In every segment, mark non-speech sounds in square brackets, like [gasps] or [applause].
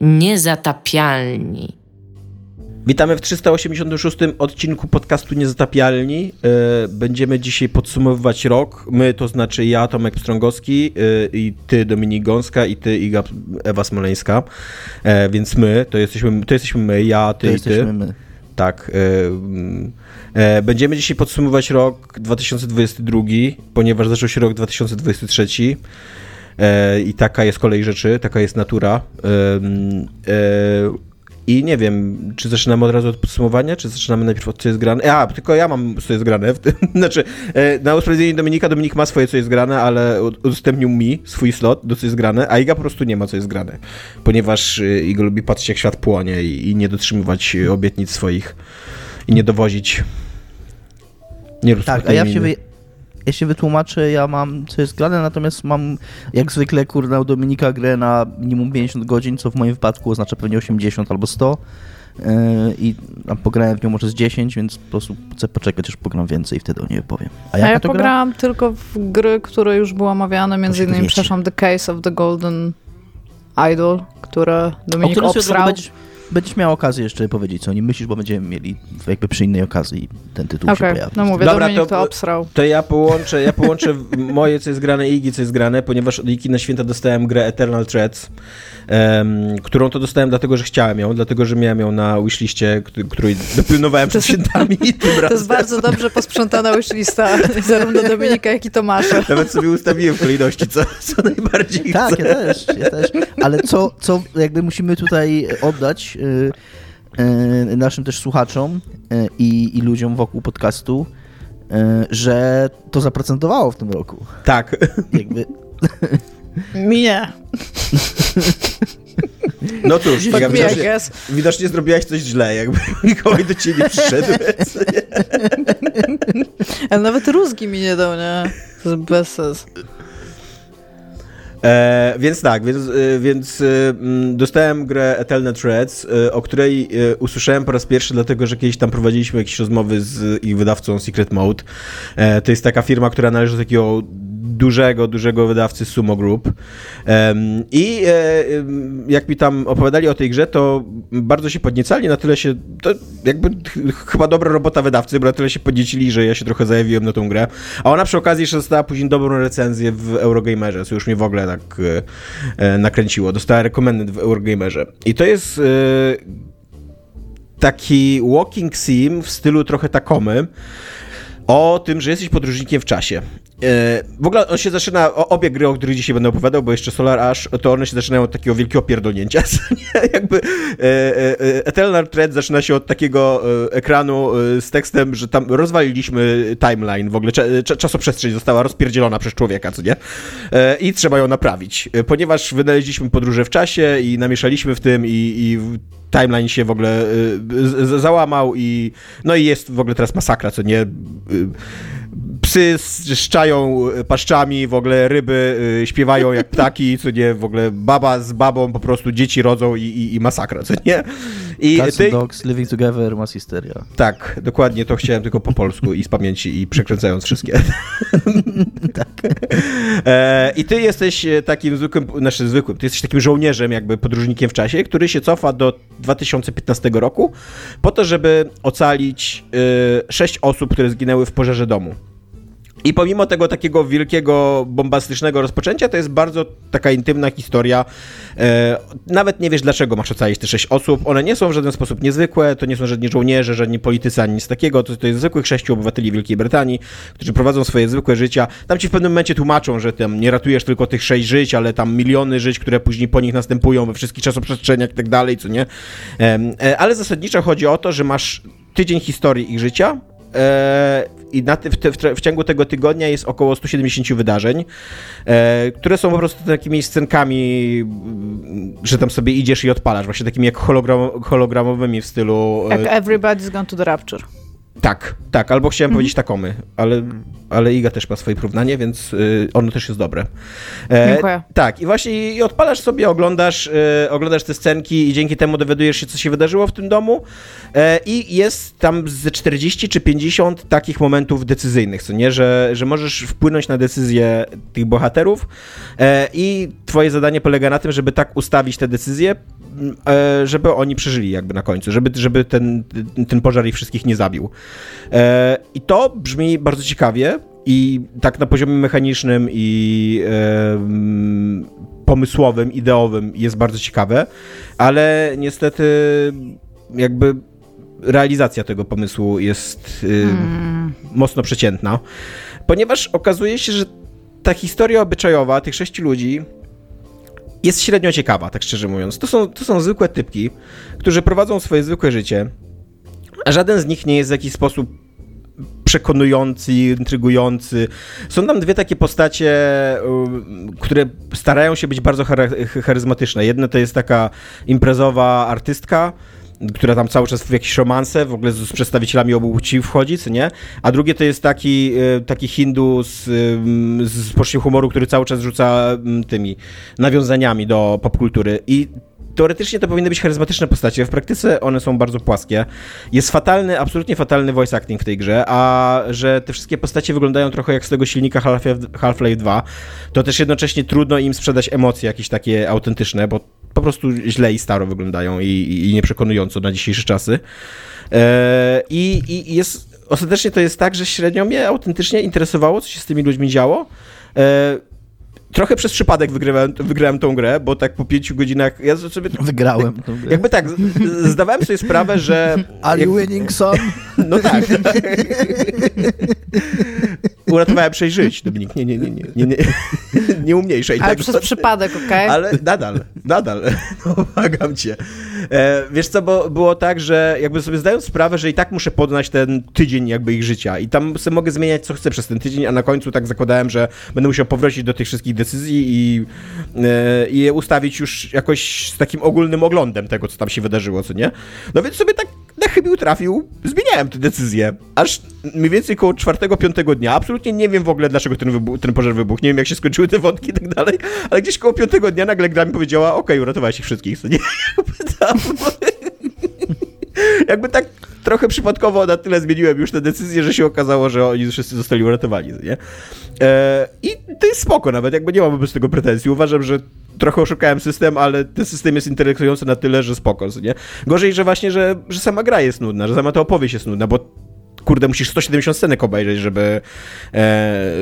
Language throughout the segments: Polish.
Niezatapialni. Witamy w 386 odcinku podcastu Niezatapialni. E, będziemy dzisiaj podsumowywać rok. My, to znaczy ja, Tomek Pstrągowski e, i ty, Dominik Gąska i ty, Iga Ewa Smoleńska. E, więc my, to jesteśmy, to jesteśmy my, ja, ty to i ty. jesteśmy my. Tak. Będziemy dzisiaj podsumowywać rok 2022, ponieważ zaczął się rok 2023 i taka jest kolej rzeczy, taka jest natura. I nie wiem, czy zaczynamy od razu od podsumowania, czy zaczynamy najpierw od co jest grane. A, tylko ja mam co jest grane. W tym, [laughs] znaczy, e, na usprawiedliwienie Dominika, Dominik ma swoje co jest grane, ale udostępnił mi swój slot do co jest grane, a Iga po prostu nie ma co jest grane. Ponieważ e, Iga lubi patrzeć jak świat płonie i, i nie dotrzymywać obietnic swoich i nie dowozić. Nie tak, a ja się, wy, ja się wytłumaczę, ja mam co jest grane, natomiast mam jak zwykle kurde u Dominika grę na minimum 50 godzin, co w moim wypadku oznacza pewnie 80 albo 100 yy, i tam pograłem w nią może z 10, więc po prostu chcę poczekać, aż pogram więcej i wtedy o niej powiem. A, A ja pograłam gra? tylko w gry, które już były omawiane, między innymi, przepraszam, The Case of the Golden Idol, które Dominik obsrał będziesz miał okazję jeszcze powiedzieć, co o nim myślisz, bo będziemy mieli jakby przy innej okazji ten tytuł okay. się pojawi. No mówię, Dobra, to, to obsrał. To ja połączę, ja połączę [laughs] moje, co jest grane i Igi, co jest grane, ponieważ od Igi na święta dostałem grę Eternal Threads, um, którą to dostałem dlatego, że chciałem ją, dlatego, że miałem ją na wishliście, której dopilnowałem przed świętami tym To jest bardzo dobrze posprzątana wishlista zarówno Dominika, jak i Tomasza. Nawet sobie ustawiłem w kolejności, co, co najbardziej Tak, chcę. ja też, ja też. Ale co, co jakby musimy tutaj oddać naszym też słuchaczom y, i, i ludziom wokół podcastu, że to zaprocentowało w tym roku. Tak. Jakby... Mnie. No cóż, tak, widocznie, widocznie zrobiłaś coś źle, jakby [laughs] Mikołaj do ciebie przyszedł. Ale nawet rózgi mi nie dał, nie? To jest bez sensu. E, więc tak, więc, e, więc e, dostałem grę Eternal Threads, e, o której usłyszałem po raz pierwszy, dlatego że kiedyś tam prowadziliśmy jakieś rozmowy z ich wydawcą Secret Mode. E, to jest taka firma, która należy do takiego dużego, dużego wydawcy Sumo Group. I e, jak mi tam opowiadali o tej grze, to bardzo się podniecali, na tyle się, to jakby chyba dobra robota wydawcy, bo na tyle się podniecili, że ja się trochę zajawiłem na tą grę. A ona przy okazji jeszcze dostała później dobrą recenzję w Eurogamerze, co już mnie w ogóle tak e, nakręciło. Dostała rekomendent w Eurogamerze. I to jest e, taki walking sim w stylu trochę takomy, o tym, że jesteś podróżnikiem w czasie. E, w ogóle on się zaczyna, obie gry, o których dzisiaj będę opowiadał, bo jeszcze Solar Ash, to one się zaczynają od takiego wielkiego pierdolnięcia. [laughs] Jakby e, e, Eternal Thread zaczyna się od takiego ekranu z tekstem, że tam rozwaliliśmy timeline, w ogóle czasoprzestrzeń została rozpierdzielona przez człowieka, co nie? I trzeba ją naprawić, ponieważ wynaleźliśmy podróże w czasie i namieszaliśmy w tym i, i timeline się w ogóle załamał i no i jest w ogóle teraz masakra, co nie? psy szczają paszczami, w ogóle ryby y, śpiewają jak ptaki, co nie, w ogóle baba z babą po prostu dzieci rodzą i, i, i masakra, co nie? I Cats dogs living together, mass hysteria. Tak, dokładnie, to chciałem tylko po polsku i z pamięci i przekręcając wszystkie. [laughs] tak. E, I ty jesteś takim zwykłym, znaczy zwykłym, ty jesteś takim żołnierzem, jakby podróżnikiem w czasie, który się cofa do 2015 roku po to, żeby ocalić y, sześć osób, które zginęły w pożarze domu. I pomimo tego takiego wielkiego, bombastycznego rozpoczęcia, to jest bardzo taka intymna historia. E, nawet nie wiesz, dlaczego masz ocalić te sześć osób. One nie są w żaden sposób niezwykłe, to nie są żadni żołnierze, żadni politycy, ani nic takiego. To, to jest zwykłych sześciu obywateli Wielkiej Brytanii, którzy prowadzą swoje zwykłe życia. Tam ci w pewnym momencie tłumaczą, że tam nie ratujesz tylko tych sześć żyć, ale tam miliony żyć, które później po nich następują we wszystkich czasoprzestrzeniach i tak dalej, co nie. E, ale zasadniczo chodzi o to, że masz tydzień historii ich życia, e, i na, w, w, w, ciągu tego tygodnia jest około 170 wydarzeń, e, które są po prostu takimi scenkami, że tam sobie idziesz i odpalasz, właśnie takimi jak hologram, hologramowymi w stylu... Jak e, Everybody's Gone to the Rapture. Tak, tak, albo chciałem mm powiedzieć takomy, ale, ale Iga też ma swoje porównanie, więc y, ono też jest dobre. E, Dziękuję. Tak, i właśnie i odpalasz sobie, oglądasz, y, oglądasz te scenki i dzięki temu dowiadujesz się, co się wydarzyło w tym domu e, i jest tam ze 40 czy 50 takich momentów decyzyjnych, co nie, że, że możesz wpłynąć na decyzje tych bohaterów e, i twoje zadanie polega na tym, żeby tak ustawić te decyzje, żeby oni przeżyli jakby na końcu, żeby, żeby ten, ten pożar ich wszystkich nie zabił. E, I to brzmi bardzo ciekawie i tak na poziomie mechanicznym i pomysłowym, ideowym jest bardzo ciekawe, ale niestety jakby realizacja tego pomysłu jest y, hmm. mocno przeciętna, ponieważ okazuje się, że ta historia obyczajowa tych sześciu ludzi jest średnio ciekawa, tak szczerze mówiąc. To są, to są zwykłe typki, którzy prowadzą swoje zwykłe życie, a żaden z nich nie jest w jakiś sposób przekonujący, intrygujący. Są tam dwie takie postacie, które starają się być bardzo charyzmatyczne. Jedna to jest taka imprezowa artystka, która tam cały czas w jakieś romanse, w ogóle z przedstawicielami obu płci wchodzi, co nie? A drugie to jest taki, e, taki hindu z, z poczuciem humoru, który cały czas rzuca tymi nawiązaniami do popkultury. I teoretycznie to powinny być charyzmatyczne postacie, w praktyce one są bardzo płaskie. Jest fatalny, absolutnie fatalny voice acting w tej grze, a że te wszystkie postacie wyglądają trochę jak z tego silnika Half-Life 2, to też jednocześnie trudno im sprzedać emocje jakieś takie autentyczne, bo po prostu źle i staro wyglądają i, i nieprzekonująco na dzisiejsze czasy. E, i, I jest, ostatecznie to jest tak, że średnio mnie autentycznie interesowało, co się z tymi ludźmi działo. Trochę przez przypadek wygrałem, wygrałem tą grę, bo tak po pięciu godzinach ja sobie... Wygrałem tą grę. Jakby tak, zdawałem sobie sprawę, że... [laughs] Are you winning son? [laughs] No tak. [laughs] Uratowałem żyć, Dominik. Nie, nie, nie, nie, nie, nie, nie umniejszej. Ale tak, przez przypadek, okej? Okay? Ale nadal, nadal. No, błagam cię. E, wiesz co, bo było tak, że jakby sobie zdając sprawę, że i tak muszę podnać ten tydzień jakby ich życia i tam sobie mogę zmieniać co chcę przez ten tydzień, a na końcu tak zakładałem, że będę musiał powrócić do tych wszystkich decyzji i, e, i je ustawić już jakoś z takim ogólnym oglądem tego, co tam się wydarzyło, co nie? No więc sobie tak na chybił trafił, zmieniałem te decyzje. Aż mniej więcej koło czwartego, piątego dnia, absolutnie nie wiem w ogóle, dlaczego ten, ten pożar wybuchł, nie wiem, jak się skończyły te wątki i tak dalej, ale gdzieś koło piątego dnia nagle gra mi powiedziała, okej, okay, uratowałeś ich wszystkich, co nie? [laughs] [laughs] Jakby tak trochę przypadkowo na tyle zmieniłem już tę decyzję, że się okazało, że oni wszyscy zostali uratowani, nie? E, I to jest spoko nawet, jakby nie mam wobec tego pretensji. Uważam, że trochę oszukałem system, ale ten system jest interesujący na tyle, że spoko, nie? Gorzej, że właśnie, że, że sama gra jest nudna, że sama ta opowieść jest nudna, bo kurde, musisz 170 scenek obejrzeć, żeby, e,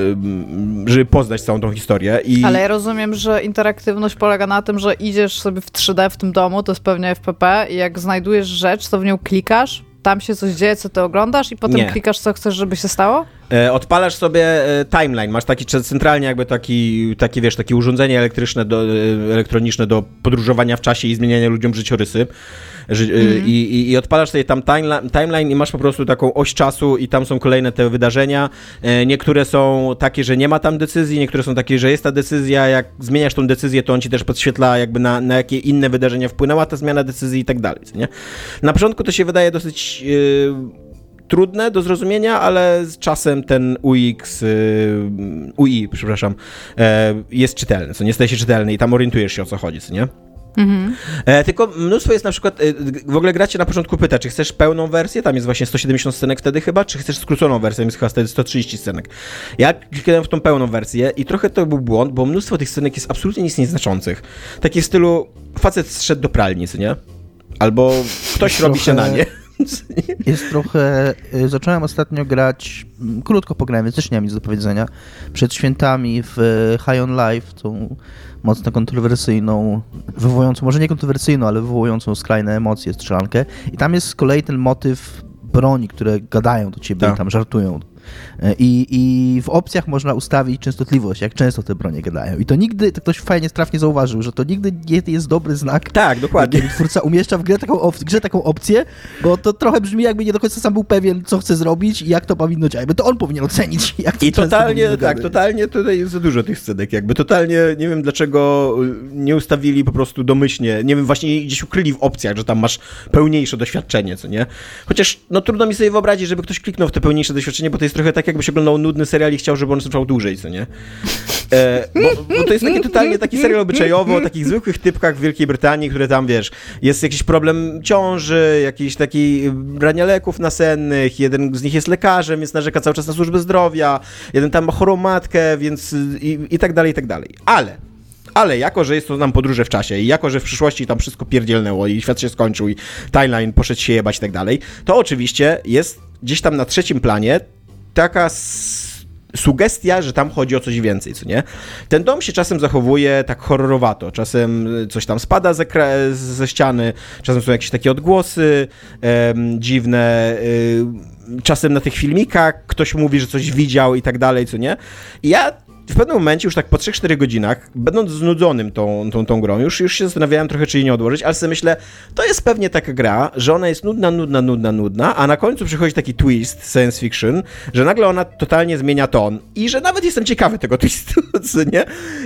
żeby poznać całą tą historię. I... Ale ja rozumiem, że interaktywność polega na tym, że idziesz sobie w 3D w tym domu, to jest pewnie FPP i jak znajdujesz rzecz, to w nią klikasz, tam się coś dzieje, co ty oglądasz i potem Nie. klikasz, co chcesz, żeby się stało? E, odpalasz sobie e, timeline, masz taki centralnie jakby taki, taki wiesz, takie urządzenie elektryczne, do, e, elektroniczne do podróżowania w czasie i zmieniania ludziom życiorysy. Mm. I, i, I, odpalasz sobie tam timeline, timeline i masz po prostu taką oś czasu i tam są kolejne te wydarzenia. Niektóre są takie, że nie ma tam decyzji, niektóre są takie, że jest ta decyzja. Jak zmieniasz tą decyzję, to on ci też podświetla jakby na, na jakie inne wydarzenia wpłynęła ta zmiana decyzji i tak dalej. Nie? Na początku to się wydaje dosyć yy, trudne do zrozumienia, ale z czasem ten UX, yy, UI, przepraszam, yy, jest czytelny, co nie staje się czytelny i tam orientujesz się o co chodzi, co nie? Mhm. E, tylko mnóstwo jest na przykład, e, w ogóle gracie na początku pyta, czy chcesz pełną wersję, tam jest właśnie 170 scenek wtedy chyba, czy chcesz skróconą wersję, jest chyba wtedy 130 scenek. Ja kliknąłem w tą pełną wersję i trochę to był błąd, bo mnóstwo tych scenek jest absolutnie nic nieznaczących. Takie w stylu, facet zszedł do pralni, co nie? Albo ktoś trochę, robi śniadanie. Jest trochę... Y, zacząłem ostatnio grać, krótko pograłem, więc też nie mam nic do powiedzenia, przed świętami w y, High on Life, tą mocno kontrowersyjną, wywołującą, może nie kontrowersyjną, ale wywołującą skrajne emocje strzelankę. I tam jest z kolei ten motyw broni, które gadają do ciebie, tak. tam żartują. E, I, I w opcjach można ustawić częstotliwość, jak często te bronie gadają. I to nigdy, to ktoś fajnie, trafnie zauważył, że to nigdy nie jest dobry znak. Tak, dokładnie. Kiedy twórca umieszcza w grze taką, w grze taką opcję, bo to trochę brzmi jakby nie do końca sam był pewien, co chce zrobić i jak to powinno działać. Bo to on powinien ocenić, [laughs] jak to I totalnie, tak, totalnie tutaj jest za dużo tych scenek jakby. Totalnie nie wiem dlaczego nie ustawili po prostu domyślnie, nie wiem, właśnie gdzieś ukryli w opcjach, że tam masz pełniejsze doświadczenie, co nie? Chociaż, no trudno mi sobie wyobrazić, żeby ktoś kliknął w te pełniejsze doświadczenie, bo to jest trochę tak, jakby się oglądał nudny serial i chciał, żeby on trwał dłużej, co nie? E, bo, bo, to jest taki totalnie taki serial obyczajowy o takich zwykłych typkach w Wielkiej Brytanii, które tam, wiesz, jest jakiś problem ciąży, jakiś taki brania leków nasennych, jeden z nich jest lekarzem, więc narzeka cały czas na służbę zdrowia, jeden tam ma chorą matkę, więc i, i tak dalej, i tak dalej. Ale Ale jako, że jest to nam podróże w czasie i jako, że w przyszłości tam wszystko pierdzielnęło i świat się skończył i timeline poszedł się jebać i tak dalej, to oczywiście jest gdzieś tam na trzecim planie taka sugestia, że tam chodzi o coś więcej, co nie? Ten dom się czasem zachowuje tak horrorowato, czasem coś tam spada ze, ze ściany, czasem są jakieś takie odgłosy dziwne, y, czasem na tych filmikach ktoś mówi, że coś widział i tak dalej, co nie? I ja w pewnym momencie, już tak po 3-4 godzinach, będąc znudzonym tą, tą, tą grą, już, już się zastanawiałem trochę, czy jej nie odłożyć, ale sobie myślę, to jest pewnie taka gra, że ona jest nudna, nudna, nudna, nudna, a na końcu przychodzi taki twist science fiction, że nagle ona totalnie zmienia ton i że nawet jestem ciekawy tego [laughs] twistu, nie?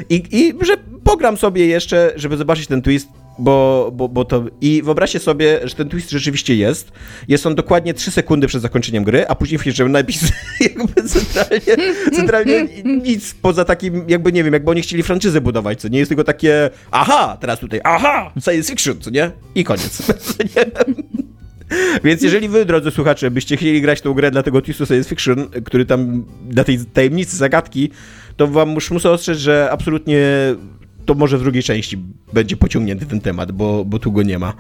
I, I że pogram sobie jeszcze, żeby zobaczyć ten twist, bo, bo, bo to... I wyobraźcie sobie, że ten twist rzeczywiście jest. Jest on dokładnie 3 sekundy przed zakończeniem gry, a później wjeżdżają napis [laughs] jakby centralnie, centralnie nic poza takim, jakby nie wiem, jakby oni chcieli franczyzę budować, co nie jest tylko takie aha, teraz tutaj, aha, science fiction, co nie? I koniec. [laughs] Więc jeżeli wy, drodzy słuchacze, byście chcieli grać tą grę dla tego twistu science fiction, który tam, dla tej tajemnicy, zagadki, to wam już muszę ostrzec, że absolutnie to może w drugiej części będzie pociągnięty ten temat, bo, bo tu go nie ma.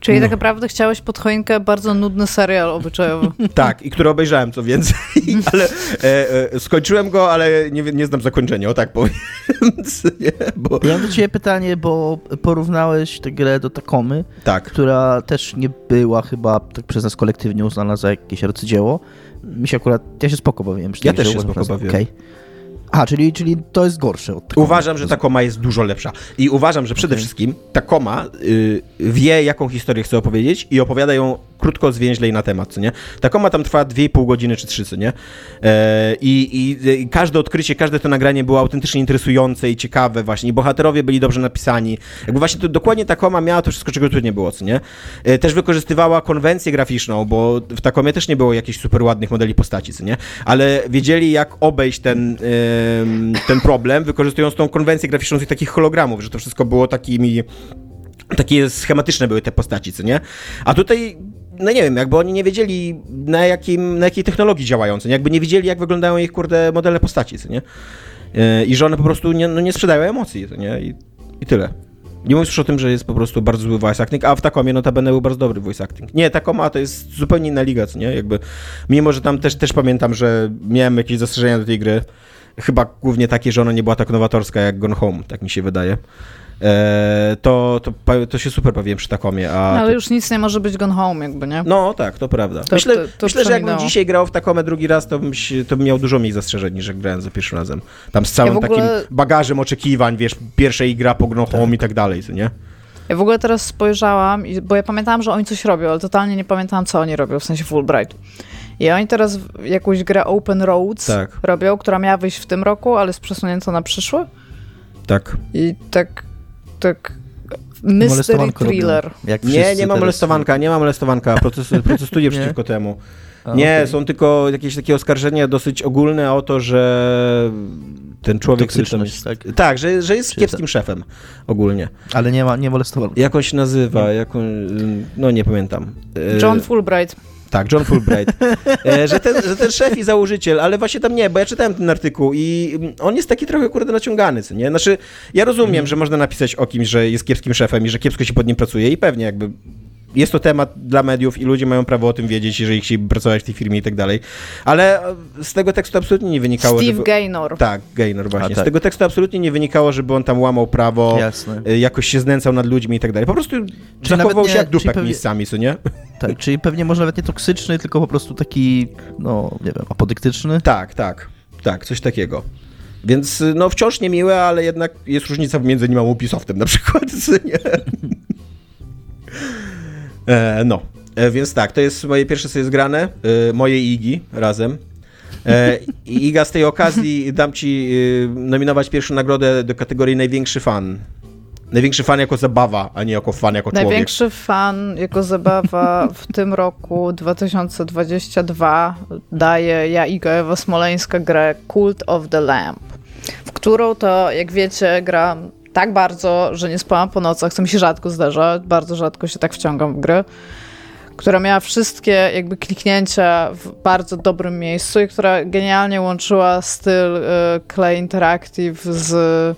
Czyli no. tak naprawdę chciałeś pod choinkę bardzo nudny serial obyczajowy. [laughs] tak, i który obejrzałem co więcej, [laughs] ale e, e, skończyłem go, ale nie, nie znam zakończenia, o tak powiem. [laughs] nie, bo... Ja mam do ciebie pytanie, bo porównałeś tę grę do Takomy, tak. która też nie była chyba tak przez nas kolektywnie uznana za jakieś arcydzieło. Mi się akurat, ja się spoko bawiłem. Ja też się spoko bawiłem. Okay. A, czyli, czyli to jest gorsze od. Uważam, że ta koma jest dużo lepsza. I uważam, że przede okay. wszystkim ta koma y, wie, jaką historię chce opowiedzieć i opowiada ją krótko, zwięźlej na temat, co nie? Ta koma tam trwa 2,5 godziny czy 3, co nie? E, i, i, i, każde odkrycie, każde to nagranie było autentycznie interesujące i ciekawe właśnie. I bohaterowie byli dobrze napisani. Jakby właśnie to, dokładnie ta koma miała to wszystko, czego tu nie było, co nie? E, też wykorzystywała konwencję graficzną, bo w Takomie też nie było jakichś super ładnych modeli postaci, co nie? Ale wiedzieli, jak obejść ten, ten problem, wykorzystując tą konwencję graficzną z takich hologramów, że to wszystko było takimi takie schematyczne były te postaci, co nie? A tutaj no nie wiem, jakby oni nie wiedzieli na, jakim, na jakiej technologii działają, co nie? Jakby nie wiedzieli, jak wyglądają ich, kurde, modele postaci, co nie? E, I że one po prostu nie, no nie sprzedają emocji, co nie? I, i tyle. Nie mówiąc już o tym, że jest po prostu bardzo zły voice acting, a w Takomie notabene był bardzo dobry voice acting. Nie, Takoma to jest zupełnie inna liga, co nie? Jakby, mimo, że tam też, też pamiętam, że miałem jakieś zastrzeżenia do tej gry, chyba głównie takie, że ona nie była tak nowatorska jak Gone Home, tak mi się wydaje. E, to, to, to się super bawiłem przy Takomie. A no, ale to... już nic nie może być Gone Home jakby, nie? No tak, to prawda. To, myślę, to, myślę że jakbym dzisiaj grał w Takomę drugi raz, to bym, to bym miał dużo mniej zastrzeżeń niż jak grałem za pierwszym razem. Tam z całym ja ogóle... takim bagażem oczekiwań, wiesz, pierwszej gra po Gone Home tak. i tak dalej, co nie? Ja w ogóle teraz spojrzałam, bo ja pamiętałam, że oni coś robią, ale totalnie nie pamiętałam, co oni robią, w sensie Fulbright. I oni teraz jakąś grę Open Roads tak. robią, która miała wyjść w tym roku, ale jest przesunięta na przyszły. Tak. I tak, tak Mystery thriller. nie, nie ma molestowanka, nie ma molestowanka. protestuję [laughs] przeciwko temu. A, nie, okay. są tylko jakieś takie oskarżenia dosyć ogólne o to, że ten człowiek, tak? tak, że, że jest Czy kiepskim to... szefem ogólnie. Ale nie ma, nie molestowanka. Jakoś nazywa, jaką, no nie pamiętam. John Fulbright. Tak, John Fulbright. E, że, ten, że ten szef i założyciel, ale właśnie tam nie, bo ja czytałem ten artykuł i on jest taki trochę, kurde, naciągany, co nie? Znaczy, ja rozumiem, mm. że można napisać o kimś, że jest kiepskim szefem i że kiepsko się pod nim pracuje i pewnie jakby jest to temat dla mediów i ludzie mają prawo o tym wiedzieć, jeżeli chcieli pracować w tej firmie i tak dalej. Ale z tego tekstu absolutnie nie wynikało, Steve żeby... Gaynor. Tak, Gaynor właśnie. Tak. Z tego tekstu absolutnie nie wynikało, żeby on tam łamał prawo, Jasne. Y, jakoś się znęcał nad ludźmi i tak dalej. Po prostu czyli zachował nie, się jak dupek pewnie... miejscami, co nie? [laughs] Tak, czyli pewnie może nawet nie toksyczny, tylko po prostu taki, no, nie wiem, apodyktyczny? Tak, tak, tak, coś takiego. Więc no wciąż niemiłe, ale jednak jest różnica między nim a Ubisoftem na przykład, [laughs] nie? E, no, e, więc tak, to jest moje pierwsze co jest grane, e, moje Igi razem. E, Iga, z tej okazji dam ci e, nominować pierwszą nagrodę do kategorii największy fan. Największy fan jako zabawa, a nie jako fan jako człowiek. Największy fan jako zabawa w tym roku 2022 daje ja Iga Ewa Smoleńska grę Cult of the Lamp, w którą to, jak wiecie, gram tak bardzo, że nie spałam po nocach, co mi się rzadko zdarza, bardzo rzadko się tak wciągam w gry, która miała wszystkie jakby kliknięcia w bardzo dobrym miejscu i która genialnie łączyła styl y, Clay Interactive z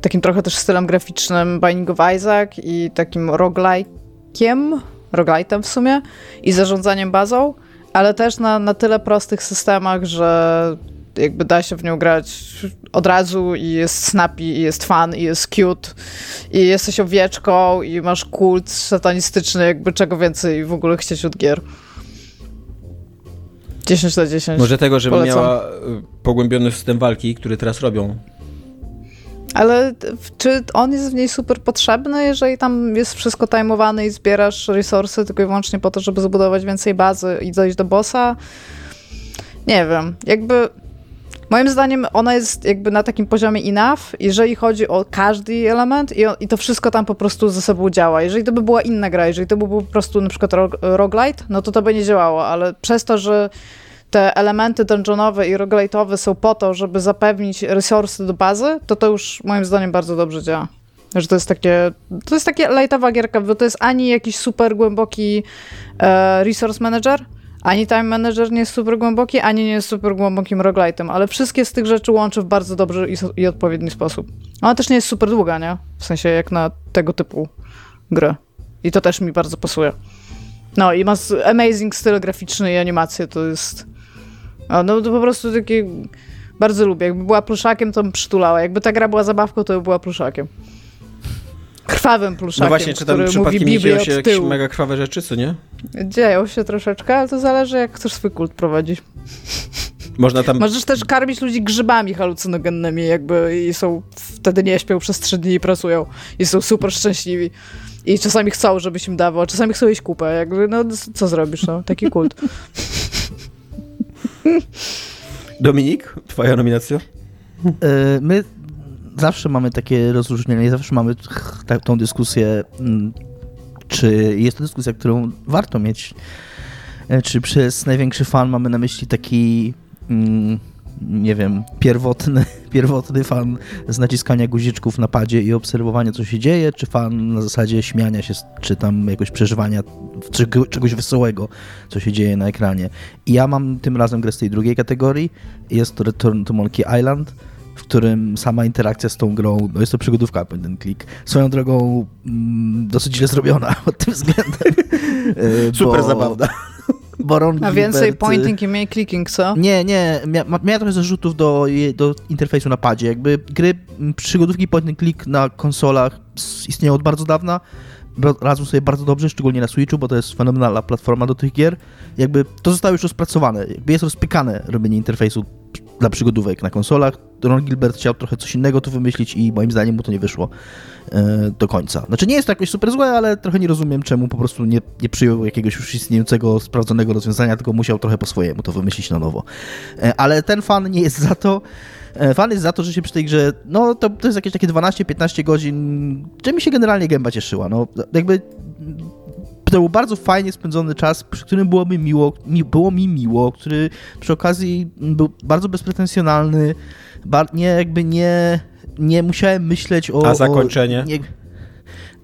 takim trochę też stylem graficznym Binding of Isaac i takim roguelike'iem, roguelite'em w sumie i zarządzaniem bazą, ale też na, na tyle prostych systemach, że jakby da się w nią grać od razu i jest snappy, i jest fun, i jest cute, i jesteś owieczką, i masz kult satanistyczny, jakby czego więcej w ogóle chcieć od gier. 10 na 10. Może tego, żeby Polecam. miała y, pogłębiony system walki, który teraz robią. Ale czy on jest w niej super potrzebny, jeżeli tam jest wszystko tajmowane i zbierasz resursy tylko i wyłącznie po to, żeby zbudować więcej bazy i dojść do bossa? Nie wiem. Jakby Moim zdaniem ona jest jakby na takim poziomie enough, jeżeli chodzi o każdy element i, i to wszystko tam po prostu ze sobą działa. Jeżeli to by była inna gra, jeżeli to by był po prostu na przykład roguelite, no to to by nie działało, ale przez to, że te elementy dungeonowe i roguelite'owe są po to, żeby zapewnić resursy do bazy, to to już moim zdaniem bardzo dobrze działa. Że to jest takie, to jest takie lightowa gierka, bo to jest ani jakiś super głęboki e, resource manager, ani Time Manager nie jest super głęboki, ani nie jest super głębokim roguelite'em, ale wszystkie z tych rzeczy łączy w bardzo dobry i, i, odpowiedni sposób. Ona też nie jest super długa, nie? W sensie jak na tego typu gry. I to też mi bardzo pasuje. No i ma amazing styl graficzny i animację, to jest... No to po prostu takie... Bardzo lubię. Jakby była pluszakiem, to bym przytulała. Jakby ta gra była zabawką, to by była pluszakiem krwawym pluszakiem, No właśnie, czy tam przypadkiem nie dzieją się jakieś mega krwawe rzeczy, co nie? Dzieją się troszeczkę, ale to zależy jak chcesz swój kult prowadzić. Można tam... Możesz też karmić ludzi grzybami halucynogennymi jakby i są, wtedy nie śpią przez trzy dni i pracują i są super szczęśliwi. I czasami chcą, żebyś im dawał, a czasami chcą jeść kupę. Jakby, no co zrobisz, no? Taki kult. [laughs] Dominik, twoja nominacja? E, my zawsze mamy takie rozróżnienie, zawsze mamy tą dyskusję, mm, czy jest to dyskusja, którą warto mieć, e, czy przez największy fan mamy na myśli taki mm, nie wiem, pierwotny, [laughs] pierwotny fan z naciskania guziczków na padzie i obserwowania, co się dzieje, czy fan na zasadzie śmiania się, czy tam jakoś przeżywania czegoś wesołego, co się dzieje na ekranie. I ja mam tym razem grę z tej drugiej kategorii. Jest to Return to Monkey Island którym sama interakcja z tą grą, no jest to przygodówka, ten klik, swoją drogą mm, dosyć źle zrobiona [laughs] pod tym względem. E, Super bo, zabawna. A więcej Gilbert, pointing i mniej clicking, co? Nie, nie. Mia, miała trochę zarzutów do, do interfejsu na padzie. Jakby gry, przygodówki point and click na konsolach istnieją od bardzo dawna radzą sobie bardzo dobrze, szczególnie na Switchu, bo to jest fenomenalna platforma do tych gier. Jakby to zostało już rozpracowane, jakby jest rozpykane robienie interfejsu dla przygodówek na konsolach. Ron Gilbert chciał trochę coś innego tu wymyślić i moim zdaniem mu to nie wyszło e, do końca. Znaczy nie jest to jakoś super złe, ale trochę nie rozumiem, czemu po prostu nie, nie przyjął jakiegoś już istniejącego, sprawdzonego rozwiązania, tylko musiał trochę po swojemu to wymyślić na nowo. E, ale ten fan nie jest za to. E, fan jest za to, że się przy tej grze, no to, to jest jakieś takie 12-15 godzin, że mi się generalnie gęba cieszyła. No jakby to był bardzo fajnie spędzony czas, przy którym było mi miło, mi, było mi miło, który przy okazji był bardzo bezpretensjonalny, nie jakby nie, nie musiałem myśleć o... A zakończenie? O, nie,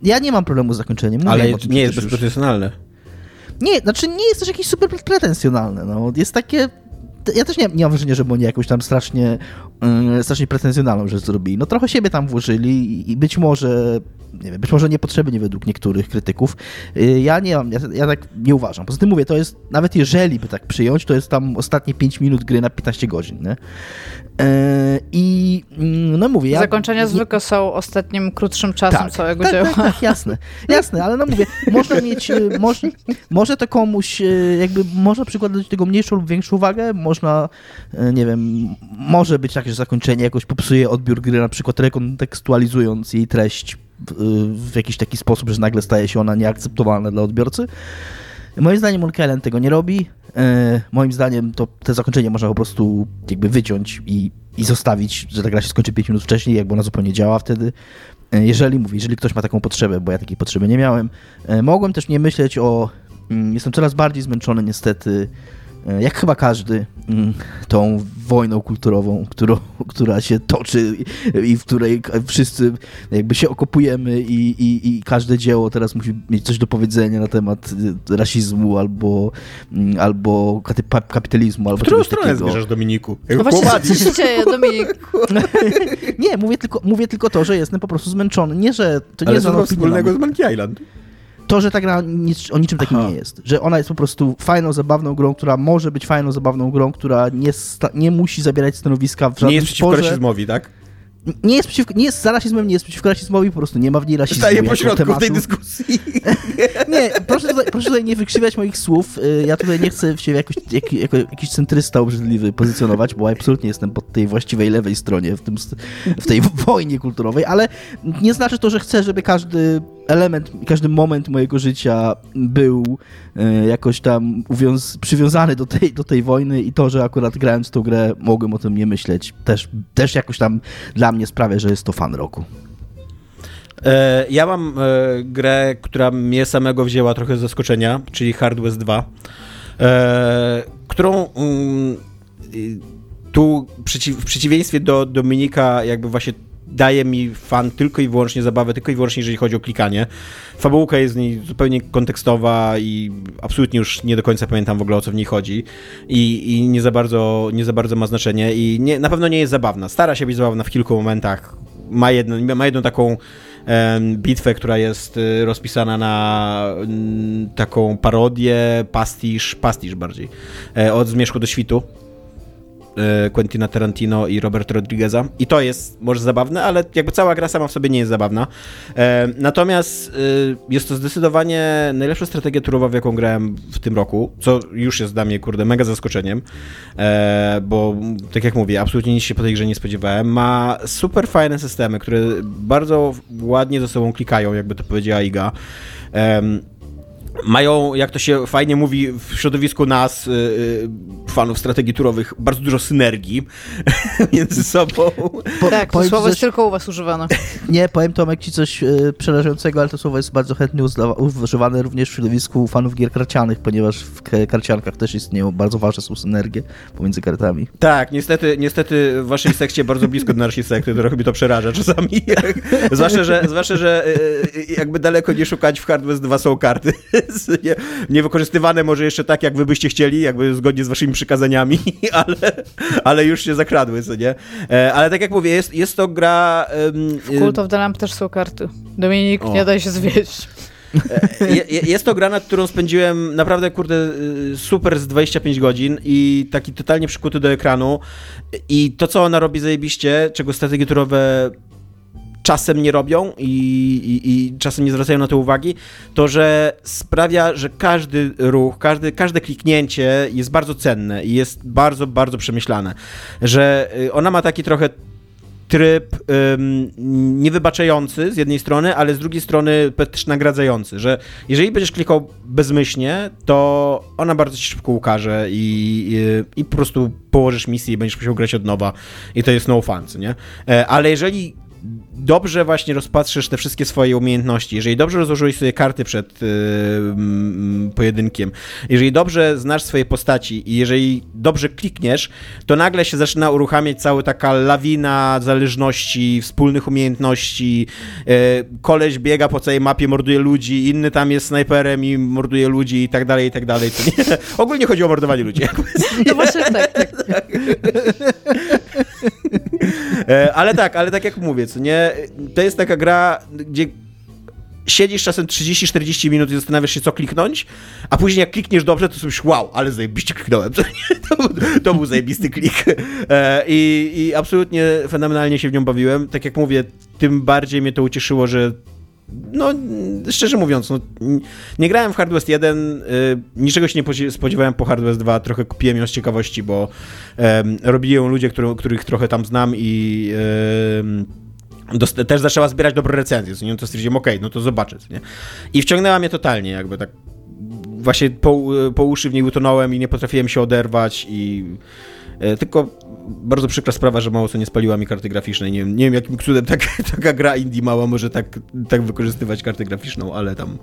ja nie mam problemu z zakończeniem. Ale nie jest bezpretensjonalne. Nie, znaczy nie jest też jakieś super pretensjonalne. No. Jest takie ja też nie, nie mam wrażenia, że oni jakąś tam strasznie, strasznie pretensjonalną rzecz zrobili. No trochę siebie tam włożyli i być może nie wiem, być może niepotrzebnie według niektórych krytyków. Y, ja nie mam, ja, ja, tak nie uważam. Poza tym mówię, to jest, nawet jeżeli by tak przyjąć, to jest tam ostatnie 5 minut gry na 15 godzin, nie? E, I mm, no mówię. Ja, Zakończenia zwykle są ostatnim, krótszym czasem tak, całego tak, dzieła. Tak, tak, jasne, jasne, ale no mówię, można mieć, y, może, może to komuś, y, jakby można przykładać do tego mniejszą lub większą uwagę, można, nie wiem, może być tak, że zakończenie jakoś popsuje odbiór gry, na przykład rekontekstualizując jej treść w jakiś taki sposób, że nagle staje się ona nieakceptowalna dla odbiorcy. Moim zdaniem Monkey tego nie robi. E, moim zdaniem to te zakończenie można po prostu jakby wyciąć i, i zostawić, że ta gra się skończy 5 minut wcześniej, jakby ona zupełnie działa wtedy. E, jeżeli mówię, jeżeli ktoś ma taką potrzebę, bo ja takiej potrzeby nie miałem. E, mogłem też nie myśleć o... Mm, jestem coraz bardziej zmęczony niestety jak chyba każdy, mm, tą wojną kulturową, którą, [laughs] która się toczy i w której wszyscy jakby się okopujemy i, i, i każde dzieło teraz musi mieć coś do powiedzenia na temat e, rasizmu albo, mm, albo kapitalizmu. Albo w którą stronę takiego. zmierzasz, Dominiku? No właśnie, co, co się dzieje, [laughs] Dominiku? [laughs] nie, mówię tylko, mówię tylko to, że jestem po prostu zmęczony. Nie, że to nie Ale jest co wspólnego z Monkey Island? To, że ta gra nic, o niczym takim Aha. nie jest. Że ona jest po prostu fajną, zabawną grą, która może być fajną, zabawną grą, która nie, nie musi zabierać stanowiska w żadnym Nie jest przeciwko sporze. rasizmowi, tak? Nie jest, przeciwko, nie jest za rasizmem, nie jest przeciwko rasizmowi, po prostu nie ma w niej rasizmu. Staje pośrodku tej dyskusji. [laughs] nie, proszę tutaj, proszę tutaj nie wykrzywiać moich słów. Y, ja tutaj nie chcę się jakoś, jak, jako jakiś centrysta obrzydliwy pozycjonować, bo absolutnie jestem po tej właściwej lewej stronie w, tym, w tej [laughs] wojnie kulturowej, ale nie znaczy to, że chcę, żeby każdy element, każdy moment mojego życia był e, jakoś tam uwiąz, przywiązany do tej, do tej wojny i to, że akurat grając tą grę mogłem o tym nie myśleć, też, też jakoś tam dla mnie sprawia, że jest to fan roku. E, ja mam e, grę, która mnie samego wzięła trochę z zaskoczenia, czyli Hard West 2, którą mm, tu w przeciwieństwie do Dominika jakby właśnie daje mi fan tylko i wyłącznie zabawę, tylko i wyłącznie jeżeli chodzi o klikanie. Fabułka jest w niej zupełnie kontekstowa i absolutnie już nie do końca pamiętam w ogóle o co w niej chodzi i, i nie, za bardzo, nie za bardzo ma znaczenie i nie, na pewno nie jest zabawna. Stara się być zabawna w kilku momentach. Ma, jedno, ma jedną taką bitwę, która jest y, rozpisana na taką parodię, pastisz, pastisz bardziej, e, od Zmierzchu do Świtu Quentina Tarantino i Robert Rodrigueza. I to jest może zabawne, ale jakby cała gra sama w sobie nie jest zabawna. E, natomiast e, jest to zdecydowanie najlepsza strategia turowa, w jaką grałem w tym roku, co już jest dla mnie, kurde, mega zaskoczeniem, bo tak jak mówię, absolutnie nic się po tej grze nie spodziewałem. Ma super fajne systemy, które bardzo ładnie ze sobą klikają, jakby to powiedziała Iga mają, jak to się fajnie mówi w środowisku nas, yy, fanów strategii turowych, bardzo dużo synergii [laughs] między sobą. Po, tak, to słowo coś... jest tylko u was używane. [laughs] Nie, powiem Tomek ci coś yy, przerażającego, ale to słowo jest bardzo chętnie używane również w środowisku fanów gier karcianych, ponieważ w karciankach też istnieją bardzo ważne są synergie pomiędzy kartami. Tak, niestety, niestety w waszej sekcie bardzo blisko do naszej sekty, trochę mi to przeraża czasami. [laughs] zwłaszcza, że, zwłaszcza, że yy, jakby daleko nie szukać w Hardware 2 są karty nie, niewykorzystywane może jeszcze tak, jak wy byście chcieli, jakby zgodnie z waszymi przykazaniami, [laughs] ale, ale już się zakradły, co nie? E, ale tak jak mówię, jest, jest to gra... Um, w Cult of the Lamp też są karty. Dominik, o. nie daj się zwieść. E, jest to gra, nad którą spędziłem naprawdę, kurde, y, super z 25 godzin i taki totalnie przykuty do ekranu. I to, co ona robi zajebiście, czego strategie turowe czasem nie robią i, i, i, czasem nie zwracają na to uwagi, to że sprawia, że każdy ruch, każdy, każde kliknięcie jest bardzo cenne i jest bardzo, bardzo przemyślane. Że y, ona ma taki trochę tryb ym, niewybaczający z jednej strony, ale z drugiej strony też nagradzający, że jeżeli będziesz klikał bezmyślnie, to ona bardzo ci szybko ukaże i, i, i po prostu położysz misję i będziesz musiał grać od nowa i to jest no fun, nie? E, ale jeżeli dobrze właśnie rozpatrzysz te wszystkie swoje umiejętności, jeżeli dobrze rozłożyłeś sobie karty przed yy, pojedynkiem, jeżeli dobrze znasz swoje postaci i jeżeli dobrze klikniesz, to nagle się zaczyna uruchamiać cała taka lawina zależności, wspólnych umiejętności. Yy, koleś biega po całej mapie, morduje ludzi, inny tam jest snajperem i morduje ludzi i tak dalej, i tak dalej. To nie, [laughs] ogólnie chodzi o mordowanie ludzi. No właśnie tak, tak. [laughs] [laughs] E, ale tak, ale tak jak mówię, co nie, to jest taka gra, gdzie siedzisz czasem 30-40 minut i zastanawiasz się, co kliknąć, a później jak klikniesz dobrze, to sobie wow, ale zajebiście kliknąłem. [laughs] To, był, to był zajebisty klik. E, I, I absolutnie fenomenalnie się w nią bawiłem. Tak jak mówię, tym bardziej mnie to ucieszyło, że no, szczerze mówiąc, no, nie grałem w Hard West 1, y, niczego się nie spodziewałem po Hard West 2, trochę kupiłem ją z ciekawości, bo um, robili ją ludzie, który, których trochę tam znam i um, też zaczęła zbierać dobre recenzje, co nie, to stwierdziłem, okej, okay, no to zobaczę, nie? I wciągnęła mnie totalnie, jakby tak właśnie po, po uszy w niej utonąłem i nie potrafiłem się oderwać i e, tylko bardzo przykra sprawa, że mało co nie spaliła mi karty graficznej. Nie, nie wiem, jakim cudem tak, [laughs] taka gra indie mała może tak, tak wykorzystywać kartę graficzną, ale tam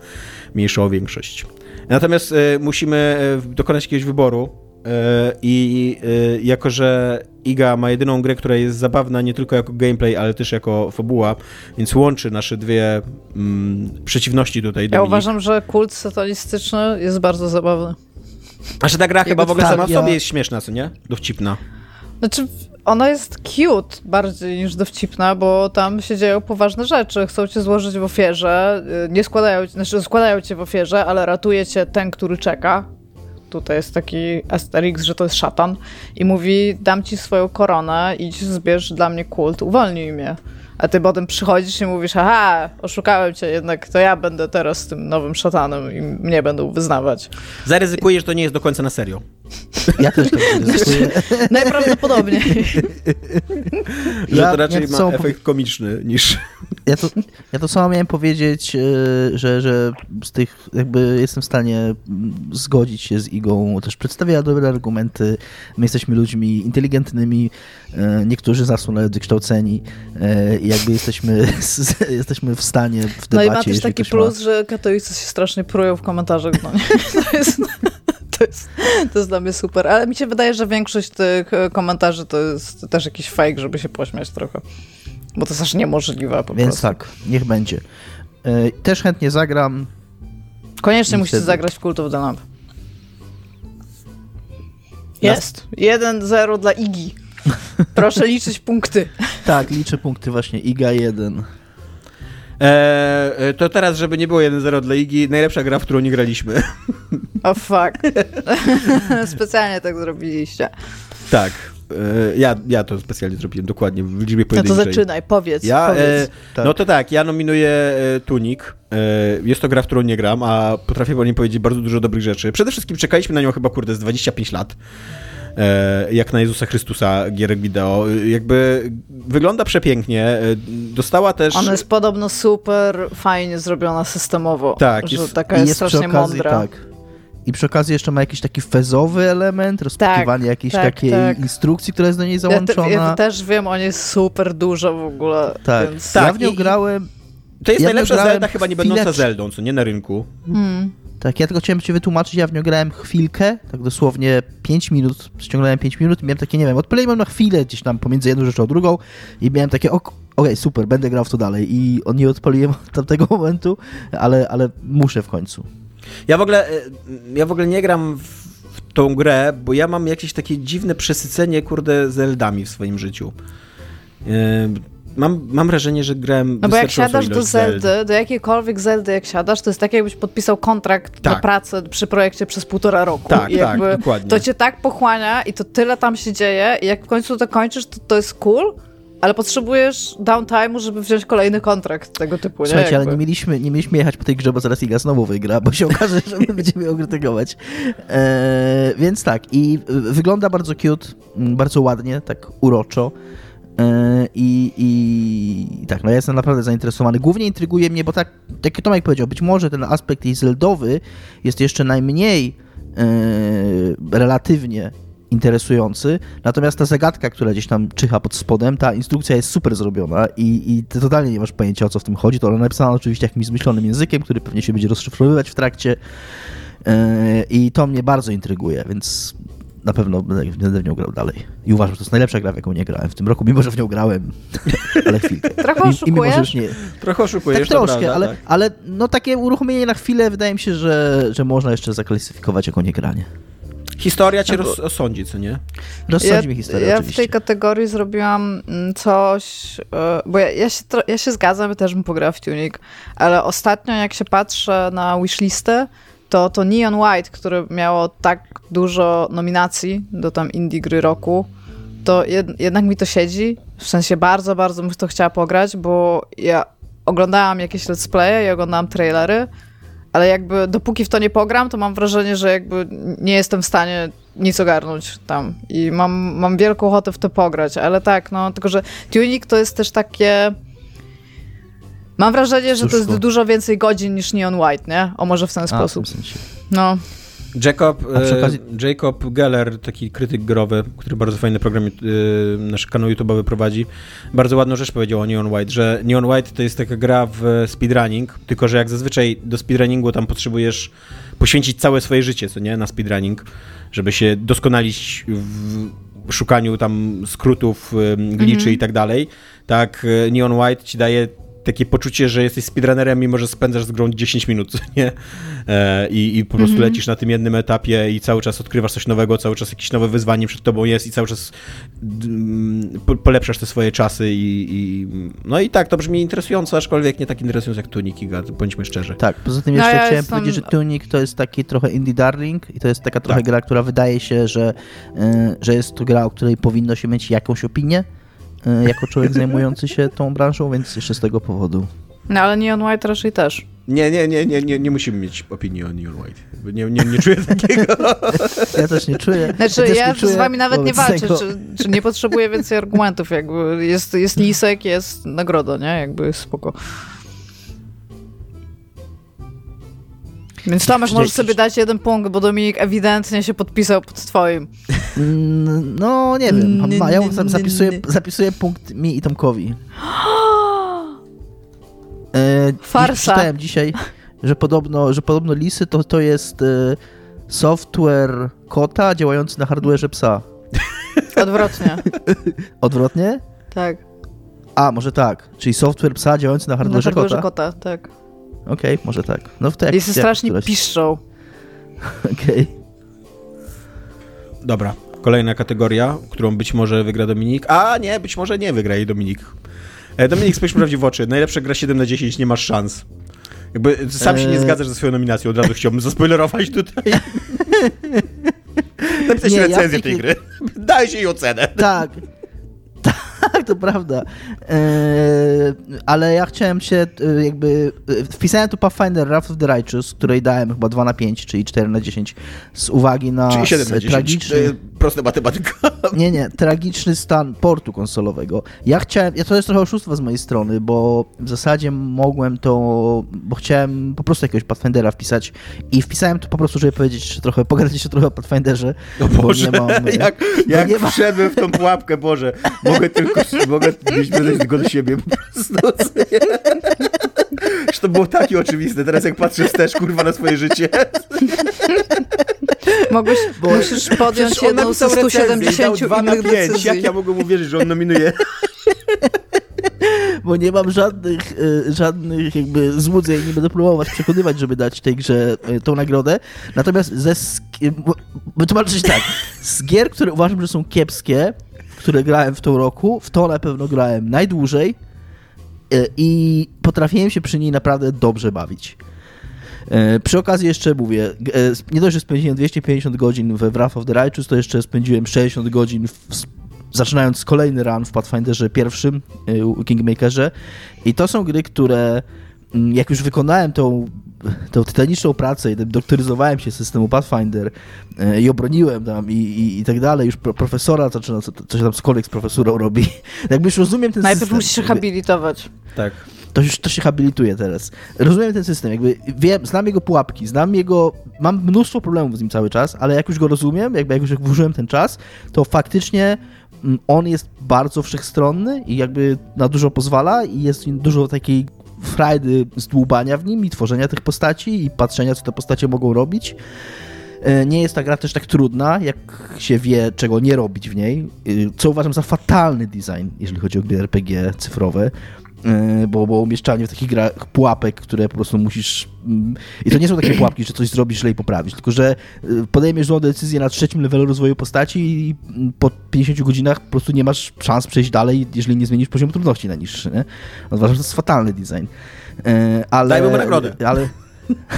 mniejsza o większość. Natomiast e, musimy e, dokonać jakiegoś wyboru i jako, że Iga ma jedyną grę, która jest zabawna nie tylko jako gameplay, ale też jako fabuła, więc łączy nasze dwie mm, przeciwności tutaj. Ja uważam, że kult satanistyczny jest bardzo zabawny. A że ta gra chyba w ogóle sama w sobie jest śmieszna, co nie? Dowcipna. Znaczy, ona jest cute bardziej niż dowcipna, bo tam się dzieją poważne rzeczy. Chcą cię złożyć w ofierze, y, nie składają, znaczy składają cię w ofierze, ale ratuje cię ten, który czeka. Tutaj jest taki Asterix, że to jest szatan. I mówi, dam ci swoją koronę, idź zbierz dla mnie kult, uwolnij mnie a ty potem przychodzisz i mówisz, aha, oszukałem cię, jednak to ja będę teraz tym nowym szatanem i mnie będą wyznawać. Zaryzykuję, że to nie jest do końca na serio. Ja też tak [laughs] ryzykuję. Najprawdopodobniej. że to raczej ja to ma efekt komiczny niż... Ja to, ja to samo miałem powiedzieć, e, że, że z tych jakby jestem w stanie zgodzić się z Igą, też przedstawiała dobre argumenty, my jesteśmy ludźmi inteligentnymi, e, niektórzy z nas są nawet wykształceni e, i jakby jesteśmy, [laughs] jesteśmy w stanie w debacie... No i ma też taki plus, ma... że katolicy się strasznie prują w komentarzach, no nie? [laughs] To jest... To jest, to jest dla mnie super, ale mi się wydaje, że większość tych e, komentarzy to jest też jakiś fake, żeby się pośmiać trochę. Bo to jest aż niemożliwe po Więc prostu. tak, niech będzie. E, też chętnie zagram. Koniecznie musicie wtedy... zagrać w Cult of the Lamp. Jest. 1-0 dla Igi. Proszę liczyć punkty. Tak, liczę punkty właśnie. Iga 1. Eee, to teraz, żeby nie było 1-0 dla Igi, najlepsza gra, w którą nie graliśmy. O oh, fuck. [laughs] Specjalnie tak zrobiliście. Tak. E, ja, ja to specjalnie zrobiłem, dokładnie, w liczbie pojedynczej. No to zaczynaj, powiedz. Ja, powiedz. E, tak. No to tak, ja nominuję e, Tunik. Jest to gra, w którą nie gram, a potrafię o niej powiedzieć bardzo dużo dobrych rzeczy. Przede wszystkim czekaliśmy na nią chyba, kurde, z 25 lat. E, jak na Jezusa Chrystusa gier wideo. Jakby wygląda przepięknie. E, dostała też... Ona jest podobno super fajnie zrobiona systemowo. Tak. Że jest, taka jest, jest strasznie okazji, mądra. Tak. I przy okazji jeszcze ma jakiś taki fezowy element, rozpakiwanie tak, jakiejś tak, takiej tak. instrukcji, która jest do niej załączona. Ja, te, ja też wiem, on jest super dużo w ogóle. Tak, więc... tak ja w nią grałem... To jest ja najlepsza Zelda chyba nie będąca Zeldą, co nie na rynku. Hmm. Tak, ja tylko chciałem ci wytłumaczyć, ja w nią grałem chwilkę, tak dosłownie 5 minut, ściągnąłem 5 minut i miałem takie, nie wiem, odpaliłem na chwilę gdzieś tam pomiędzy jedną rzeczą a drugą i miałem takie, okej, okay, super, będę grał w to dalej i nie odpaliłem [laughs] od tamtego momentu, ale, ale muszę w końcu. Ja w ogóle, e, ja w ogóle nie gram w tą grę, bo ja mam jakieś takie dziwne przesycenie, kurde, Zeldami w swoim życiu. Mam, mam wrażenie, że grałem No bo jak siadasz do Zeldy, do jakiejkolwiek Zeldy jak siadasz, to jest tak jakbyś podpisał kontrakt tak. na pracę przy projekcie przez półtora roku. Tak, I tak, dokładnie. To cię tak pochłania i to tyle tam się dzieje i jak w końcu to kończysz, to to jest cool, ale potrzebujesz downtime'u, żeby wziąć kolejny kontrakt tego typu, Słuchajcie, nie? ale nie mieliśmy, nie mieliśmy jechać po tej grze, bo zaraz Iga znowu wygra, bo się okaże, że my będziemy ją krytykować. Eee, więc tak, i wygląda bardzo cute, bardzo ładnie, tak uroczo. E, I, i, tak, no ja jestem naprawdę zainteresowany. Głównie intryguje mnie, bo tak, jak Tomek powiedział, być może ten aspekt jej zeldowy jest jeszcze najmniej e, relatywnie interesujący, natomiast ta zagadka, która gdzieś tam czyha pod spodem, ta instrukcja jest super zrobiona i, i ty totalnie nie masz pojęcia o co w tym chodzi. To ona napisana oczywiście jakimś zmyślonym językiem, który pewnie się będzie rozszyfrowywać w trakcie e, i to mnie bardzo intryguje, więc na pewno będę w nią grał dalej. I uważam, że to jest najlepsza gra, w jaką nie grałem w tym roku, mimo że w nią grałem, [laughs] ale chwilkę. Trochę oszukujesz? I, i nie... Trochę oszukujesz, tak, troszkę, prawda, ale, tak. ale no takie uruchomienie na chwilę wydaje mi się, że, że można jeszcze zaklasyfikować jako niegranie. Historia cię no bo... rozsądzi, co nie? Rozsądzi ja, mi historia, Ja oczywiście. w tej kategorii zrobiłam mm, coś, e, bo ja, ja, się, ja się zgadzam, też bym pograła w Tunic, ale ostatnio jak się patrzę na wishlistę, to, to Neon White, które miało tak dużo nominacji do tam indie gry roku, to jed, jednak mi to siedzi. W sensie bardzo, bardzo bym to chciała pograć, bo ja oglądałam jakieś let's play i oglądałam trailery, ale jakby dopóki w to nie pogram, to mam wrażenie, że jakby nie jestem w stanie nic ogarnąć tam i mam, mam wielką ochotę w to pograć, ale tak, no, tylko że Tunic to jest też takie Mam wrażenie, że to jest dużo więcej godzin niż Neon White, nie? O może w ten A, sposób. W sensie. No. Jacob, okazji... Jacob Geller, taki krytyk growy, który bardzo fajny program nasz kanał YouTube'owy prowadzi, bardzo ładną rzecz powiedział o Neon White, że Neon White to jest taka gra w speedrunning, tylko że jak zazwyczaj do speedrunningu tam potrzebujesz poświęcić całe swoje życie, co nie, na speedrunning, żeby się doskonalić w szukaniu tam skrótów, gliczy mm -hmm. i tak dalej, tak Neon White ci daje takie poczucie, że jesteś speedrunnerem, mimo że spędzasz z grą 10 minut, [laughs] nie? E, I, I po prostu mm -hmm. lecisz na tym jednym etapie i cały czas odkrywasz coś nowego, cały czas jakieś nowe wyzwanie przed tobą jest i cały czas mm, polepszasz te swoje czasy i, i, no i tak, to brzmi interesująco, aczkolwiek nie tak interesująco jak Tunic i bądźmy szczerzy. Tak, poza tym jeszcze no, ja chciałem jestem... powiedzieć, że Tunic to jest taki trochę indie darling i to jest taka trochę tak. gra, która wydaje się, że, y, że jest to gra, o której powinno się mieć jakąś opinię, jako człowiek zajmujący się tą branżą, więc jeszcze z tego powodu. No ale Neon White raczej też. Nie, nie, nie, nie, nie, nie musimy mieć opinii o Neon White. Nie, nie, nie czuję takiego. [laughs] Ja też nie czuję. Znaczy, ja, ja z wami nawet nie walczę, czy, czy nie potrzebuję więcej argumentów. Jakby jest, jest lisek, jest nagroda, nie? Jakby jest spoko. Więc Tomek możesz sobie dać jeden punkt, bo Dominik ewidentnie się podpisał pod twoim. [laughs] No, nie wiem. Ja zapisuję, zapisuję punkt mi i Tomkowi. [gasps] E, Farsa. Czytałem dzisiaj, że podobno, że podobno lisy to, to jest e, software kota działający na hardwareze psa. [laughs] Odwrotnie. [laughs] Odwrotnie? Tak. A, może tak. Czyli software psa działający na hardwareze kota? Na hardwareze kota, tak. Okej, okay, może tak. No w jak, Jest strasznie któraś... piszczą. [laughs] Okej. Okay. Dobra, kolejna kategoria, którą być może wygra Dominik. A nie, być może nie wygra jej Dominik. E, Dominik, spójrz prawdziwie w oczy. Najlepsza gra 7 na 10, nie masz szans. Jakby sam się nie e, zgadzasz ze swoją nominacją, od razu chciałbym [laughs] zaspoilerować tutaj. [laughs] Napisać recenzję ja tej gry. Daj się jej ocenę. Tak. Tak, to prawda. Eee, ale ja chciałem się e, jakby... E, wpisałem tu Pathfinder Wrath of the Righteous, której dałem chyba 2 na 5, czyli 4 na 10, z uwagi na czyli 7 na 10. tragiczny... Prosta matematyka. [laughs] Nie, nie, tragiczny stan portu konsolowego. Ja chciałem... Ja to jest trochę oszustwo z mojej strony, bo w zasadzie mogłem to... Bo chciałem po prostu jakiegoś Pathfindera wpisać i wpisałem tu po prostu, żeby powiedzieć trochę, pogadać jeszcze trochę o Pathfinderze. O Boże, bo nie mam, [laughs] jak, jak nie wszedłem w tą pułapkę, Boże, mogę tylko mogę mieć tylko do siebie po prostu. Że to było takie oczywiste. Teraz jak patrzę wstecz, kurwa, na swoje życie. Mogłeś, bo musisz podjąć jedną z 170 innych decyzji. Jak ja mogłem uwierzyć, że on nominuje? [laughs] bo nie mam żadnych, e, żadnych jakby złudzeń, nie będę próbować przekonywać, żeby dać tej grze e, tą nagrodę. Natomiast ze wytłumaczę się tak, z gier, które uważam, że są kiepskie, które grałem w tym roku, w to na pewno grałem najdłużej i potrafiłem się przy niej naprawdę dobrze bawić. E, przy okazji jeszcze mówię, e, nie dość, że spędziłem 250 godzin we Wrath of the Righteous, to jeszcze spędziłem 60 godzin w, zaczynając kolejny run w Pathfinderze pierwszym, Kingmakerze. I to są gry, które mm, jak już wykonałem tą tą tytaniczną pracę i doktoryzowałem się systemu Pathfinder e, i obroniłem tam i, i, i tak dalej, już profesora zaczyna, co, co się tam cokolwiek z profesurą robi. [laughs] Jakby już rozumiem ten Najpierw system. Najpierw musisz się habilitować. Tak. To już to się habilituje teraz. Rozumiem ten system, jakby wiem, znam jego pułapki, znam jego, mam mnóstwo problemów z nim cały czas, ale jak już go rozumiem, jakby jak już włożyłem ten czas, to faktycznie mm, on jest bardzo wszechstronny i jakby na dużo pozwala i jest dużo takiej frajdy z dłubania w nim i tworzenia tych postaci i patrzenia, co te postacie mogą robić. E, nie jest ta gra też tak trudna, jak się wie, czego nie robić w niej, e, co uważam za fatalny design, jeżeli chodzi o gry RPG cyfrowe. E, bo, bo umieszczanie w takich grach pułapek, które po prostu musisz... Mm, I to nie są takie pułapki, że coś zrobisz źle i poprawisz, tylko że e, podejmiesz złą decyzję na trzecim levelu rozwoju postaci i po 50 godzinach po prostu nie masz szans przejść dalej, jeżeli nie zmienisz poziomu trudności na niższy. Nie? Uważam, że to jest fatalny design. E, ale, Dajmy mu nagrodę. Ale,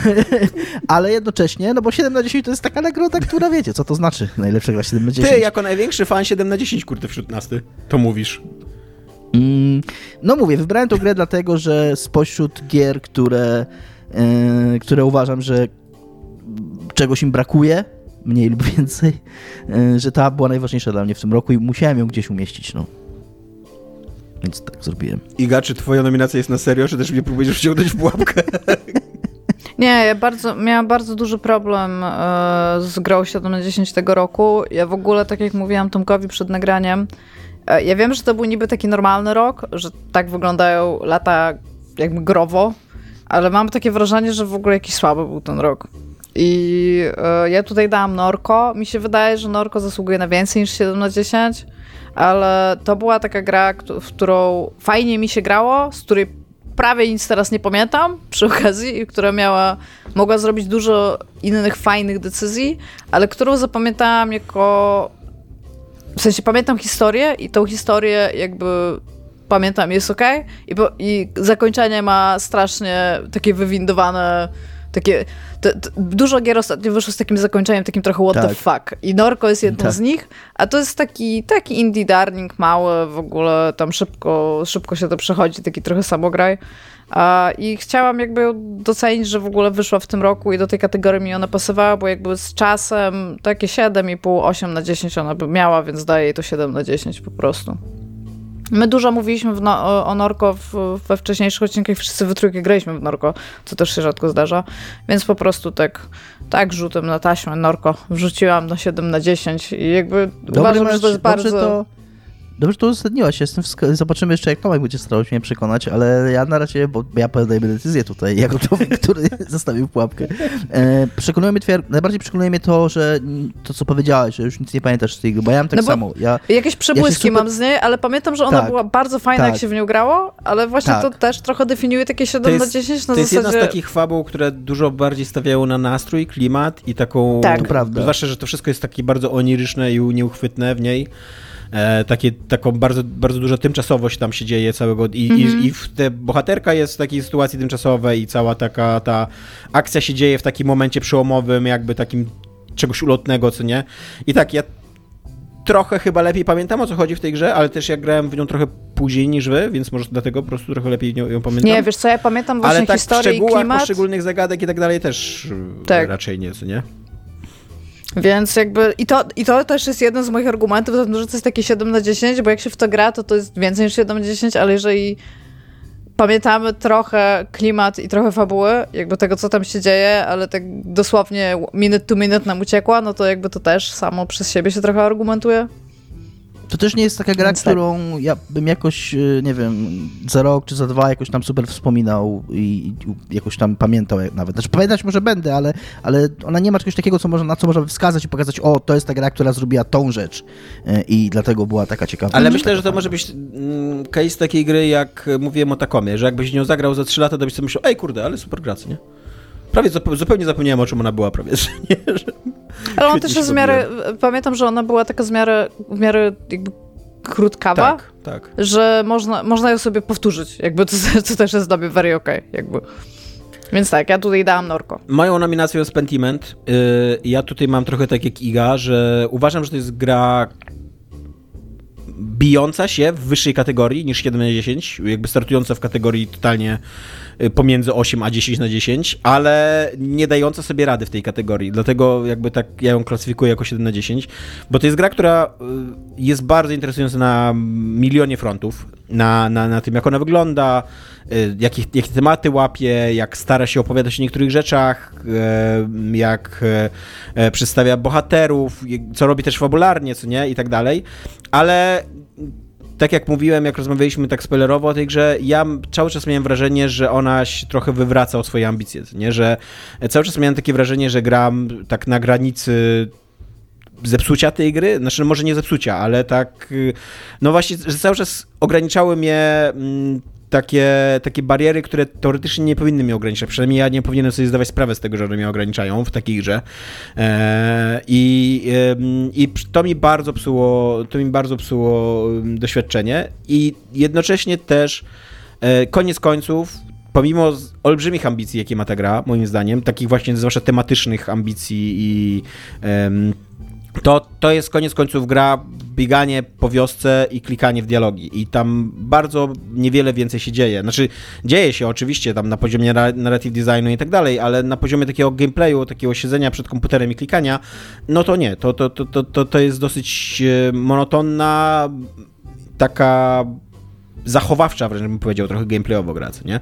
[laughs] ale jednocześnie, no bo 7 na 10 to jest taka nagroda, która wiecie, co to znaczy najlepsza gra 7 na 10. Ty, jako największy fan 7 na 10, kurde, wśród nas, ty, to mówisz. Mm, no mówię, wybrałem tę grę dlatego, że spośród gier, które, yy, które uważam, że czegoś im brakuje, mniej lub więcej, yy, że ta była najważniejsza dla mnie w tym roku i musiałem ją gdzieś umieścić, no. Więc tak zrobiłem. Iga, czy twoja nominacja jest na serio, czy też mnie próbujesz wciągnąć w pułapkę? [laughs] Nie, ja bardzo, miałam bardzo duży problem e, z grą 7 na 10 tego roku. Ja w ogóle, tak jak mówiłam Tomkowi przed nagraniem, ja wiem, że to był niby taki normalny rok, że tak wyglądają lata jakby growo, ale mam takie wrażenie, że w ogóle jakiś słaby był ten rok. I e, ja tutaj dałam Norko. Mi się wydaje, że Norko zasługuje na więcej niż 7 na 10, ale to była taka gra, w którą fajnie mi się grało, z której prawie nic teraz nie pamiętam przy okazji i która miała, mogła zrobić dużo innych fajnych decyzji, ale którą zapamiętałam jako w sensie pamiętam historię i tą historię jakby pamiętam jest ok i, i zakończenie ma strasznie takie wywindowane takie, to, to, dużo gier ostatnio wyszło z takim zakończeniem, takim trochę what tak. the fuck. I Norko jest jedną tak. z nich, a to jest taki, taki indie darling mały, w ogóle tam szybko, szybko się to przechodzi, taki trochę samograj. I chciałam jakby docenić, że w ogóle wyszła w tym roku i do tej kategorii mi ona pasowała, bo jakby z czasem takie 7,5, 8 na 10 ona by miała, więc daję jej to 7 na 10 po prostu. My dużo mówiliśmy no, o Norko w, we wcześniejszych odcinkach, wszyscy we trójkę graliśmy w Norko, co też się rzadko zdarza, więc po prostu tak, tak rzutem na taśmę Norko wrzuciłam na 7 na 10 i jakby Dobry uważam, że to jest bardzo... To Dobrze, że to uzasadniłaś. Jestem w... Zobaczymy jeszcze, jak Tomek będzie starał się mnie przekonać, ale ja na razie, bo ja podejmę decyzję tutaj, [laughs] jako człowiek, który [laughs] zostawił pułapkę. E, przekonuje mnie twoja... Najbardziej przekonuje mnie to, że to, co powiedziałeś, że już nic nie pamiętasz z tej gry, bo ja mam tak no samo. Ja, jakieś przebłyski ja super... mam z niej, ale pamiętam, że ona tak, była bardzo fajna, tak, jak się w nią grało, ale właśnie tak. to też trochę definiuje takie 7 jest, na 10 na To jest jedna z takich fabuł, które dużo bardziej stawiają na nastrój, klimat i taką... Tak. To prawda. Zwłaszcza, że to wszystko jest takie bardzo oniryczne i nieuchwytne w niej. E, takie, taką bardzo, bardzo duża tymczasowość tam się dzieje całego i, mm -hmm. i, mhm. i te bohaterka jest w takiej sytuacji tymczasowej i cała taka ta akcja się dzieje w takim momencie przełomowym, jakby takim czegoś ulotnego, co nie? I tak, ja trochę chyba lepiej pamiętam o co chodzi w tej grze, ale też ja grałem w nią trochę później niż wy, więc może dlatego po prostu trochę lepiej ją, ją pamiętam. Nie, wiesz co, ja pamiętam właśnie ale tak historię w szczegółach klimat. poszczególnych zagadek i tak dalej też tak. raczej nie, co nie? Więc jakby, i to, i to też jest jeden z moich argumentów, że to jest takie 7 na 10, bo jak się w to gra, to to jest więcej niż 7 na 10, ale jeżeli pamiętamy trochę klimat i trochę fabuły, jakby tego, co tam się dzieje, ale tak dosłownie minute to minute nam uciekła, no to jakby to też samo przez siebie się trochę argumentuje. To też nie jest taka gra, Więc którą tak. ja bym jakoś, y, nie wiem, za rok czy za dwa jakoś tam super wspominał i, jakoś tam pamiętał nawet. Znaczy pamiętać może będę, ale, ale ona nie ma czegoś takiego, co można, na co można wskazać i pokazać, o, to jest ta gra, która zrobiła tą rzecz y, i dlatego była taka ciekawa. Ale myślę, że to może być mm, case takiej gry, jak mówiłem o Takomie, że jakbyś nią zagrał za 3 lata, to byś sobie myślał, ej kurde, ale super gra, nie? Prawie zupełnie zapomniałem, o czym ona była prawie, [laughs] że nie, że Ale ona też jest w miarę, pamiętam, że ona była taka w miarę, w miarę jakby krótkawa, tak, tak. że można, można ją sobie powtórzyć, jakby to, [laughs] to też jest dla mnie very okay, jakby. Więc tak, ja tutaj dałam Norko. Moją nominacją jest Pentiment. Yy, ja tutaj mam trochę tak jak Iga, że uważam, że to jest gra bijąca się w wyższej kategorii niż 7 na 10, jakby startująca w kategorii totalnie Y, pomiędzy 8 a 10 na 10, ale nie dająca sobie rady w tej kategorii. Dlatego jakby tak ja ją klasyfikuję jako 7 na 10, bo to jest gra, która y, jest bardzo interesująca na milionie frontów, na, na, na tym, jak ona wygląda, y, jakie, jakie tematy łapie, jak stara się opowiadać o niektórych rzeczach, jak przedstawia bohaterów, co robi też fabularnie, co nie, i tak dalej, ale tak jak mówiłem, jak rozmawialiśmy tak spoilerowo o tej grze, ja cały czas miałem wrażenie, że ona się trochę wywraca o swoje ambicje, nie? Że cały czas miałem takie wrażenie, że gram tak na granicy zepsucia tej gry, znaczy no może nie zepsucia, ale tak, no właśnie, że cały czas ograniczały mnie mm, takie, takie bariery, które teoretycznie nie powinny mnie ograniczać. Przynajmniej ja nie powinienem sobie zdawać sprawę z tego, że one mnie ograniczają w takiej grze. E, I, i to mi bardzo psuło, to mi bardzo psuło doświadczenie i jednocześnie też e, koniec końców pomimo olbrzymich ambicji, jakie ma ta gra, moim zdaniem, takich właśnie zwłaszcza tematycznych ambicji i to, to jest koniec końców gra bieganie po wiosce i klikanie w dialogi. I tam bardzo niewiele więcej się dzieje. Znaczy, dzieje się oczywiście tam na poziomie narrative designu i tak dalej, ale na poziomie takiego gameplayu, takiego siedzenia przed komputerem i klikania, no to nie. To, to, to, to, to jest dosyć e, monotonna, taka zachowawcza, wręcz bym powiedział, trochę gameplayowo gra, nie?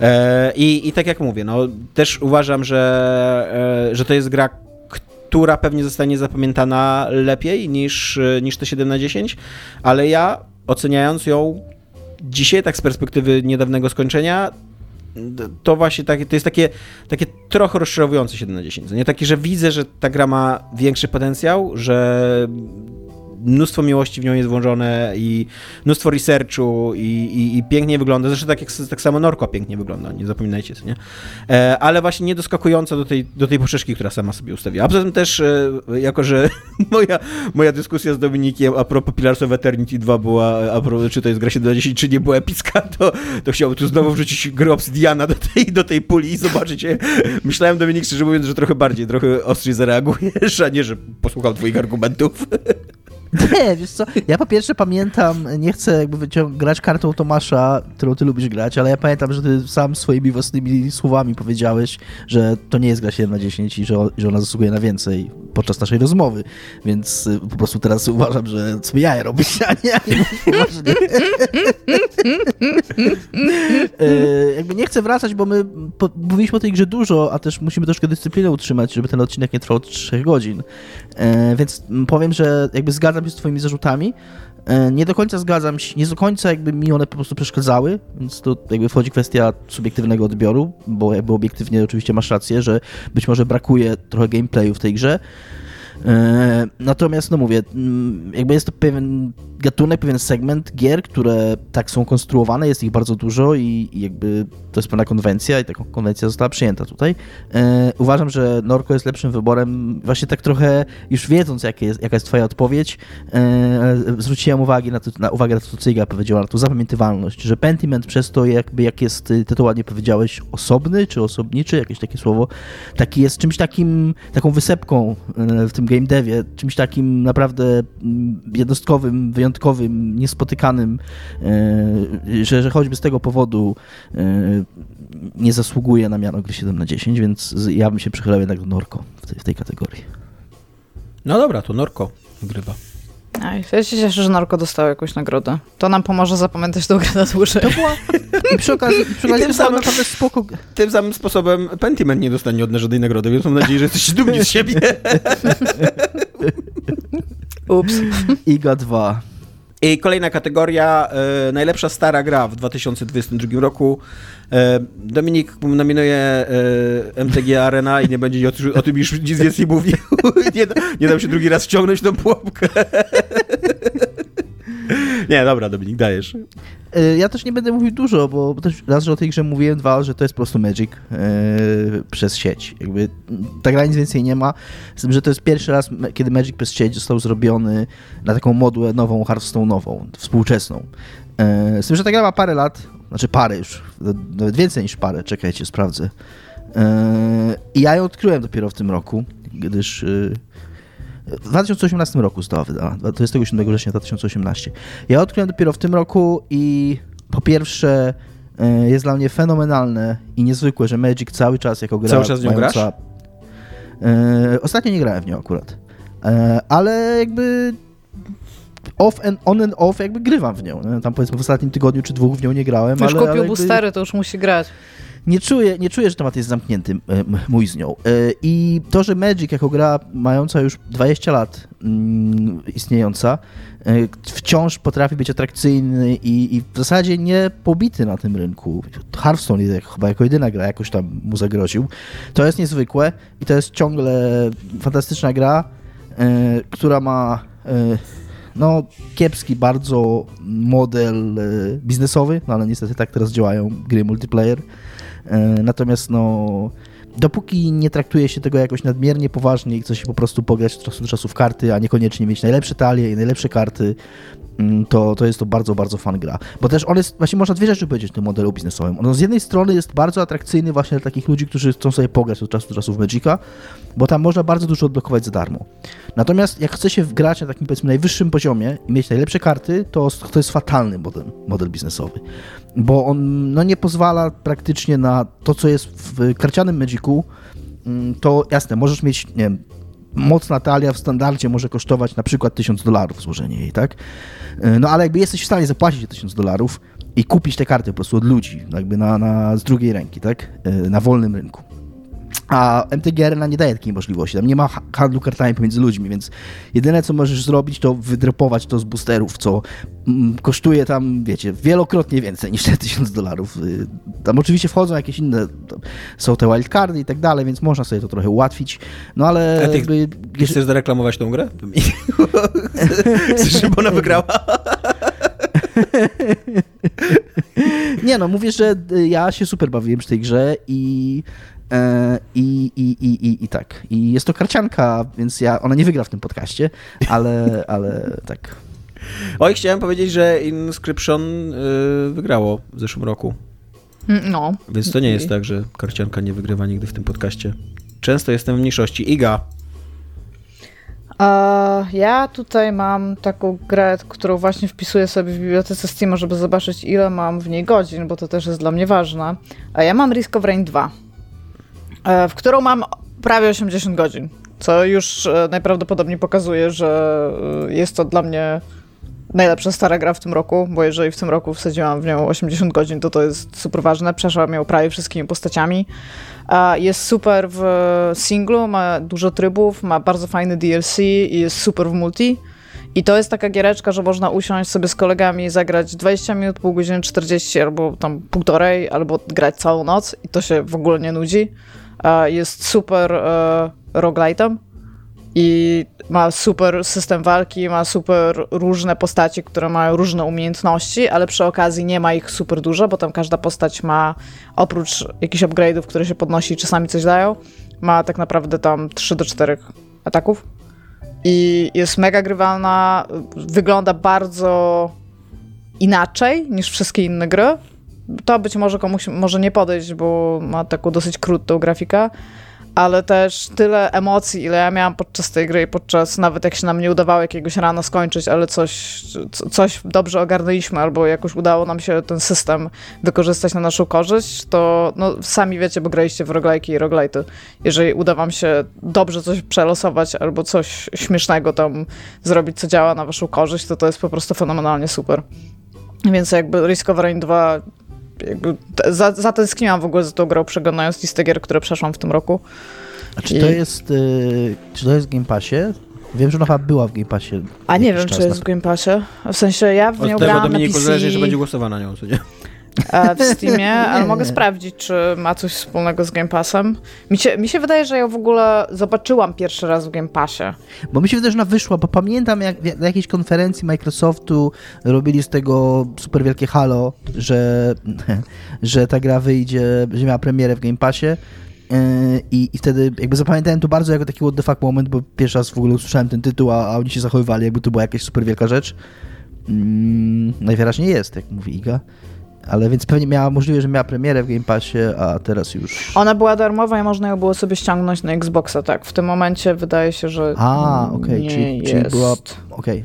E, i, I tak jak mówię, no też uważam, że, e, że to jest gra, która pewnie zostanie zapamiętana lepiej niż, niż te 7 na 10, ale ja oceniając ją dzisiaj, tak z perspektywy niedawnego skończenia, to właśnie takie, to jest takie, takie trochę rozczarowujące 7 na 10. Nie takie, że widzę, że ta gra ma większy potencjał, że mnóstwo miłości w nią jest włożone i mnóstwo researchu i, i, i pięknie wygląda. Zresztą tak, jak, tak samo Norko pięknie wygląda, nie zapominajcie, nie? E, ale właśnie nie doskakująca do tej, do tej poprzeczki, która sama sobie ustawiła. A poza tym też, e, jako że [laughs] moja, moja dyskusja z Dominikiem a propos Pillars of Eternity 2 była, a propos, czy to jest gra 7 na 10, czy nie była epicka, [laughs] to, to chciałbym tu znowu wrzucić gry Obsidiana do tej, do tej puli i zobaczycie. Myślałem, Dominik, szczerze mówiąc, że trochę bardziej, trochę ostrzej zareagujesz, a nie, że posłucham twoich argumentów. [laughs] Nie, wiesz co, ja po pierwsze pamiętam, nie chcę jakby grać kartą Tomasza, którą ty lubisz grać, ale ja pamiętam, że ty sam swoimi własnymi słowami powiedziałeś, że to nie jest gra 7 na 10 i że, że ona zasługuje na więcej podczas naszej rozmowy, więc y, po prostu teraz uważam, że sobie jaja robisz, a nie, a nie. E, [laughs] jakby nie chcę wracać, bo my po, mówiliśmy o tej grze dużo, a też musimy troszkę dyscyplinę utrzymać, żeby ten odcinek nie trwał 3 godzin. E, więc powiem, że jakby zgadzam się z twoimi zarzutami. E, nie do końca zgadzam się, nie do końca jakby mi one po prostu przeszkadzały, więc to jakby wchodzi kwestia subiektywnego odbioru, bo jakby obiektywnie oczywiście masz rację, że być może brakuje trochę gameplayu w tej grze. E, natomiast, no mówię, jakby jest to pewien gatunek, pewien segment gier, które tak są konstruowane, jest ich bardzo dużo i, i jakby to jest pewna konwencja i taka konwencja została przyjęta tutaj. E, uważam, że Norko jest lepszym wyborem, właśnie tak trochę już wiedząc, jest, jaka jest twoja odpowiedź, e, zwróciłem uwagę na, to, na uwagę na to, co Cyga powiedziała, na tą zapamiętywalność, że Pentiment przez to, jakby jak jest, ty to ładnie powiedziałeś, osobny czy osobniczy, jakieś takie słowo, taki jest czymś takim, taką wysepką e, w tym game devie, czymś takim naprawdę mm, jednostkowym, wyjątkowym, wyjątkowym, niespotykanym, e, że, że choćby z tego powodu e, nie zasługuje na miano gry 7 na 10, więc ja bym się przychylał jednak do Norko w tej, w tej kategorii. No dobra, to Norko wygrywa. Aj, ja się cieszę, że Norko dostał jakąś nagrodę. To nam pomoże zapamiętać tę grę na dłużej. To była... I przy okazji, [laughs] przy okazji tym samym, naprawdę spoko... Tym samym sposobem Pentiment nie dostanie od nas żadnej nagrody, więc mam nadzieję, że jesteś dumni z siebie. [laughs] Ups. [laughs] IGA 2. I kolejna kategoria, e, najlepsza stara gra w 2022 roku. E, Dominik nominuje e, MTG Arena i nie będzie o, o, tym już nic więcej mówił. [laughs] nie, nie dam się drugi raz wciągnąć tą pułapkę. [laughs] Nie, dobra, Dominik, dajesz. E, ja też nie będę mówił dużo, bo też raz, że o tej grze mówiłem, dwa, że to jest po prostu Magic yy, przez sieć. Jakby ta gra nic więcej nie ma. Z tym, że to jest pierwszy raz, kiedy Magic przez sieć został zrobiony na taką modłę nową, Hearthstone'ową, współczesną. Yy, z tym, że ta gra ma parę lat, znaczy parę już, nawet więcej niż parę, czekajcie, sprawdzę. Yy, I ja ją odkryłem dopiero w tym roku, gdyż w 2018 roku została wydana, 27 września 2018. Ja odkryłem dopiero w tym roku i po pierwsze e, jest dla mnie fenomenalne i niezwykłe, że Magic cały czas jako gra... Cały czas w nią grasz? E, ostatnio nie grałem w nią akurat, e, ale jakby off and on and off jakby grywam w nią. Tam powiedzmy w ostatnim tygodniu czy dwóch w nią nie grałem, Już ale... kupił jakby... boostery, to już musi grać nie czuję, nie czuję, że temat jest zamknięty mój z nią. E, I to, że Magic jako gra mająca już 20 lat mm, istniejąca, e, wciąż potrafi być atrakcyjny i, i, w zasadzie nie pobity na tym rynku. Hearthstone chyba jako jedyna gra jakoś tam mu zagroził. To jest niezwykłe i to jest ciągle fantastyczna gra, e, która ma no, kiepski bardzo model biznesowy, no ale niestety tak teraz działają gry multiplayer. E, natomiast no, dopóki nie traktuje się tego jakoś nadmiernie poważnie i chce się po prostu pograć od czasu do czasu w karty, a niekoniecznie mieć najlepsze talie i najlepsze karty, to, to jest to bardzo, bardzo fan gra. Bo też on jest, właśnie można dwie rzeczy powiedzieć o tym modelu biznesowym. On z jednej strony jest bardzo atrakcyjny właśnie dla takich ludzi, którzy chcą sobie pograć od czasu do czasu w Magica, bo tam można bardzo dużo odblokować za darmo. Natomiast jak chce się wgrać na takim powiedzmy najwyższym poziomie i mieć najlepsze karty, to, to jest fatalny model, model biznesowy bo on no, nie pozwala praktycznie na to, co jest w karcianym Magicu, mm, to jasne, możesz mieć, nie wiem, mocna talia w standardzie może kosztować na przykład 1000 dolarów złożenie jej, tak? E, no ale jakby jesteś w stanie zapłacić 1000 dolarów, i kupić te karty po prostu od ludzi, jakby na, na, z drugiej ręki, tak? Na wolnym rynku. A MTG Arena nie daje takiej możliwości. Tam nie ma handlu kartami pomiędzy ludźmi, więc jedyne co możesz zrobić, to wydropować to z boosterów, co mm, kosztuje tam, wiecie, wielokrotnie więcej niż te 1000 dolarów. Y, tam oczywiście wchodzą jakieś inne, są te wildcardy i tak dalej, więc można sobie to trochę ułatwić. No ale. A ty, jakby, chcesz zareklamować tą grę? [laughs] chcesz, żeby ona wygrała? nie no, mówię, że ja się super bawiłem przy tej grze i I, i, i, i, I tak. I jest to karcianka, więc ja, ona nie wygra w tym podcaście, ale, [laughs] ale tak. Oj, chciałem powiedzieć, że Inscription y, wygrało w zeszłym roku. Mm, no. Więc to nie jest tak, że karcianka nie wygrywa nigdy w tym podcaście. Często jestem w mniejszości. Iga. ja tutaj mam taką grę, którą właśnie wpisuję sobie w bibliotece Steam, żeby zobaczyć, ile mam w niej godzin, bo to też jest dla mnie ważne. A ja mam Risk of Rain 2. E, w którą mam prawie 80 godzin, co już e, najprawdopodobniej pokazuje, że e, jest to dla mnie najlepsza stara gra w tym roku, bo jeżeli w tym roku wsadziłam w nią 80 godzin, to to jest super ważne. Przeszłam ją prawie wszystkimi postaciami. Jest super w singlu, ma dużo trybów, ma bardzo fajny DLC i jest super w multi. I to jest taka giereczka, że można usiąść sobie z kolegami, zagrać 20 minut, pół godziny, 40 albo tam półtorej, albo grać całą noc i to się w ogóle nie nudzi jest super e, roguelite'em i ma super system walki, ma super różne postacie, które mają różne umiejętności, ale przy okazji nie ma ich super dużo, bo tam każda postać ma oprócz jakichś upgrade'ów, które się podnosi i czasami coś dają, ma tak naprawdę tam 3 do 4 ataków. I jest mega grywalna, wygląda bardzo inaczej niż wszystkie inne gry, to być może komuś może nie podejść, bo ma taką dosyć krótką grafikę, ale też tyle emocji, ile ja miałam podczas tej gry podczas, nawet jak się nam nie udawało jakiegoś rana skończyć, ale coś, coś dobrze ogarnęliśmy, albo jakoś udało nam się ten system wykorzystać na naszą korzyść, to no, sami wiecie, bo graliście w roglajki i roglajty. Jeżeli uda wam się dobrze coś przelosować, albo coś śmiesznego tam zrobić, co działa na waszą korzyść, to to jest po prostu fenomenalnie super. Więc jakby Risk of Rain 2 jakby zatęskniłam w ogóle za tą grą, przeglądając listę gier, które przeszłam w tym roku. A czy I... to jest, y, czy to jest w Game Passie? Wiem, że ona chyba była w Game Passie. A nie wiem, czy jest w Game Passie. W sensie ja w nią grałam na PC. zależy, że będzie głosowana na nią, co nie? W Steamie, ale mogę sprawdzić, czy ma coś wspólnego z Game Passem. Mi się, mi się wydaje, że ja w ogóle zobaczyłam pierwszy raz w Game Passie. Bo mi się wydaje, że ona wyszła, bo pamiętam jak na jakiejś konferencji Microsoftu robili z tego super wielkie halo, że, [laughs] że ta gra wyjdzie, że miała premierę w Game Passie. E, I, I wtedy jakby zapamiętałem to bardzo jako taki what the fuck moment, bo pierwszy raz w ogóle usłyszałem ten tytuł, a, a oni się zachowywali, jakby to była jakaś super wielka rzecz. Mm, najwyraźniej jest, jak mówi Iga ale więc pewnie miała możliwe, że miała premierę w Game Passie, a teraz już... Ona była darmowa i można ją było sobie ściągnąć na Xboxa, tak. W tym momencie wydaje się, że A, okej, okay. czyli, czyli była... Okej. Okay.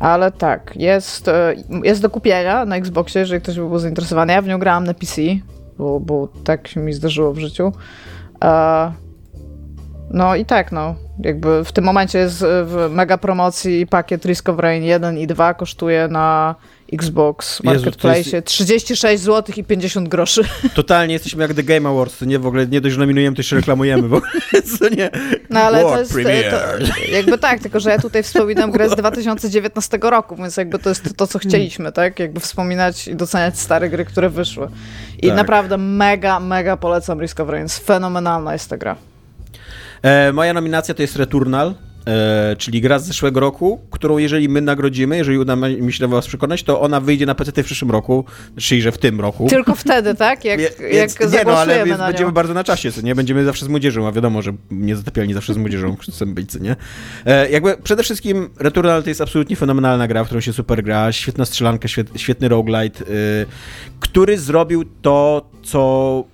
Ale tak, jest, e, jest do kupienia na Xboxie, jeżeli ktoś by był zainteresowany. Ja w nią grałam na PC, bo, bo tak się mi zdarzyło w życiu. E, no i tak, no. Jakby w tym momencie jest w mega promocji pakiet Risk of Rain 1 i 2 kosztuje na Xbox Marketplace jest... 36 zł i 50 groszy. [laughs] Totalnie jesteśmy jak The Game Awards, nie? W ogóle nie dość, że nominujemy, to jeszcze reklamujemy, bo [laughs] co nie? No ale War to jest, to, jakby tak, tylko że ja tutaj wspominam grę z 2019 roku, więc jakby to jest to, co chcieliśmy, tak? Jakby wspominać i doceniać stare gry, które wyszły. I tak. naprawdę mega, mega polecam Risk of Rains. Fenomenalna jest ta gra. E, moja nominacja to jest Returnal. E, czyli gra z zeszłego roku, którą jeżeli my nagrodzimy, jeżeli uda mi się do was przekonać, to ona wyjdzie na PC w przyszłym roku, czyli że w tym roku. Tylko wtedy, tak? Jak, więc, jak nie, no, ale więc będziemy bardzo na czasie, co nie? Będziemy zawsze z młodzieżą, a wiadomo, że nie zatapialni zawsze z młodzieżą [laughs] chcemy być, co nie? E, jakby przede wszystkim Returnal to jest absolutnie fenomenalna gra, w którą się super gra, świetna strzelanka, świet, świetny roguelite, y, który zrobił to, co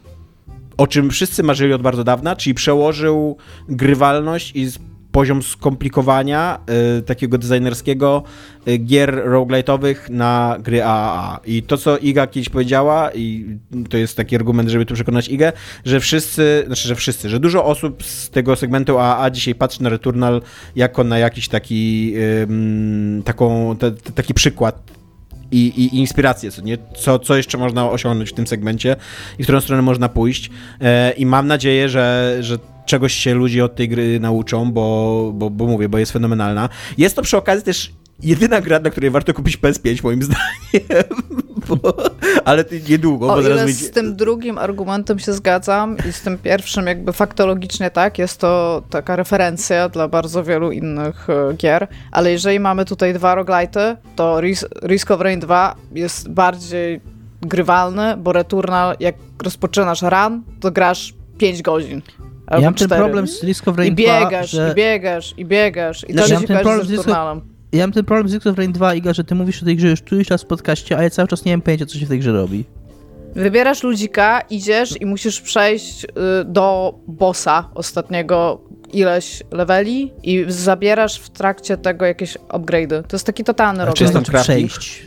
o czym wszyscy marzyli od bardzo dawna, czyli przełożył grywalność i poziom skomplikowania y, takiego designerskiego y, gier roguelite'owych na gry AAA. I to, co Iga kiedyś powiedziała, i to jest taki argument, żeby tu przekonać Igę, że wszyscy, znaczy, że wszyscy, że dużo osób z tego segmentu AAA dzisiaj patrzy na Returnal jako na jakiś taki, y, taką, te, taki przykład i, i, inspiracje, co, nie? Co, co jeszcze można osiągnąć w tym segmencie i w którą stronę można pójść. E, I mam nadzieję, że, że czegoś się ludzie od tej gry nauczą, bo, bo, bo mówię, bo jest fenomenalna. Jest to przy okazji też jedyna gra, na której warto kupić PS5, moim zdaniem. [laughs] Bo, ale niedługo, o bo zaraz ile z tym drugim argumentem się zgadzam i z tym pierwszym jakby faktologicznie tak, jest to taka referencja dla bardzo wielu innych e, gier, ale jeżeli mamy tutaj dwa roguelite'y, to Risk of Rain 2 jest bardziej grywalny, bo Returnal, jak rozpoczynasz run, to grasz 5 godzin. Ja mam ten problem z Risk of Rain I biegasz, 2, że... i biegasz, i biegasz, i znaczy, to się kojarzy z Returnalem ja mam ten problem z Risk of Rain 2, Iga, że ty mówisz o tej grze już któryś czas w podcaście, a ja cały czas nie mam pojęcia, co się w tej grze robi. Wybierasz ludzika, idziesz i musisz przejść y, do bossa ostatniego ileś leveli i zabierasz w trakcie tego jakieś upgrade'y. To jest taki totalny robienie. Czy znaczy przejść?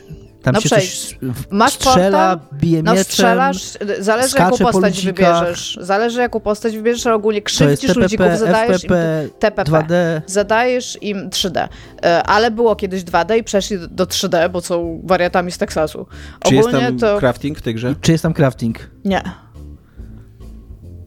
Tam no się przejść. Masz strzela, portal, bije no mieczem, strzelasz, zależy jaką postać wybierzesz. Zależy jaką postać wybierzesz, ale ogólnie krzywdzisz ludzików, zadajesz FPP, im TPP, 2D. zadajesz im 3D. E, ale było kiedyś 2D i przeszli do 3D, bo są wariatami z Teksasu. Czy ogólnie jest tam to... crafting w tej grze? Czy jest tam crafting? Nie.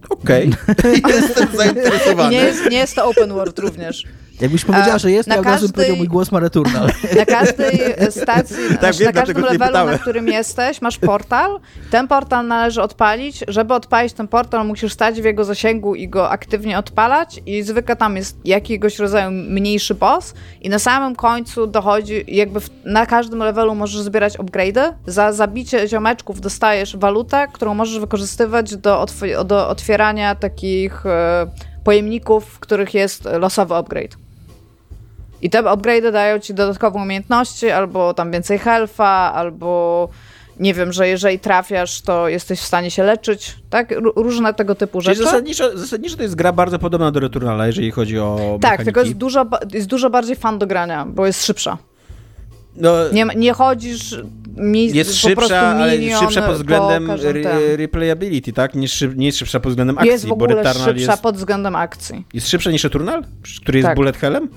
Okej, okay. [laughs] jestem zainteresowany. Nie jest, nie jest to open world również. Jakbyś powiedziała, że jest, to ja każdej, powiedział mój głos ma returnal. [laughs] Na każdej stacji, [laughs] tak, znaczy, na każdym levelu, na którym jesteś, masz portal. Ten portal należy odpalić. Żeby odpalić ten portal, musisz stać w jego zasięgu i go aktywnie odpalać i zwykle tam jest jakiegoś rodzaju mniejszy boss i na samym końcu dochodzi, jakby w, na każdym levelu możesz zbierać upgrade'y. Za zabicie ziomeczków dostajesz walutę, którą możesz wykorzystywać do, do otwierania takich e, pojemników, w których jest losowy upgrade. I te upgrade dają ci dodatkowe umiejętności, albo tam więcej health'a, albo nie wiem, że jeżeli trafiasz, to jesteś w stanie się leczyć, tak? Różne tego typu Czyli rzeczy. Zasadniczo, zasadniczo to jest gra bardzo podobna do Returnala, jeżeli chodzi o Tak, mechaniki. tylko jest dużo, jest dużo bardziej fan do grania, bo jest szybsza. No, nie, nie chodzisz mi, jest szybsza, ale szybsza pod względem po re replayability, tak? Nie, szyb, nie jest szybsza pod względem akcji. Jest w ogóle bo szybsza jest, pod względem akcji. Jest szybsza niż Returnal? Który jest tak. bullet hellem?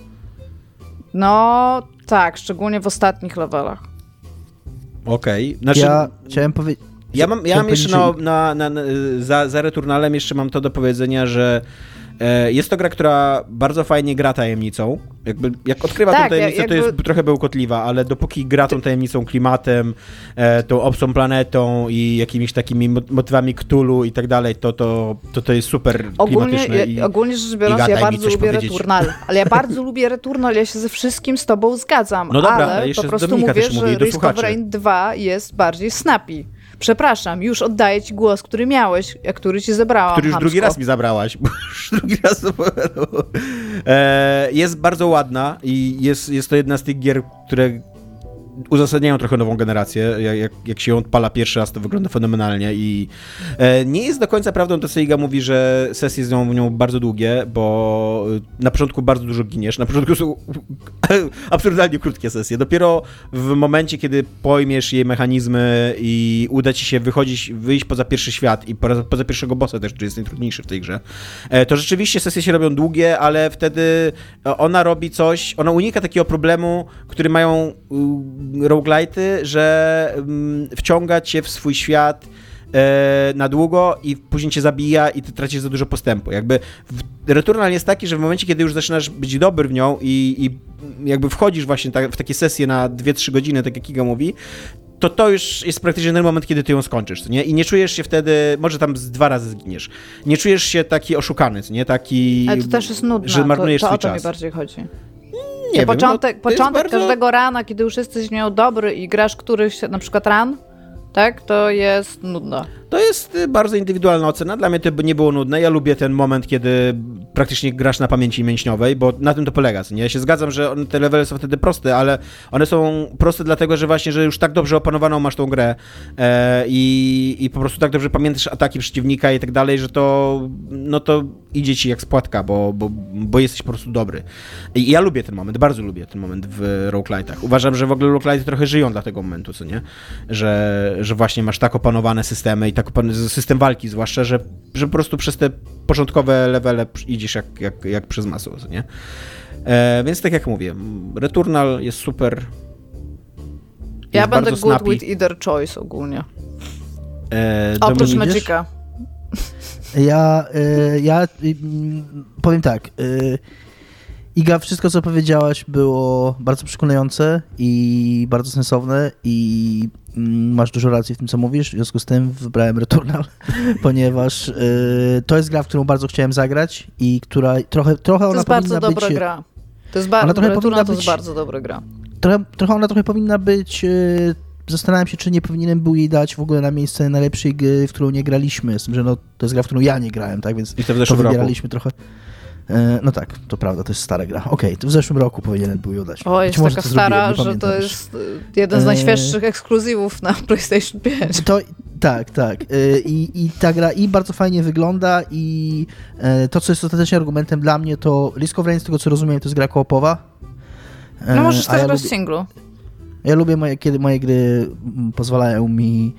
No tak, szczególnie w ostatnich levelach. Okej. Okay. Znaczy, ja chciałem powiedzieć... Ja mam, ja mam jeszcze na, na, na, na, za, za Returnalem jeszcze mam to do powiedzenia, że jest to gra, która bardzo fajnie gra tajemnicą. Jakby, jak odkrywa tak, tą tajemnicę, jakby... to jest trochę bełkotliwa, ale dopóki gra tą tajemnicą, klimatem, e, tą obcą planetą i jakimiś takimi motywami Cthulhu i tak dalej, to, to, to, to jest super ogólnie, i, ogólnie rzecz biorąc, ja bardzo lubię powiedzieć. Returnal, [laughs] ale ja bardzo lubię Returnal, ja się ze wszystkim z tobą zgadzam, no dobra, ale po prostu Dominika mówię, że Risk of Rain 2 jest bardziej snappy. Przepraszam, już oddaję ci głos, który miałeś, a który ci zebrałam. Który już hamsko. drugi raz mi zabrałaś, bo [laughs] już drugi raz e, Jest bardzo ładna i jest, jest to jedna z tych gier, które uzasadniają trochę nową generację. Jak, jak się ją odpala pierwszy raz, to wygląda fenomenalnie i e, nie jest do końca prawdą to, co Iga mówi, że sesje są w nią bardzo długie, bo na początku bardzo dużo giniesz. Na początku są [laughs] absurdalnie krótkie sesje. Dopiero w momencie, kiedy pojmiesz jej mechanizmy i uda ci się wychodzić, wyjść poza pierwszy świat i poza, poza pierwszego bossa też, który jest najtrudniejszy w tej grze, e, to rzeczywiście sesje się robią długie, ale wtedy ona robi coś, ona unika takiego problemu, który mają roguelite'y, że mm, wciąga cię w swój świat e, na długo i później cię zabija i ty tracisz za dużo postępu. Jakby Returnal jest taki, że w momencie, kiedy już zaczynasz być dobry w nią i, i jakby wchodzisz właśnie ta, w takie sesje na 2-3 godziny, tak jak Kiga mówi, to to już jest praktycznie ten moment, kiedy ty ją skończysz, nie? I nie czujesz się wtedy, może tam z dwa razy zginiesz, nie czujesz się taki oszukany, nie? Taki... Ale to też jest nudne, że marnujesz to, to o to czas. mi bardziej chodzi. Nie wiem, początek, no, początek bardzo... każdego rana, kiedy już jesteś miał dobry i grasz któryś, na przykład ran, tak, to jest nudne. To jest y, bardzo indywidualna ocena. Dla mnie to nie było nudne. Ja lubię ten moment, kiedy praktycznie grasz na pamięci mięśniowej, bo na tym to polega. Nie? Ja się zgadzam, że te levely są wtedy proste, ale one są proste dlatego, że właśnie, że już tak dobrze opanowaną masz tą grę e, i, i po prostu tak dobrze pamiętasz ataki przeciwnika i tak dalej, że to no to idzie ci jak spłatka, bo, bo, bo jesteś po prostu dobry. I ja lubię ten moment, bardzo lubię ten moment w roguelite'ach. Uważam, że w ogóle roguelite trochę żyją dla tego momentu, co nie? Że, że właśnie masz tak opanowane systemy i tak system walki zwłaszcza, że, że po prostu przez te początkowe levele idziesz jak, jak, jak przez masło, nie? E, więc tak jak mówię, Returnal jest super. Ja będę good snappy. with either choice ogólnie. E, Oprócz Magica. Ja, y, ja y, powiem tak. Y, Iga, wszystko co powiedziałaś było bardzo przekonujące i bardzo sensowne i masz dużo racji w tym, co mówisz. W związku z tym wybrałem Returnal, [laughs] ponieważ to jest gra, w którą bardzo chciałem zagrać i która trochę, trochę ona powinna być... To jest bardzo dobra gra. To jest, ba- Returnal to jest bardzo dobra gra. Trochę, trochę ona trochę powinna być zastanawiam się, czy nie powinienem był jej dać w ogóle na miejsce najlepszej gry, w którą nie graliśmy. Z tym, że no, to jest gra, w którą ja nie grałem, tak? Więc I to, w to wybieraliśmy trochę. E, no tak, to prawda, to jest stara gra. Okej, okay, to w zeszłym roku powinienem był ją dać. O, jest taka stara, że to jest jeden z e, najświeższych ekskluzywów na [laughs] PlayStation 5. To, tak, tak. E, I, I ta gra i bardzo fajnie wygląda i to, co jest ostatecznie argumentem dla mnie, to Risk of Rain, z tego co rozumiem, to jest gra koopowa. No możesz też ja grać lubię... singlu. Ja lubię, moje, kiedy moje gry pozwalają mi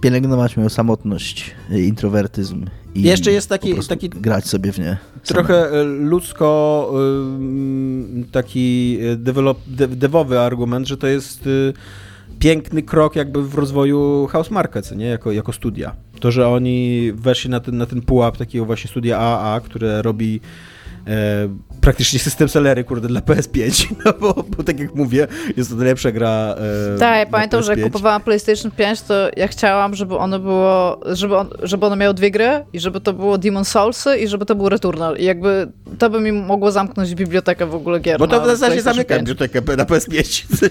pielęgnować moją samotność, introwertyzm i Jeszcze jest taki, taki grać sobie w nie. Trochę same. ludzko taki develop, devowy argument, że to jest y, piękny krok jakby w rozwoju House Market, nie? Jako, jako studia. To, że oni weszli na ten, na ten pułap takiego właśnie studia AA, które robi e, praktycznie system sellery, kurde, dla PS5, [laughs] no bo, bo tak jak mówię, jest to najlepsza gra e, Tak, ja pamiętam, PS5. że jak kupowałam PlayStation 5, to ja chciałam, żeby ono było, żeby, on, żeby ono miało dwie gry i żeby to było Demon Soulsy i żeby to był Returnal i jakby to by mi mogło zamknąć bibliotekę w ogóle gier Bo to w zasadzie zamyka bibliotekę na PS5. [laughs]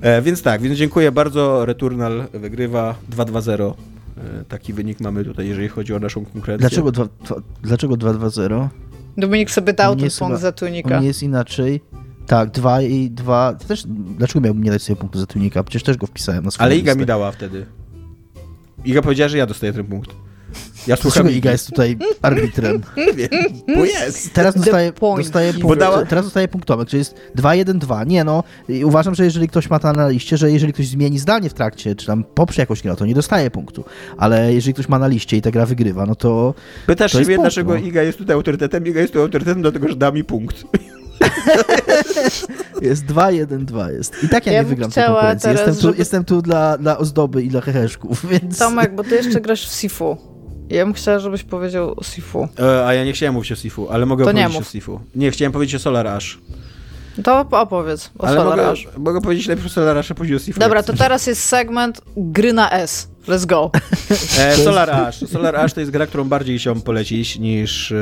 e, więc tak, więc dziękuję bardzo. Returnal wygrywa 2-2-0. E, taki wynik mamy tutaj, jeżeli chodzi o naszą konkurencję. Dlaczego, dwa, dwa, dlaczego 2-2-0? Dominik sobie dał ten punkt za tunika. Nie jest inaczej. Tak, 2 i 2. Też, dlaczego miałbym nie dać sobie punktu za tunika? Przecież też go wpisałem na swoją Ale Iga listę. mi dała wtedy. Iga powiedziała, że ja dostaję ten punkt. Ja słucham Iga jest tutaj arbitrem. [laughs] Wiem, bo jest. Teraz dostaje, dostaje, punkt, dała... teraz dostaje punktowy, czyli jest 2-1-2. Nie no, uważam, że jeżeli ktoś ma to na liście, że jeżeli ktoś zmieni zdanie w trakcie, czy tam poprze jakąś grę, to nie dostaje punktu. Ale jeżeli ktoś ma na liście i ta gra wygrywa, no to Pytasz to się, dlaczego no. Iga jest tutaj autorytetem? Iga jest tu autorytetem, dlatego że da mi punkt. [laughs] jest 2-1-2 jest. I tak ja, ja nie wygram tej konkurencji. Jestem tu, żeby... jestem tu dla, dla ozdoby i dla heheszków, [laughs] więc... Tomek, bo ty jeszcze grasz w Sifu. Ja bym chciała, żebyś powiedział o Sifu. E, a ja nie chciałem mówić o Sifu, ale mogę to powiedzieć o Sifu. Nie, chciałem powiedzieć o Solar Ash. To opowiedz o ale Solar mogę, Ash. Mogę powiedzieć lepiej o Solar Ash, a później o Sifu. Dobra, to teraz jest segment gry na S. Let's go. [laughs] E, Solar Ash. Solar Ash to jest gra, którą bardziej chciałbym polecić niż, e,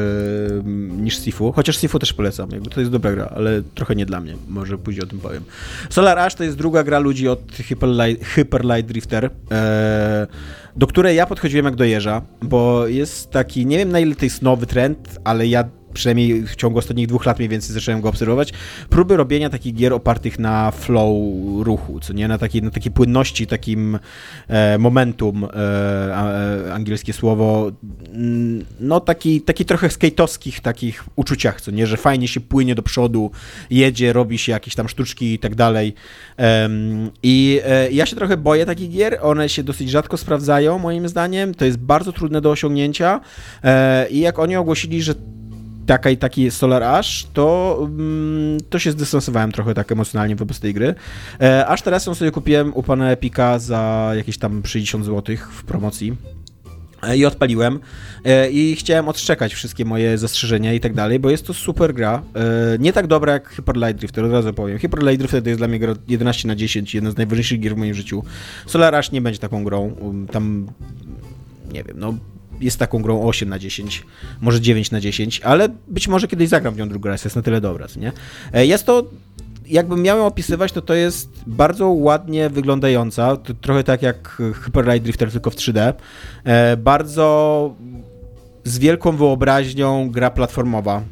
niż Sifu. Chociaż Sifu też polecam. Jakby to jest dobra gra, ale trochę nie dla mnie. Może później o tym powiem. Solar Ash to jest druga gra ludzi od Hyperlight, Hyperlight Drifter, e, do której ja podchodziłem jak do jeża, bo jest taki, nie wiem na ile to jest nowy trend, ale ja przynajmniej w ciągu ostatnich dwóch lat mniej więcej zacząłem go obserwować, próby robienia takich gier opartych na flow ruchu, co nie, na takiej, na takiej płynności, takim e, momentum, e, e, angielskie słowo, mm, no taki, taki trochę skate'owskich takich uczuciach, co nie, że fajnie się płynie do przodu, jedzie, robi się jakieś tam sztuczki i tak dalej. I e, ja się trochę boję takich gier, one się dosyć rzadko sprawdzają, moim zdaniem, to jest bardzo trudne do osiągnięcia. E, i jak oni ogłosili, że taka i taki Solar Ash, to, mm, to się zdystansowałem trochę tak emocjonalnie wobec tej gry. E, aż teraz ją sobie kupiłem u pana Epika za jakieś tam 60 zł w promocji e, i odpaliłem e, i chciałem odszczekać wszystkie moje zastrzeżenia i tak dalej, bo jest to super gra. Nie tak dobra jak Hyper Light Drifter, od razu powiem. Hyper Light Drifter to jest dla mnie gra 11 na 10, jedna z najważniejszych gier w moim życiu. Solar Ash nie będzie taką grą. Um, tam nie wiem, no jest taką grą 8 na 10, może 9 na 10, ale być może kiedyś zagram w nią drugi raz, jest na tyle dobra, nie? E, jest to jakbym miał opisywać, to to jest bardzo ładnie wyglądająca, trochę tak jak Hyper Light Drifter, tylko w 3D. E, bardzo z wielką wyobraźnią gra platformowa.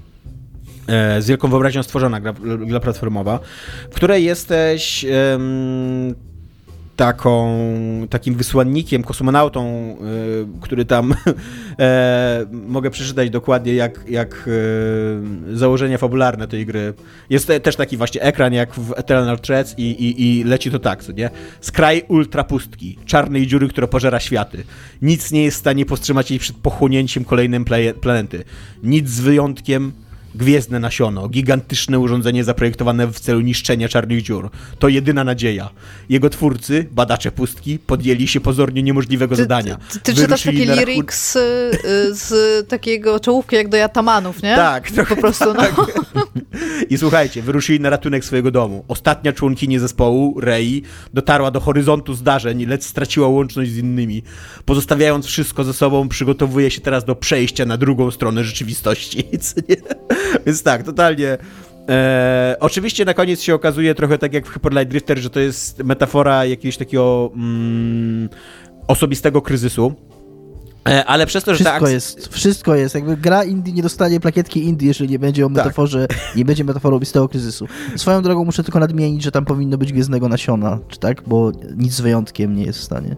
E, z wielką wyobraźnią stworzona gra, gra platformowa, w której jesteś taką, takim wysłannikiem, kosmonautą, y, który tam [laughs] e, mogę przeczytać dokładnie jak, jak e, założenia fabularne tej gry. Jest też taki właśnie ekran jak w Eternal Threads i, i, i leci to tak, co nie? Skraj ultra pustki, czarnej dziury, która pożera światy. Nic nie jest w stanie powstrzymać jej przed pochłonięciem kolejnej planety. Nic z wyjątkiem Gwiezdne nasiono, gigantyczne urządzenie zaprojektowane w celu niszczenia czarnych dziur. To jedyna nadzieja. Jego twórcy, badacze pustki, podjęli się pozornie niemożliwego ty, zadania. Ty, ty czytasz taki lirik z, z, takiego czołówki jak do Jatamanów, nie? Tak. Po prostu, no. [laughs] I słuchajcie, wyruszyli na ratunek swojego domu. Ostatnia członkini zespołu, Rei, dotarła do horyzontu zdarzeń, lecz straciła łączność z innymi. Pozostawiając wszystko ze sobą, przygotowuje się teraz do przejścia na drugą stronę rzeczywistości. [laughs] [laughs] Więc tak, totalnie. E, oczywiście na koniec się okazuje trochę tak jak w Hyper Light Drifter, że to jest metafora jakiegoś takiego mm, osobistego kryzysu. E, ale przez to, że wszystko tak... jest, wszystko jest. Jakby gra indie nie dostanie plakietki indie, jeżeli nie będzie o tak. metaforze, tak. nie będzie metaforą osobistego kryzysu. Swoją drogą muszę tylko nadmienić, że tam powinno być gwiezdnego nasiona, czy tak? Bo nic z wyjątkiem nie jest w stanie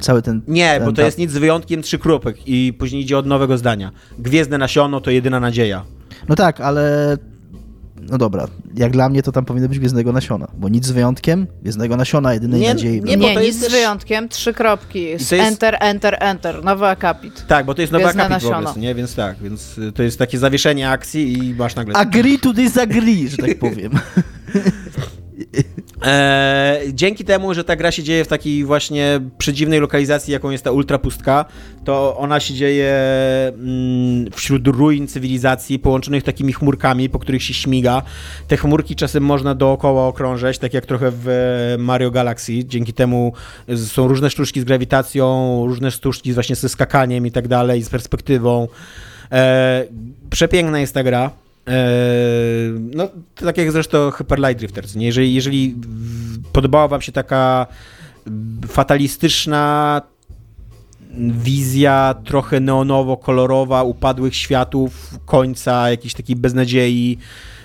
cały ten... Nie, ten, bo to jest nic z wyjątkiem trzy kropek i później idzie od nowego zdania. Gwiezdne nasiono to jedyna nadzieja. No tak, ale no dobra, jak dla mnie to tam powinno być gwiezdnego nasiona, bo nic z wyjątkiem, gwiezdnego nasiona, jedynej nie, nadziei. Nie, nie nic też... z wyjątkiem, trzy kropki, jest... enter, enter, enter, nowy akapit. Tak, bo to jest nowy akapit wobec, nie? Więc tak, więc y, to jest takie zawieszenie akcji i masz nagle... Agree to disagree, że tak powiem. [laughs] E, dzięki temu, że ta gra się dzieje w takiej właśnie przedziwnej lokalizacji, jaką jest ta ultrapustka, to ona się dzieje mm, wśród ruin cywilizacji połączonych takimi chmurkami, po których się śmiga. Te chmurki czasem można dookoła okrążać, tak jak trochę w Mario Galaxy. Dzięki temu są różne sztuczki z grawitacją, różne sztuczki właśnie ze skakaniem i tak dalej, z perspektywą. E, przepiękna jest ta gra. Eee, no, tak jak zresztą Hyper Light Drifters. Nie? Jeżeli, jeżeli podobała wam się taka fatalistyczna wizja trochę neonowo-kolorowa upadłych światów, końca, jakiejś takiej beznadziei,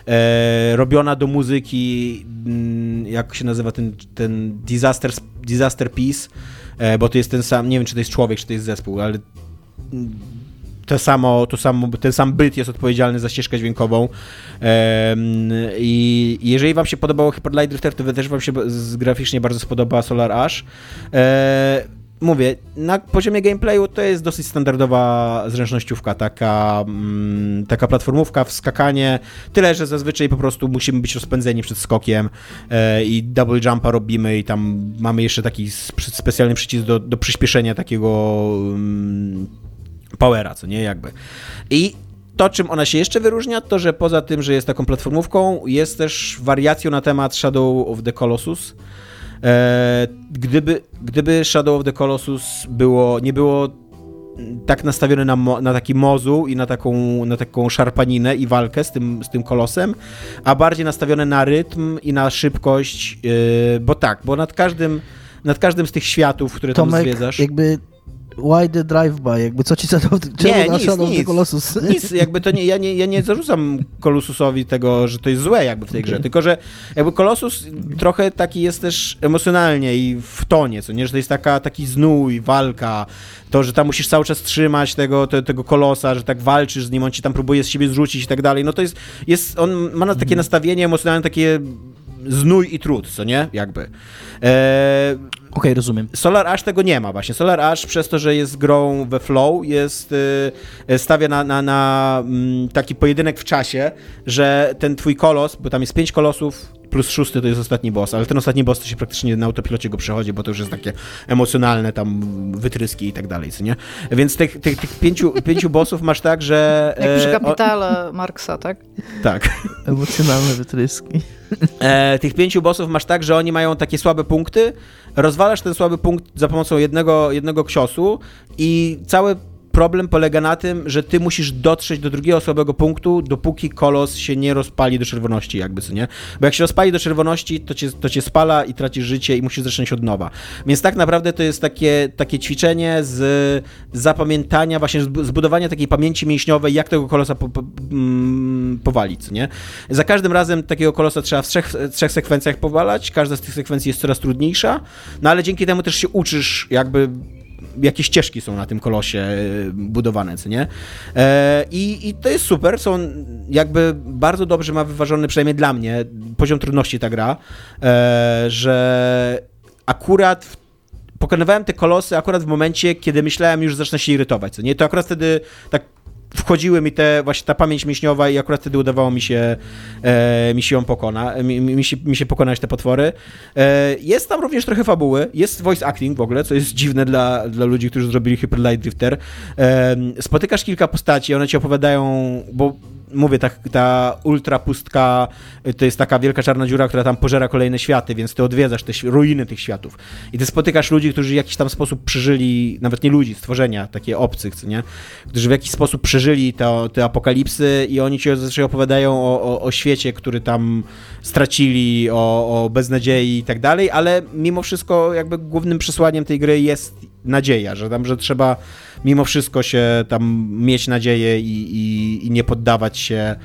e, robiona do muzyki, mm, jak się nazywa ten, ten disaster, disaster Piece, e, bo to jest ten sam, nie wiem czy to jest człowiek, czy to jest zespół, ale to samo, to samo, ten sam byt jest odpowiedzialny za ścieżkę dźwiękową. I jeżeli wam się podobało Hyper Light Drifter, to też wam się graficznie bardzo spodoba Solar Ash. E, mówię, na poziomie gameplayu to jest dosyć standardowa zręcznościówka, taka, mm, taka platformówka w skakanie, tyle, że zazwyczaj po prostu musimy być rozpędzeni przed skokiem e, i double jumpa robimy i tam mamy jeszcze taki specjalny przycisk do, do przyspieszenia takiego mm, powera, co nie, jakby. I to, czym ona się jeszcze wyróżnia, to że poza tym, że jest taką platformówką, jest też wariacją na temat Shadow of the Colossus. E, gdyby, gdyby Shadow of the Colossus było, nie było tak nastawione na, na taki mozu i na taką, na taką szarpaninę i walkę z tym, z tym kolosem, a bardziej nastawione na rytm i na szybkość, yy, bo tak, bo nad każdym, nad każdym z tych światów, które Tomek, tam zwiedzasz... jakby Why the drive-by? Jakby co ci zadał? Czemu nie, nic, nic, Colossus? Nic, jakby to nie, ja nie, ja nie zarzucam Colossusowi tego, że to jest złe jakby w tej grze, tylko że jakby Colossus trochę taki jest też emocjonalnie i w tonie, co nie, że to jest taka, taki znój, walka, to, że tam musisz cały czas trzymać tego, te, tego kolosa, że tak walczysz z nim, on ci tam próbuje z siebie zrzucić i tak dalej, no to jest, jest on ma takie mhm. nastawienie emocjonalne, takie znój i trud, co nie, jakby. Eee, Okej, okay, rozumiem. Solar Ash tego nie ma właśnie. Solar Ash przez to, że jest grą we flow, jest, y, stawia na, na, na mm, taki pojedynek w czasie, że ten twój kolos, bo tam jest pięć kolosów, plus szósty to jest ostatni boss, ale ten ostatni boss to się praktycznie na autopilocie go przechodzi, bo to już jest takie emocjonalne tam wytryski i tak dalej, co nie? Więc tych, tych, tych pięciu, pięciu bossów masz tak, że... Jak przy e, kapitale o... Marksa, tak? Tak. Emocjonalne wytryski. E, tych pięciu bossów masz tak, że oni mają takie słabe punkty, rozwalasz ten słaby punkt za pomocą jednego, jednego ksiosу i cały problem polega na tym, że ty musisz dotrzeć do drugiego słabego punktu, dopóki kolos się nie rozpali do czerwoności, jakby co nie. Bo jak się rozpali do czerwoności, to cię, to cię spala i tracisz życie i musisz zacząć od nowa. Więc tak naprawdę to jest takie, takie ćwiczenie z zapamiętania, właśnie zbudowania takiej pamięci mięśniowej, jak tego kolosa po, po, mm, powalić, nie? Za każdym razem takiego kolosa trzeba w trzech, trzech sekwencjach powalać, każda z tych sekwencji jest coraz trudniejsza, no ale dzięki temu też się uczysz jakby jakie ścieżki są na tym kolosie e, budowane, co nie? E, I, I to jest super, są jakby bardzo dobrze ma wyważony, przynajmniej dla mnie, poziom trudności ta gra, e, że akurat pokonywałem te kolosy akurat w momencie, kiedy myślałem już, zacznę się irytować, co nie? To akurat wtedy tak wchodziły mi te, właśnie ta pamięć mięśniowa i akurat wtedy udawało mi się, e, mi się ją pokona, mi, mi, się, mi się pokonać te potwory. E, jest tam również trochę fabuły, jest voice acting w ogóle, co jest dziwne dla, dla ludzi, którzy zrobili Hyper Light Drifter. E, spotykasz kilka postaci, one ci opowiadają, bo mówię, ta, ta ultra pustka to jest taka wielka czarna dziura, która tam pożera kolejne światy, więc ty odwiedzasz te ruiny tych światów. I ty spotykasz ludzi, którzy w jakiś tam sposób przeżyli, nawet nie ludzi, stworzenia takie obcych, co nie? Którzy w jakiś sposób przeżyli to, te apokalipsy i oni ci zazwyczaj opowiadają o, o, o świecie, który tam stracili, o, o beznadziei i tak dalej, ale mimo wszystko jakby głównym przesłaniem tej gry jest nadzieja, że tam, że trzeba mimo wszystko się tam mieć nadzieję i, i, i nie poddawać się,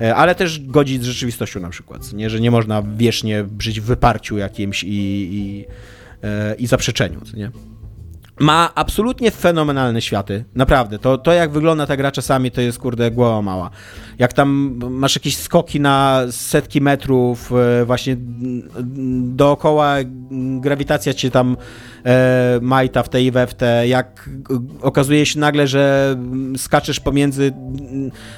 e, ale też godzić z rzeczywistością na przykład, nie? że nie można wiecznie żyć w wyparciu jakimś i, i, e, i zaprzeczeniu, nie? Ma absolutnie fenomenalne światy. Naprawdę. To, to jak wygląda ta gra czasami, to jest kurde głowa mała. Jak tam masz jakieś skoki na setki metrów, e, właśnie dookoła grawitacja cię tam e, majta w tej i we w te, jak okazuje się nagle, że skaczesz pomiędzy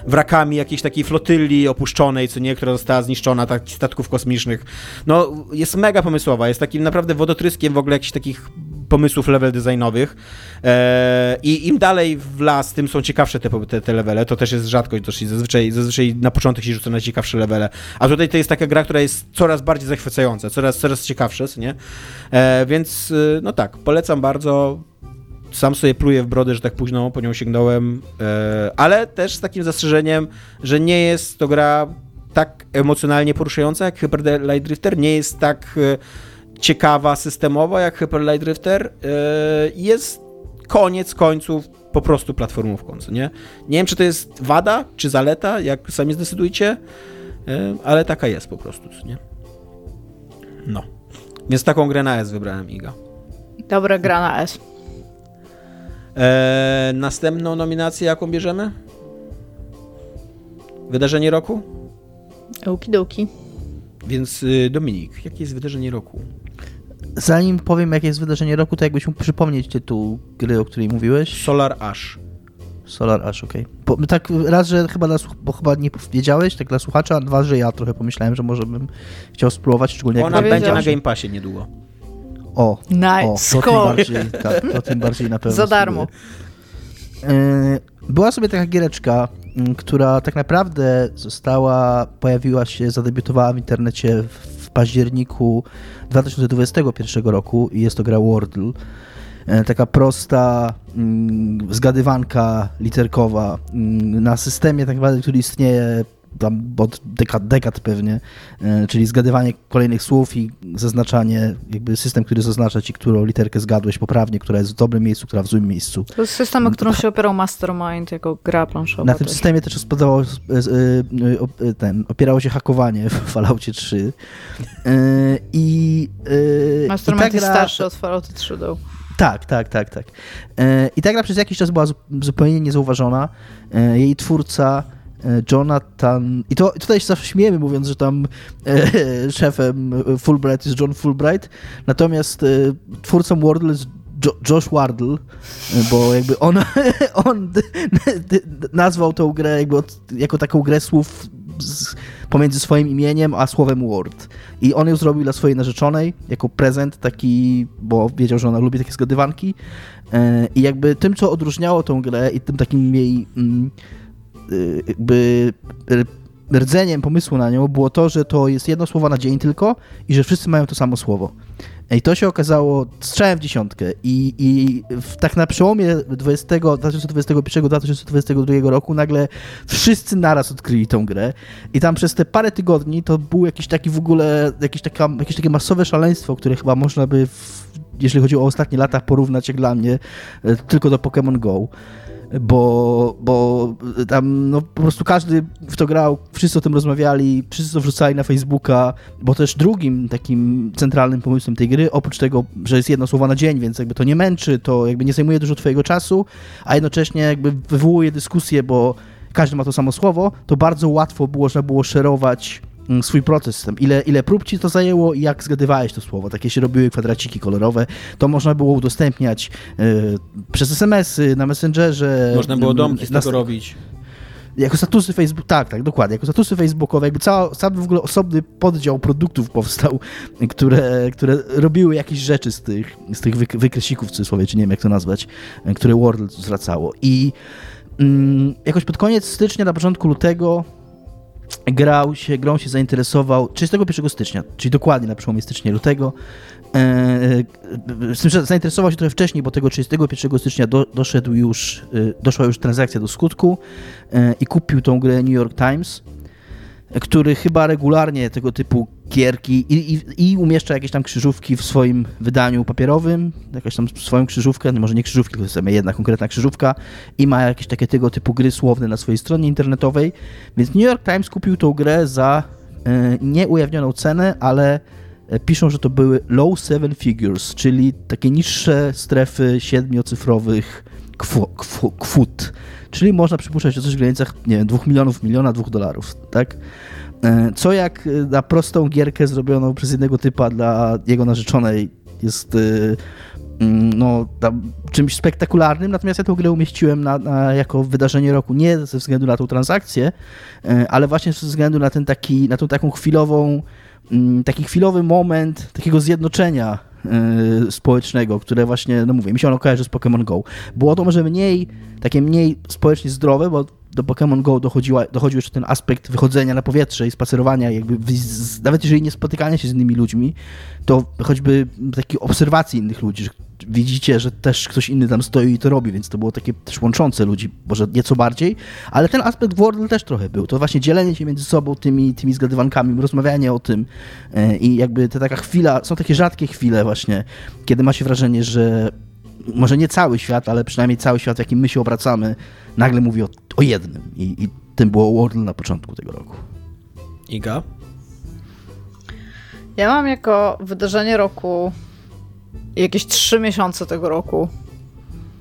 wrakami jakiejś takiej flotyli opuszczonej, co nie, która została zniszczona, takich statków kosmicznych. No, jest mega pomysłowa, jest takim naprawdę wodotryskiem w ogóle jakichś takich pomysłów level designowych. E, i im dalej w las, tym są ciekawsze te, te, te levele, to też jest rzadkość zazwyczaj, zazwyczaj na początek się rzuca na ciekawsze levele, a tutaj to jest taka gra, która jest coraz bardziej zachwycająca, coraz, coraz ciekawsze, nie? E, więc e, no tak, polecam bardzo, sam sobie pluję w brodę, że tak późno po nią sięgnąłem, ale też z takim zastrzeżeniem, że nie jest to gra tak emocjonalnie poruszająca jak Hyper Light Drifter, nie jest tak ciekawa systemowa jak Hyper Light Drifter, e, jest koniec końców po prostu platformówką, co nie? Nie wiem, czy to jest wada, czy zaleta, jak sami zdecydujcie, e, ale taka jest po prostu, co nie? No. Więc taką grę na S wybrałem, Iga. Dobra gra na S. E, następną nominację jaką bierzemy? Wydarzenie roku? Okidoki. Więc y, Dominik, jakie jest wydarzenie roku? Zanim powiem, jakie jest wydarzenie roku, to jakbyś mógł przypomnieć tytuł gry, o której mówiłeś. Solar Ash. Solar Ash, okej. Okay. Tak raz, że chyba, dla, bo chyba nie wiedziałeś, tak dla słuchacza, a dwa, że ja trochę pomyślałem, że może bym chciał spróbować, szczególnie Ona jak będzie na Game Passie niedługo. O, nice. o to, tym bardziej, tak, to tym bardziej na pewno. Za darmo. Spróbuję. Była sobie taka giereczka, która tak naprawdę została, pojawiła się, zadebiutowała w internecie w październiku 2021 roku i jest to gra Wordle. E, taka prosta zgadywanka literkowa na systemie tak naprawdę, który istnieje tam od dekad, dekad pewnie, e, czyli zgadywanie kolejnych słów i zaznaczanie, jakby system, który zaznacza ci, którą literkę zgadłeś poprawnie, która jest w dobrym miejscu, która w złym miejscu. To jest system, o którym się opierał Mastermind jako gra planszowa. Na tym też. systemie też spodało, e, e, ten, opierało się hakowanie w Falloutie 3. I, Mastermind i gra... jest starszy od Falloutie 3 do. Tak, tak, tak, tak. I ta gra przez jakiś czas była zupełnie niezauważona. Jej twórca Jonathan. I to tutaj się zawsze mówiąc, że tam e, [laughs] szefem Fulbright jest John Fulbright, natomiast e, twórcą Wordle jest jo Josh Wardle, e, bo jakby on, [laughs] on nazwał tą grę jakby od, jako taką grę słów z, pomiędzy swoim imieniem a słowem Word. I on ją zrobił dla swojej narzeczonej jako prezent taki, bo wiedział, że ona lubi takie zgadywanki. E, I jakby tym, co odróżniało tą grę i tym takim jej... Mm, jakby rdzeniem pomysłu na nią było to, że to jest jedno słowo na dzień tylko i że wszyscy mają to samo słowo. I to się okazało strzałem w dziesiątkę. I, i w, tak na przełomie 2021-2022 roku nagle wszyscy naraz odkryli tą grę. I tam przez te parę tygodni to był jakiś taki w ogóle, jakieś, taka, jakieś takie masowe szaleństwo, które chyba można by, w, jeśli chodzi o ostatnie lata, porównać jak dla mnie e, tylko do Pokémon Go bo, bo tam no, po prostu każdy w to grał, wszyscy o tym rozmawiali, wszyscy to wrzucali na Facebooka, bo też drugim takim centralnym pomysłem tej gry, oprócz tego, że jest jedno słowo na dzień, więc jakby to nie męczy, to jakby nie zajmuje dużo twojego czasu, a jednocześnie jakby wywołuje dyskusję, bo każdy ma to samo słowo, to bardzo łatwo było, można było szerować swój proces, ile, ile prób ci to zajęło i jak zgadywałeś to słowo. Takie się robiły kwadraciki kolorowe. To można było udostępniać y, przez SMS-y, na Messengerze. Można było domki z tego robić. jako statusy Facebook, tak, tak, dokładnie, jako statusy facebookowe, jakby cały, cały w ogóle osobny poddział produktów powstał, które, które robiły jakieś rzeczy z tych, z tych wykreślików w cudzysłowie, czy nie wiem jak to nazwać, które Wordle zwracało. I mm, jakoś pod koniec stycznia, na początku lutego grał się, grą się zainteresował 31 stycznia, czyli dokładnie na przełomie stycznia lutego. E, e, z tym, że zainteresował się trochę wcześniej, bo tego 31 stycznia do, doszedł już, e, doszła już transakcja do skutku i kupił tą grę New York Times który chyba regularnie tego typu gierki i, i, i, umieszcza jakieś tam krzyżówki w swoim wydaniu papierowym, jakąś tam swoją krzyżówkę, no może nie krzyżówki, tylko jest jedna konkretna krzyżówka i ma jakieś takie tego typu gry słowne na swojej stronie internetowej, więc New York Times kupił tą grę za e, nieujawnioną cenę, ale e, piszą, że to były low seven figures, czyli takie niższe strefy siedmiocyfrowych kwot. Czyli można przypuszczać, że coś w granicach, nie wiem, 2 milionów, miliona, 2 dolarów, tak? E, co jak na prostą gierkę zrobioną przez jednego typa dla jego narzeczonej jest e, mm, no, czymś spektakularnym, natomiast ja tę grę umieściłem na, na, jako wydarzenie roku nie ze względu na tą transakcję, e, ale właśnie ze względu na ten taki, na tą taką chwilową, mm, taki chwilowy moment takiego zjednoczenia społecznego, które właśnie, no mówię, mi się ono kojarzy z Pokémon Go. Było to może mniej, takie mniej społecznie zdrowe, bo do Pokémon Go dochodziła, dochodził jeszcze ten aspekt wychodzenia na powietrze i spacerowania, jakby nawet jeżeli nie spotykania się z innymi ludźmi, to choćby takiej obserwacji innych ludzi, że widzicie, że też ktoś inny tam stoi i to robi, więc to było takie też łączące ludzi, może nieco bardziej, ale ten aspekt Wordle też trochę był. To właśnie dzielenie się między sobą tymi, tymi zgadywankami, rozmawianie o tym e, i jakby ta taka chwila, są takie rzadkie chwile właśnie, kiedy ma się wrażenie, że może nie cały świat, ale przynajmniej cały świat, w jakim my się obracamy, nagle mówi o, o jednym i, i tym było Wordle na początku tego roku. Iga? Ja mam jako wydarzenie roku jakieś trzy miesiące tego roku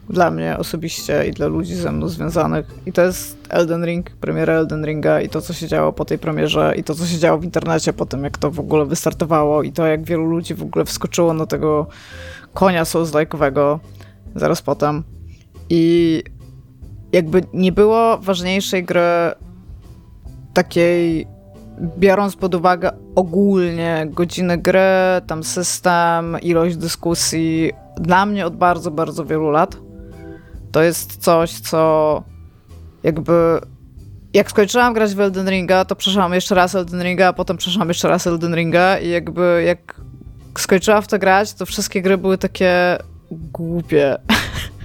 dla mnie osobiście i dla ludzi ze mną związanych. I to jest Elden Ring, premiera Elden Ringa i to, co się działo po tej premierze i to, co się działo w internecie po tym, jak to w ogóle wystartowało i to, jak wielu ludzi w ogóle wskoczyło na tego konia souls-like'owego zaraz potem. I jakby nie było ważniejszej gry takiej biorąc pod uwagę ogólnie godziny gry, tam system, ilość dyskusji, dla mnie od bardzo, bardzo wielu lat. To jest coś, co jakby. Jak skończyłam grać w Elden Ringa, to przeszłam jeszcze raz Elden Ringa, a potem przeszłam jeszcze raz Elden Ringa i jakby jak skończyłam w to grać, to wszystkie gry były takie głupie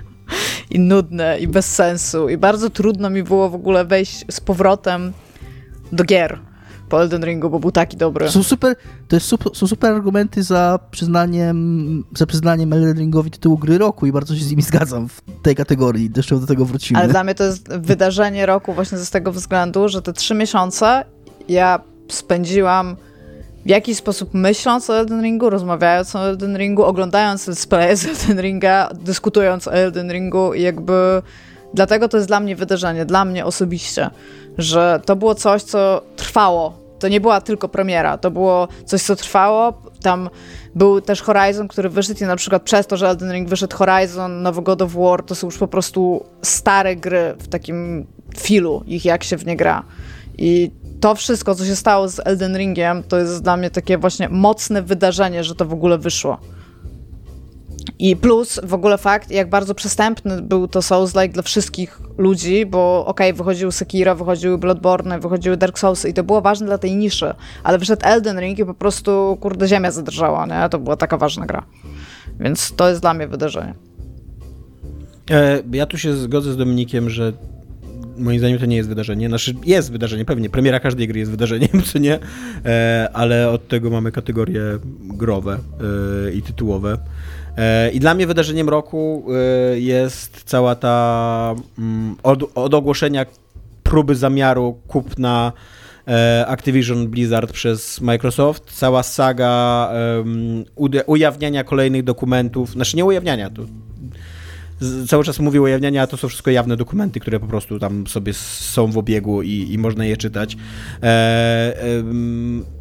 [laughs] i nudne i bez sensu i bardzo trudno mi było w ogóle wejść z powrotem do gier po Elden Ringu, bo był taki dobry. Są super, to jest super, są super argumenty za przyznaniem, za przyznaniem Elden Ringowi tytułu gry roku i bardzo się z nimi zgadzam w tej kategorii. Jeszcze do tego wrócimy. Ale dla mnie to jest wydarzenie roku właśnie z tego względu, że te trzy miesiące ja spędziłam w jakiś sposób myśląc o Elden Ringu, rozmawiając o Elden Ringu, oglądając display z Elden Ringa, dyskutując o Elden Ringu i jakby dlatego to jest dla mnie wydarzenie, dla mnie osobiście że to było coś, co trwało. To nie była tylko premiera, to było coś, co trwało. Tam był też Horizon, który wyszedł i na przykład przez to, że Elden Ring wyszedł Horizon, nowy God of War, to są już po prostu stare gry w takim filu ich, jak się w nie gra. I to wszystko, co się stało z Elden Ringiem, to jest dla mnie takie właśnie mocne wydarzenie, że to w ogóle wyszło. I plus w ogóle fakt, jak bardzo przystępny był to Souls-like dla wszystkich ludzi, bo okej, okay, wychodził Sekiro, wychodziły Bloodborne, wychodziły Dark Souls i to było ważne dla tej niszy, ale wyszedł Elden Ring i po prostu, kurde, ziemia zadrżała, nie? To była taka ważna gra. Więc to jest dla mnie wydarzenie. E, ja tu się zgodzę z Dominikiem, że moim zdaniem to nie jest wydarzenie. Znaczy jest wydarzenie, pewnie. Premiera każdej gry jest wydarzeniem, [laughs] czy nie? E, ale od tego mamy kategorie growe e, i tytułowe. E, I dla mnie wydarzeniem roku jest cała ta mm, od, od ogłoszenia próby zamiaru kupna Activision Blizzard przez Microsoft, cała saga um, ujawniania kolejnych dokumentów, znaczy nie ujawniania, to cały czas mówię ujawniania, a to są wszystko jawne dokumenty, które po prostu tam sobie są w obiegu i, i można je czytać. E,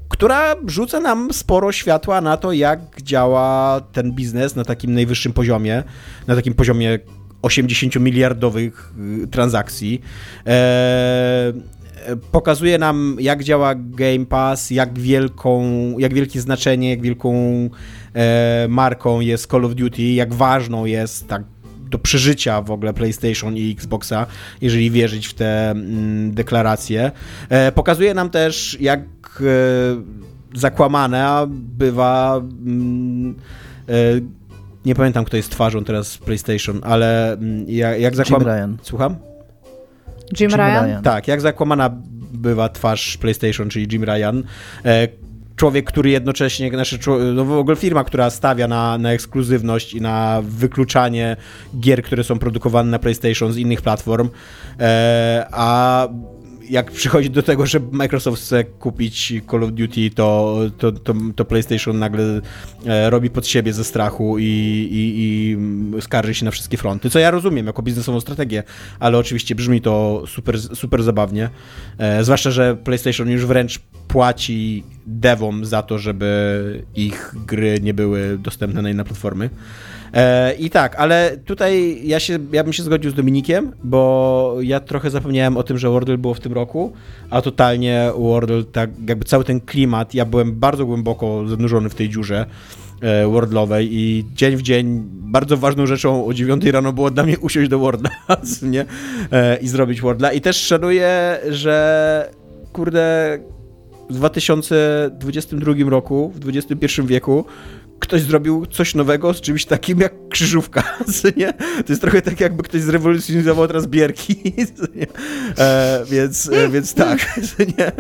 która rzuca nam sporo światła na to, jak działa ten biznes na takim najwyższym poziomie, na takim poziomie 80 miliardowych y, transakcji. E, pokazuje nam, jak działa Game Pass, jak wielką, jak wielkie znaczenie, jak wielką e, marką jest Call of Duty, jak ważną jest tak do przeżycia w ogóle PlayStation i Xboxa, jeżeli wierzyć w te mm, deklaracje. E, pokazuje nam też, jak e, zakłamane bywa. Mm, e, nie pamiętam, kto jest twarzą teraz PlayStation, ale mm, jak, jak zakłamane. Słucham? Jim, Jim Ryan? Ryan? Tak, jak zakłamana bywa twarz PlayStation, czyli Jim Ryan. Człowiek, który jednocześnie, znaczy, no w ogóle firma, która stawia na, na ekskluzywność i na wykluczanie gier, które są produkowane na PlayStation z innych platform, e, a jak przychodzi do tego, że Microsoft chce kupić Call of Duty, to, to, to, to PlayStation nagle e, robi pod siebie ze strachu i, i, i, skarży się na wszystkie fronty, co ja rozumiem jako biznesową strategię, ale oczywiście brzmi to super, super zabawnie. E, zwłaszcza, że PlayStation już wręcz płaci devom za to, żeby ich gry nie były dostępne na inne platformy. E, I tak, ale tutaj ja, się, ja bym się zgodził z Dominikiem, bo ja trochę zapomniałem o tym, że Wordle było w tym roku, a totalnie Wordle, tak jakby cały ten klimat, ja byłem bardzo głęboko zanurzony w tej dziurze e, Wordlowej i dzień w dzień bardzo ważną rzeczą o 9 rano było dla mnie usiąść do Wordla [laughs] nie? E, i zrobić Wordla. I też szanuję, że kurde w 2022 roku, w XXI wieku ktoś zrobił coś nowego z czymś takim jak krzyżówka, [laughs] nie? To jest trochę tak, jakby ktoś zrewolucjonizował teraz bierki, [laughs] e, więc, e, więc tak, [laughs] nie?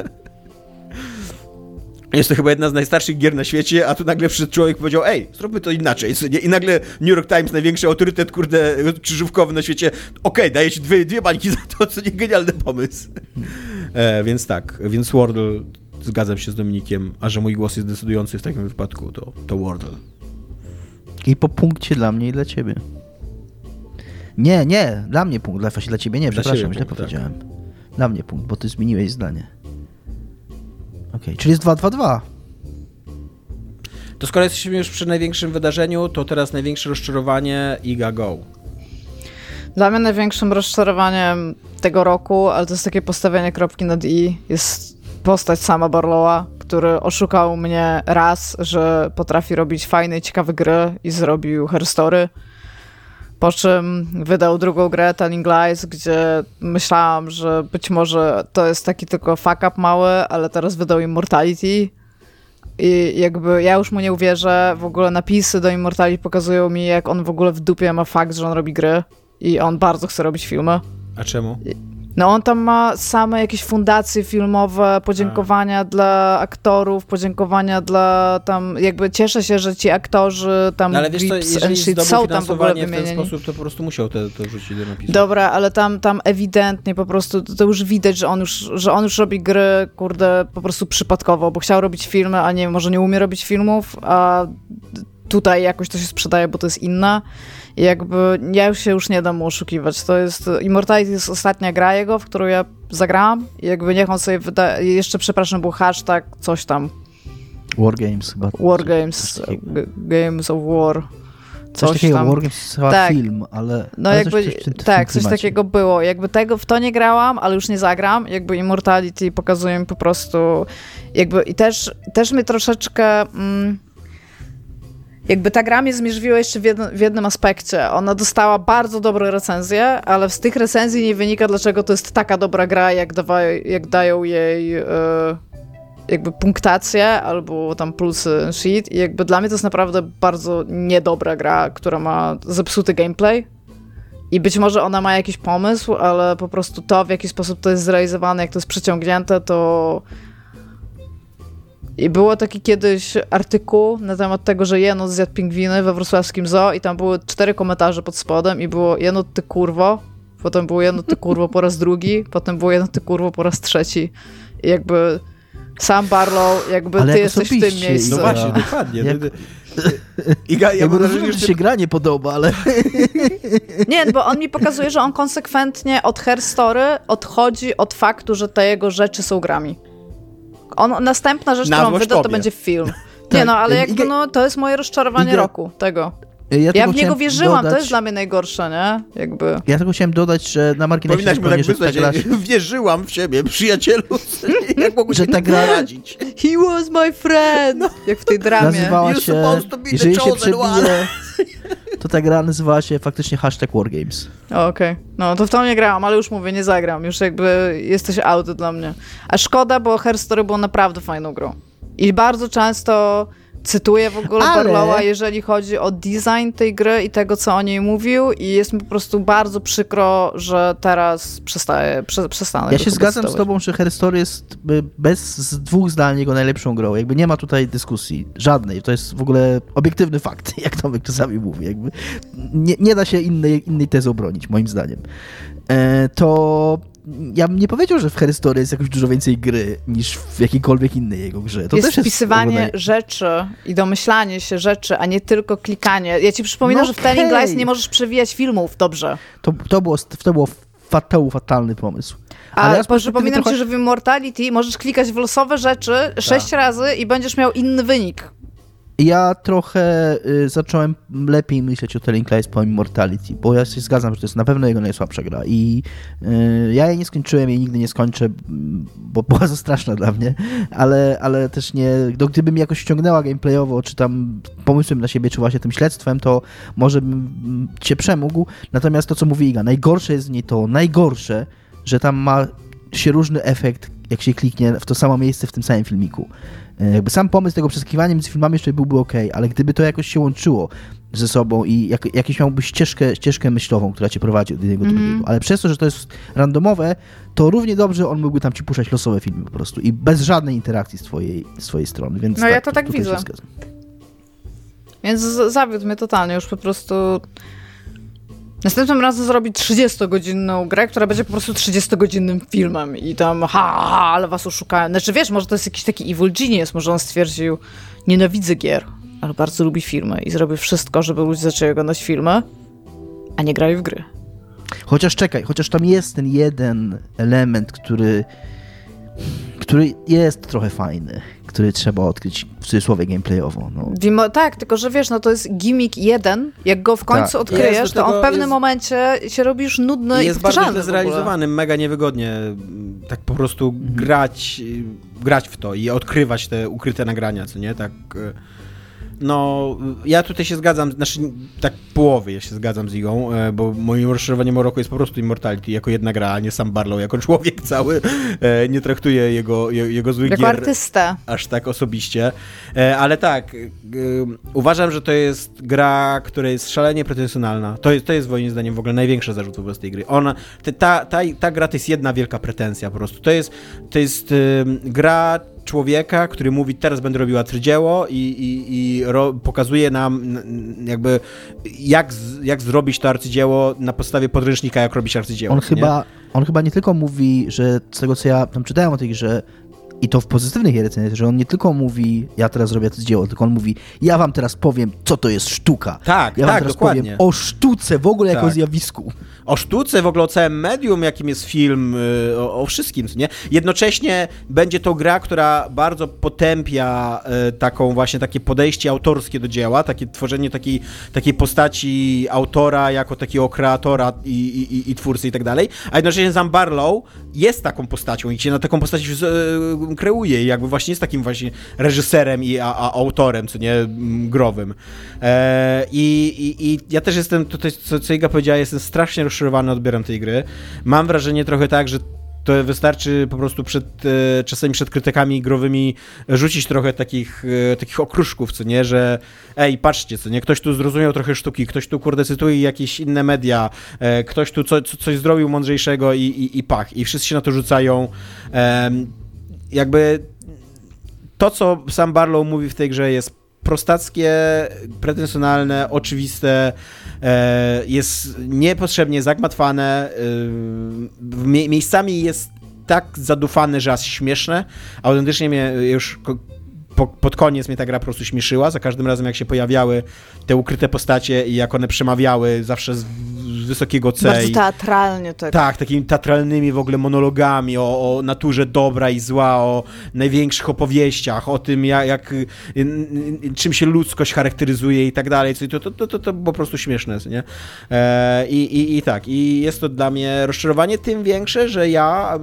Jest to chyba jedna z najstarszych gier na świecie, a tu nagle przyszedł człowiek i powiedział, ej, zróbmy to inaczej. I nagle New York Times, największy autorytet, kurde, krzyżówkowy na świecie, okej, okay, daję ci dwie, dwie bańki za to, co nie genialny pomysł. E, więc tak, więc Wordle zgadzam się z Dominikiem, a że mój głos jest decydujący w takim wypadku, to, to Wordle. I po punkcie dla mnie i dla ciebie. Nie, nie, dla mnie punkt, dla, dla ciebie nie, przepraszam, źle tak. powiedziałem. Dla mnie punkt, bo ty zmieniłeś zdanie. Okej, okay, czyli jest 2-2-2. To skoro jesteśmy już przy największym wydarzeniu, to teraz największe rozczarowanie Iga Go. Dla mnie największym rozczarowaniem tego roku, ale to jest takie postawienie kropki nad i, jest postać sama Barlowa, który oszukał mnie raz, że potrafi robić fajne i ciekawe gry i zrobił herstory. Po czym wydał drugą grę, Telling Lies, gdzie myślałam, że być może to jest taki tylko fuck up mały, ale teraz wydał Immortality. I jakby ja już mu nie uwierzę. W ogóle napisy do Immortality pokazują mi, jak on w ogóle w dupie ma fakt, że on robi gry. I on bardzo chce robić filmy. A czemu? No on tam ma same jakieś fundacje filmowe, podziękowania A. dla aktorów, podziękowania dla tam, jakby cieszę się, że ci aktorzy tam no, ale wiesz co, jeżeli shit, są tam w ogóle wymienieni. w ten sposób, to po prostu musiał to, to wrzucić do napisu. Dobra, ale tam, tam ewidentnie po prostu, to, to już widać, że on już, że on już robi gry, kurde, po prostu przypadkowo, bo chciał robić filmy, a nie, może nie umie robić filmów, a tutaj jakoś to się sprzedaje, bo to jest inna. I jakby ja już się już nie dam mu oszukiwać. To jest Immortality jest ostatnia gra jego, w którą ja zagrałam. I jakby niech on sobie wyda... Jeszcze, przepraszam, był hashtag coś tam. Wargames chyba. Wargames. Games of War. Coś, coś takiego, tam. Wargames chyba tak. film, ale... No ale jakby, coś, coś tak, coś takiego było. Jakby tego, w to nie grałam, ale już nie zagram. Jakby Immortality pokazuje mi po prostu... Jakby i też, też mnie troszeczkę... Mm, jakby ta gra mnie zmierzyła jeszcze w, jedno, w, jednym aspekcie. Ona dostała bardzo dobre recenzje, ale z tych recenzji nie wynika, dlaczego to jest taka dobra gra, jak, dawa, jak dają jej yy, jakby punktacje albo tam plusy shit. I jakby dla mnie to jest naprawdę bardzo niedobra gra, która ma zepsuty gameplay. I być może ona ma jakiś pomysł, ale po prostu to, w jaki sposób to jest zrealizowane, jak to jest przeciągnięte, to i było taki kiedyś artykuł na temat tego, że Jenot zjadł pingwiny we wrocławskim zoo i tam były cztery komentarze pod spodem i było Jenot ty kurwo, potem było Jenot ty kurwo po raz drugi, potem było Jenot ty kurwo po raz trzeci. I jakby sam Barlow, jakby Ale ty jesteś w tym miejscu. No właśnie, dokładnie. Jak... Iga, ja mam wrażenie, że się gra nie podoba, ale... [laughs] Nie, bo on mi pokazuje, że on konsekwentnie od Her Story odchodzi od faktu, że te jego rzeczy są grami. On, następna rzecz, którą wyda, to będzie film. [laughs] Nie tak. no, ale jakby no, to jest moje rozczarowanie Iga... roku, tego. Ja, ja w niego wierzyłam, dodać... to jest dla mnie najgorsze, nie? Jakby. Ja tylko chciałem dodać, że na marginesie... Powinnaś mu tak gra... [laughs] wierzyłam w siebie, przyjacielu, [laughs] jak mogłeś że ta gra... radzić. He was my friend! No. Jak w tej dramie. Nazywała się... Jeżeli się przebije, to ta gra nazywała się faktycznie hashtag Wargames. Okej. Okay. No, to w to nie grałam, ale już mówię, nie zagram. Już jakby jesteś out dla mnie. A szkoda, bo Her Story było naprawdę fajną grą. I bardzo często cytuję w ogóle Ale... Barlowa, jeżeli chodzi o design tej gry i tego, co o niej mówił i jest mi po prostu bardzo przykro, że teraz przestaje, prze, przestanę Ja się zgadzam z tobą, że Her Story jest y, bez dwóch zdań jego najlepszą grą. Jakby nie ma tutaj dyskusji żadnej. To jest w ogóle obiektywny fakt, [laughs] jak Tomek czasami mówi. Jakby nie, nie da się innej, innej tezy obronić, moim zdaniem. E, to ja bym nie powiedział, że w Harry Story jest jakoś dużo więcej gry niż w jakiejkolwiek innej jego grze. To jest też jest wpisywanie rzeczy i domyślanie się rzeczy, a nie tylko klikanie. Ja ci przypominam, no że w okay. Telling Lies nie możesz przewijać filmów dobrze. To, to, było, to było fatal, fatalny pomysł. Ale ja przypominam trochę... ci, że w Immortality możesz klikać w losowe rzeczy sześć tak. razy i będziesz miał inny wynik. Ja trochę y, zacząłem lepiej myśleć o Telling Lies po Immortality, bo ja się zgadzam, że to jest na pewno jego najsłabsza gra i y, ja jej nie skończyłem, jej nigdy nie skończę, bo była [laughs] za straszna dla mnie, ale, ale też nie, no, gdyby mi jakoś ściągnęła gameplayowo, czy tam pomysłem na siebie, czy właśnie tym śledztwem, to może bym cię przemógł, natomiast to, co mówi Iga, najgorsze jest w niej to, najgorsze, że tam ma się różny efekt, jak się kliknie w to samo miejsce w tym samym filmiku. E, jakby sam pomysł tego przeskakiwania między filmami jeszcze byłby ok, ale gdyby to jakoś się łączyło ze sobą i jak, jakiś miałby ścieżkę, ścieżkę myślową, która cię prowadzi od jednego do mm. drugiego, ale przez to, że to jest randomowe, to równie dobrze on mógłby tam ci puszczać losowe filmy po prostu i bez żadnej interakcji z twojej, z twojej strony, więc No tak, ja to tak widzę. Więc zawiódł mnie totalnie, już po prostu Następnym razem zrobi 30-godzinną grę, która będzie po prostu 30-godzinnym filmem i tam ha, ha, ale was oszukałem. Znaczy wiesz, może to jest jakiś taki evil genius, może on stwierdził, nienawidzę gier, ale bardzo lubi filmy i zrobi wszystko, żeby ludzie zaczęli oglądać filmy, a nie grali w gry. Chociaż czekaj, chociaż tam jest ten jeden element, który który jest trochę fajny, który trzeba odkryć w cudzysłowie gameplayowo. No. tak, tylko że wiesz, no to jest gimmick jeden, jak go w końcu tak. odkryjesz, to on w pewnym jest, momencie się robi już nudny jest i Jest bardzo zrealizowany, mega niewygodnie tak po prostu mhm. grać, grać w to i odkrywać te ukryte nagrania, co nie? Tak e, no, ja tutaj się zgadzam, znaczy tak połowy ja się zgadzam z Igą, e, bo moim rozszerzowaniem o roku jest po prostu Immortality jako jedna gra, a nie sam Barlow jako człowiek cały. E, nie traktuję jego, jego złych jako gier artysta. aż tak osobiście. E, ale tak, uważam, że to jest gra, która jest szalenie pretensjonalna. To jest, to jest moim zdaniem w ogóle największy zarzut wobec tej gry. Ona, ta, ta, ta gra to jest jedna wielka pretensja po prostu. To jest, to jest gra człowieka, który mówi, teraz będę robił arcydzieło i, i, i ro, pokazuje nam jakby jak, jak zrobić to arcydzieło na podstawie podręcznika, jak robić arcydzieło. On, chyba, on chyba nie tylko mówi, że z tego co ja tam czytałem o tej grze, i to w pozytywnych recenzjach, że on nie tylko mówi, ja teraz robię to dzieło, tylko on mówi, ja wam teraz powiem, co to jest sztuka. Tak, ja wam tak, teraz dokładnie. powiem o sztuce w ogóle tak. jako zjawisku. O sztuce, w ogóle o całym medium, jakim jest film, y, o, o wszystkim, nie? Jednocześnie będzie to gra, która bardzo potępia y, taką właśnie takie podejście autorskie do dzieła, takie tworzenie takiej, takiej postaci autora jako takiego kreatora i, i, i twórcy i tak dalej, a jednocześnie Sam Barlow jest taką postacią i się na taką postać kreuje i jakby właśnie jest takim właśnie reżyserem i a, a autorem, co nie, growym. E, i, i, ja też jestem, tutaj co, co Iga powiedziała, jestem strasznie rozczarowany odbierem tej gry. Mam wrażenie trochę tak, że to wystarczy po prostu przed, e, czasami przed krytykami growymi rzucić trochę takich, e, takich okruszków, co nie, że ej, patrzcie, co nie, ktoś tu zrozumiał trochę sztuki, ktoś tu, kurde, cytuje jakieś inne media, e, ktoś tu co, co, coś zrobił mądrzejszego i, i, i pach, i wszyscy się na to rzucają jakby to, co sam Barlow mówi w tej grze jest prostackie, pretensjonalne, oczywiste, e, jest niepotrzebnie zagmatwane, e, miejscami jest tak zadufane, że aż śmieszne. Autentycznie mnie już po, pod koniec mnie ta gra po prostu śmieszyła. Za każdym razem, jak się pojawiały te ukryte postacie i jak one przemawiały zawsze z, wysokiego C. Bardzo teatralnie tak. Tak, takimi teatralnymi w ogóle monologami o, o naturze dobra i zła, o największych opowieściach, o tym, jak, jak czym się ludzkość charakteryzuje i tak dalej. To, to, to, to, to po prostu śmieszne, nie? E, i, i, I tak, i jest to dla mnie rozczarowanie tym większe, że ja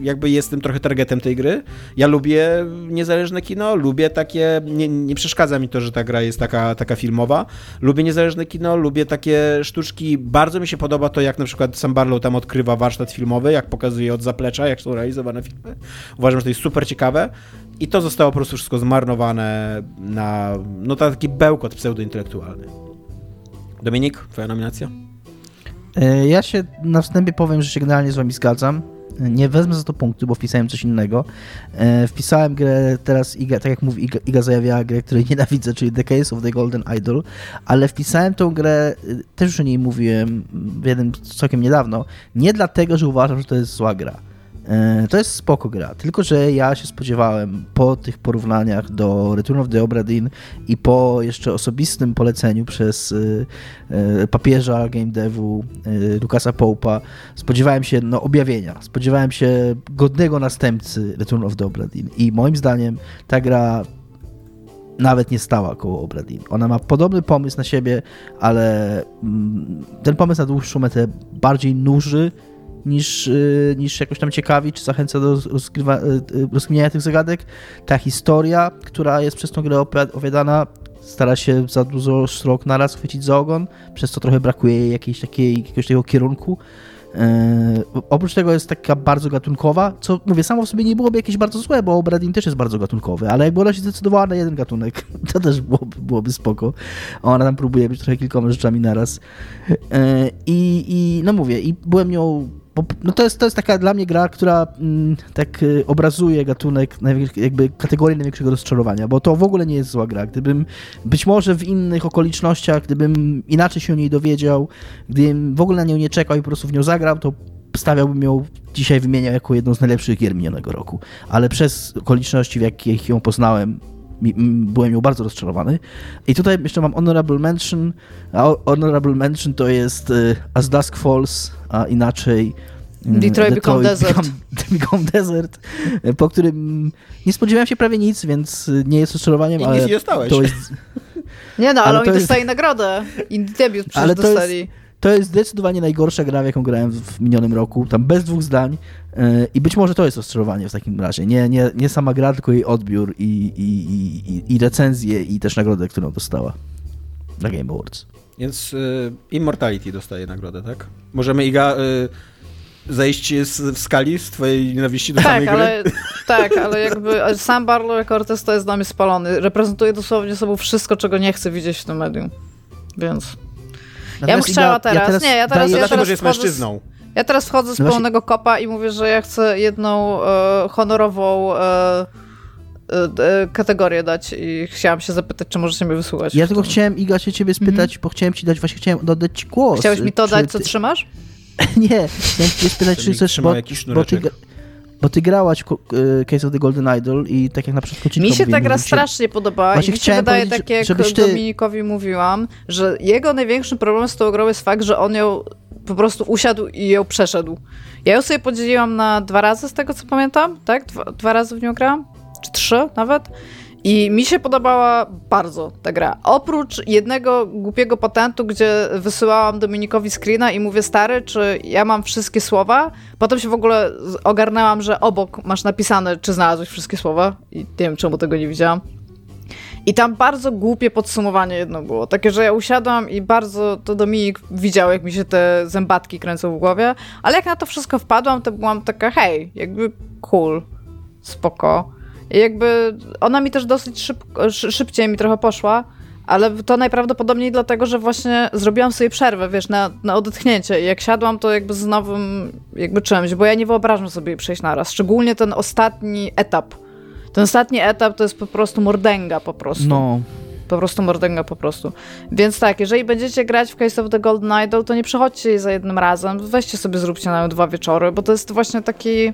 jakby jestem trochę targetem tej gry. Ja lubię niezależne kino, lubię takie, nie, nie przeszkadza mi to, że ta gra jest taka, taka filmowa. Lubię niezależne kino, lubię takie sztuczki. Bardzo mi się podoba to, jak na przykład Sam Barlow tam odkrywa warsztat filmowy, jak pokazuje od zaplecza, jak są realizowane filmy. Uważam, że to jest super ciekawe. I to zostało po prostu wszystko zmarnowane na no taki bełkot pseudointelektualny. Dominik, twoja nominacja? E, ja się na wstępie powiem, że się generalnie z wami zgadzam. Nie wezmę za to punktu, bo wpisałem coś innego. E, wpisałem grę teraz, Iga, tak jak mówi Iga, Iga zajawiała grę, której [laughs] nienawidzę, czyli The Case of the Golden Idol, ale wpisałem tą grę, y, też już o niej mówiłem w jednym całkiem niedawno, nie dlatego, że uważam, że to jest zła gra E, to jest spoko gra, tylko że ja się spodziewałem po tych porównaniach do Return of the Obra Dinn i po jeszcze osobistym poleceniu przez e, e, papieża game devu Lukasa Pope'a, spodziewałem się no, objawienia, spodziewałem się godnego następcy Return of the Obra Dinn i moim zdaniem ta gra nawet nie stała koło Obradin. Ona ma podobny pomysł na siebie, ale mm, ten pomysł na dłuższą metę bardziej nuży niż, y, niż jakoś tam ciekawi, czy zachęca do rozgrywa, y, y, rozkminiania tych zagadek. Ta historia, która jest przez tą grę opowiadana, stara się za dużo szrok naraz chwycić za ogon, przez co trochę brakuje jakiejś takiej, jakiegoś takiego kierunku. Eee, oprócz tego jest taka bardzo gatunkowa, co mówię, samo w sobie nie byłoby jakieś bardzo złe, bo Bradin też jest bardzo gatunkowy, ale jakby ona się zdecydowała na jeden gatunek, [laughs] to też byłoby, byłoby spoko. Ona tam próbuje być trochę kilkoma rzeczami naraz. Eee, I, i no mówię, i byłem nią bo, no to, jest, to jest taka dla mnie gra, która mm, tak y, obrazuje gatunek, jakby kategorię największego rozczarowania, bo to w ogóle nie jest zła gra. Gdybym być może w innych okolicznościach, gdybym inaczej się o niej dowiedział, gdybym w ogóle na nią nie czekał i po prostu w nią zagrał, to stawiałbym ją dzisiaj wymieniał jako jedną z najlepszych gier minionego roku. Ale przez okoliczności, w jakich ją poznałem, byłem ją bardzo rozczarowany. I tutaj jeszcze mam Honorable Mention. A Honorable Mention to jest y, As Dusk Falls, a inaczej y, Detroit, Become Desert. Become, [laughs] Become Desert, po którym nie spodziewałem się prawie nic, więc nie jest rozczarowaniem, I ale nic nie dostałeś. to jest... Nie no, [laughs] ale, ale oni jest... dostali nagrodę. Indie debiut przecież ale to dostali. Jest, to jest zdecydowanie najgorsza gra, w jaką grałem w minionym roku, tam bez dwóch zdań yy, i być może to jest rozczarowanie w takim razie. Nie, nie, nie sama gra, tylko jej odbiór i, i, i, i recenzję i też nagrodę, którą dostała na Game Awards. Więc y, Immortality dostaje nagrodę, tak? Możemy Iga y, zejść z, w skali z twojej nienawiści do tak, samej ale, gry? [laughs] Tak, ale jakby sam Barlow jako artysta jest dla mnie spalony. Reprezentuje dosłownie sobą wszystko, czego nie chcę widzieć w tym medium. Więc... Natomiast ja bym chciała ja, teraz. Ja teraz. Nie, ja teraz. Ja teraz że jest mężczyzną. Ja teraz wchodzę z no pełnego kopa i mówię, że ja chcę jedną e, honorową e, e, e, kategorię dać i chciałam się zapytać, czy możecie mnie wysłuchać. Ja tylko chciałem, Iga, się ciebie spytać, mm -hmm. bo chciałem ci dać, właśnie chciałem dodać ci głos. Chciałeś mi to dać, co ty... trzymasz? [laughs] nie, chciałem cię spytać, czy chcesz, bo, bo ty, bo ty grałaś e, Case of the Golden Idol i tak jak na przykład Mi się ta gra strasznie podobała Właśnie i mi się wydaje, tak jak ty... Dominikowi mówiłam, że jego największym problemem z tą grą jest fakt, że on ją po prostu usiadł i ją przeszedł. Ja ją sobie podzieliłam na dwa razy z tego, co pamiętam, tak? Dwa, dwa razy w nią grałam? Czy trzy nawet? I mi się podobała bardzo ta gra. Oprócz jednego głupiego patentu, gdzie wysyłałam Dominikowi screena i mówię, stary, czy ja mam wszystkie słowa? Potem się w ogóle ogarnęłam, że obok masz napisane, czy znalazłeś wszystkie słowa. I nie wiem, czemu tego nie widziałam. I tam bardzo głupie podsumowanie jedno było. Takie, że ja usiadłam i bardzo to Dominik widział, jak mi się te zębatki kręcą w głowie, ale jak na to wszystko wpadłam, to byłam taka, hej, jakby cool, spoko. I jakby ona mi też dosyć szybko, szybciej mi trochę poszła, ale to najprawdopodobniej dlatego, że właśnie zrobiłam sobie przerwę, wiesz, na, na odetchnięcie. I jak siadłam, to jakby z nowym jakby czymś, bo ja nie wyobrażam sobie przejść naraz. Szczególnie ten ostatni etap. Ten ostatni etap to jest po prostu mordęga po prostu. No. Po prostu mordęga po prostu. Więc tak, jeżeli będziecie grać w Case of the Golden Idol, to nie przechodźcie jej za jednym razem. Weźcie sobie, zróbcie na dwa wieczory, bo to jest właśnie taki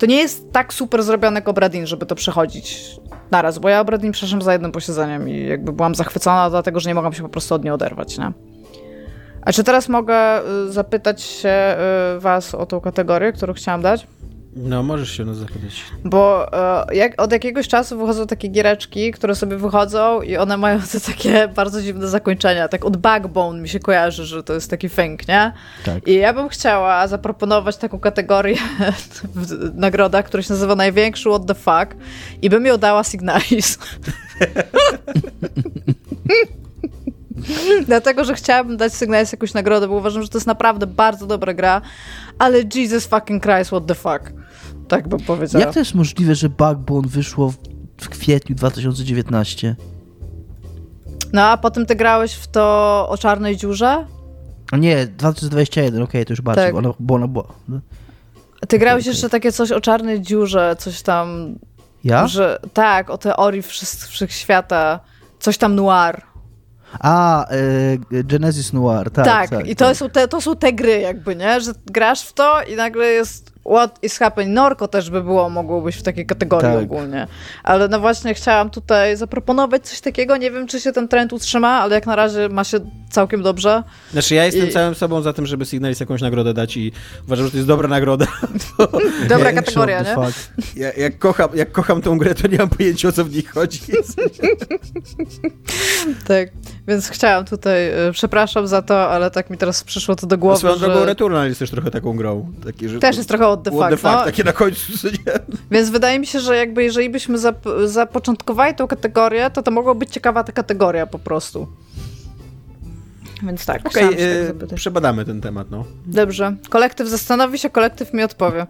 to nie jest tak super zrobiony jak Obradin, żeby to przechodzić naraz, bo ja o Bradley przeszłam za jednym posiedzeniem i jakby byłam zachwycona, dlatego że nie mogłam się po prostu od niej oderwać, nie? A czy teraz mogę y, zapytać się y, was o tą kategorię, którą chciałam dać? No, możesz się nas zapytać. Bo e, jak, od jakiegoś czasu wychodzą takie giereczki, które sobie wychodzą i one mają te takie bardzo dziwne zakończenia. Tak od Backbone mi się kojarzy, że to jest taki fęk, nie? Tak. I ja bym chciała zaproponować taką kategorię [laughs] w nagrodach, która się nazywa Największy What the Fuck i bym ją dała Signalis. [laughs] [laughs] Dlatego, że chciałabym dać Signalis jakąś nagrodę, bo uważam, że to jest naprawdę bardzo dobra gra, ale Jesus fucking Christ, what the fuck. Tak bym powiedział. Jak to jest możliwe, że Backbone wyszło w, w kwietniu 2019? No, a potem ty grałeś w to o czarnej dziurze? Nie, 2021, okej, okay, to już bardziej, tak. ona, bo ona była... No. Ty grałeś okay. jeszcze takie coś o czarnej dziurze, coś tam... Ja? Że, tak, o teorii wszechświata, coś tam noir. A, e, Genesis Noir, tak. Tak, tak i to, tak. Są te, to są te gry jakby, nie? Że grasz w to i nagle jest What is happening? Norko też by było, mogło być w takiej kategorii tak. ogólnie. Ale no właśnie chciałam tutaj zaproponować coś takiego. Nie wiem, czy się ten trend utrzyma, ale jak na razie ma się całkiem dobrze. Znaczy ja jestem I... całym sobą za tym, żeby Signalis jakąś nagrodę dać i uważam, że to jest dobra nagroda. [laughs] Dobra kategoria, nie? Ja, jak, kocham, jak kocham tą grę, to nie mam pojęcia, o co w nich chodzi. [laughs] tak, więc chciałam tutaj, y, przepraszam za to, ale tak mi teraz przyszło to do głowy, Swoją że... drogą Returnal jest też trochę taką grą. Taki, że też jest trochę what the fuck. What the fuck, no. takie na końcu. Nie? Więc wydaje mi się, że jakby jeżeli byśmy zap zapoczątkowali tą kategorię, to to mogła być ciekawa ta kategoria po prostu. Więc tak, Okej, okay, tak przebadamy ten temat, no. Dobrze. Kolektyw zastanowi się, kolektyw mi odpowie.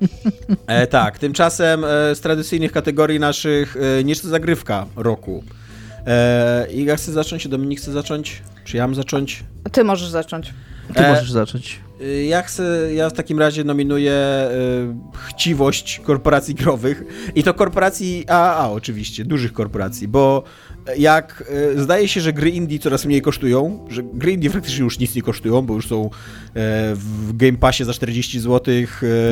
E, tak, tymczasem e, z tradycyjnych kategorii naszych e, niż zagrywka roku. E, Iga chce zacząć, Dominik chce zacząć? Czy ja mam zacząć? Ty możesz zacząć. Ty e, możesz zacząć. Y, ja chcę, ja w takim razie nominuję y, chciwość korporacji growych i to korporacji AAA oczywiście, dużych korporacji, bo jak y, zdaje się, że gry indie coraz mniej kosztują, że gry indie faktycznie już nic nie kosztują, bo już są w Game Passie za 40 zł,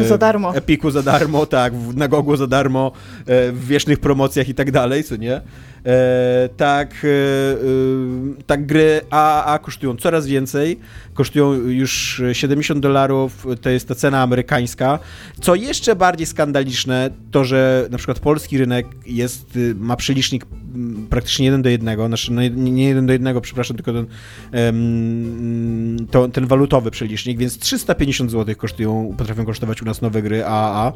za darmo. Epiku za darmo, tak, na Gogu za darmo, w wiecznych promocjach i tak dalej, co nie? E, tak, e, e, tak gry AAA kosztują coraz więcej, kosztują już 70 dolarów, to jest ta cena amerykańska. Co jeszcze bardziej skandaliczne, to że na przykład polski rynek jest, y, ma przelicznik mm, praktycznie jeden do jednego, znaczy no nie jeden do jednego, przepraszam, tylko ten, to, ten walutowy przelicznik, więc 350 zł kosztują, potrafią kosztować u nas nowe gry AAA.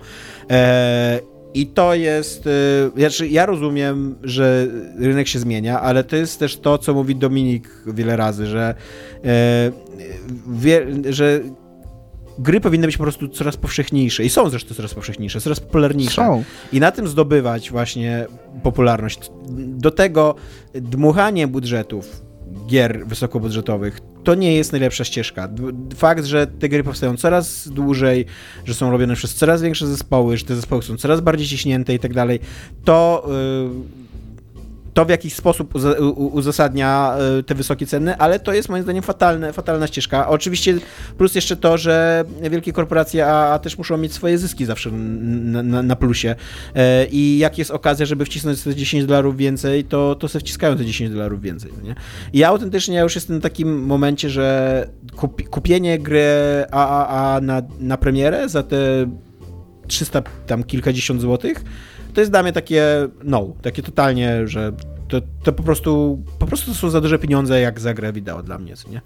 I to jest. Y, znaczy, ja rozumiem, że rynek się zmienia, ale to jest też to, co mówi Dominik wiele razy, że, e, wie, że gry powinny być po prostu coraz powszechniejsze. I są zresztą coraz powszechniejsze, coraz popularniejsze. Są. I na tym zdobywać właśnie popularność. Do tego dmuchanie budżetów gier wysokobudżetowych to nie jest najlepsza ścieżka. Fakt, że te gry powstają coraz dłużej, że są robione przez coraz większe zespoły, że te zespoły są coraz bardziej ciśnięte i tak dalej, to yy, to w jakiś sposób uzasadnia e, te wysokie ceny, ale to jest moim zdaniem fatalne, fatalna ścieżka. Oczywiście plus jeszcze to, że wielkie korporacje a, a też muszą mieć swoje zyski zawsze na, na, na, plusie e, i jak jest okazja, żeby wcisnąć te 10 dolarów więcej, to, to se wciskają te 10 dolarów więcej. Nie? I ja autentycznie ja już jestem w takim momencie, że kupi, kupienie gry AAA na, na premierę za te 300 tam kilkadziesiąt złotych to jest dla mnie takie no, takie totalnie, że to, to po prostu po prostu to są za duże pieniądze jak za grę wideo dla mnie, co nie?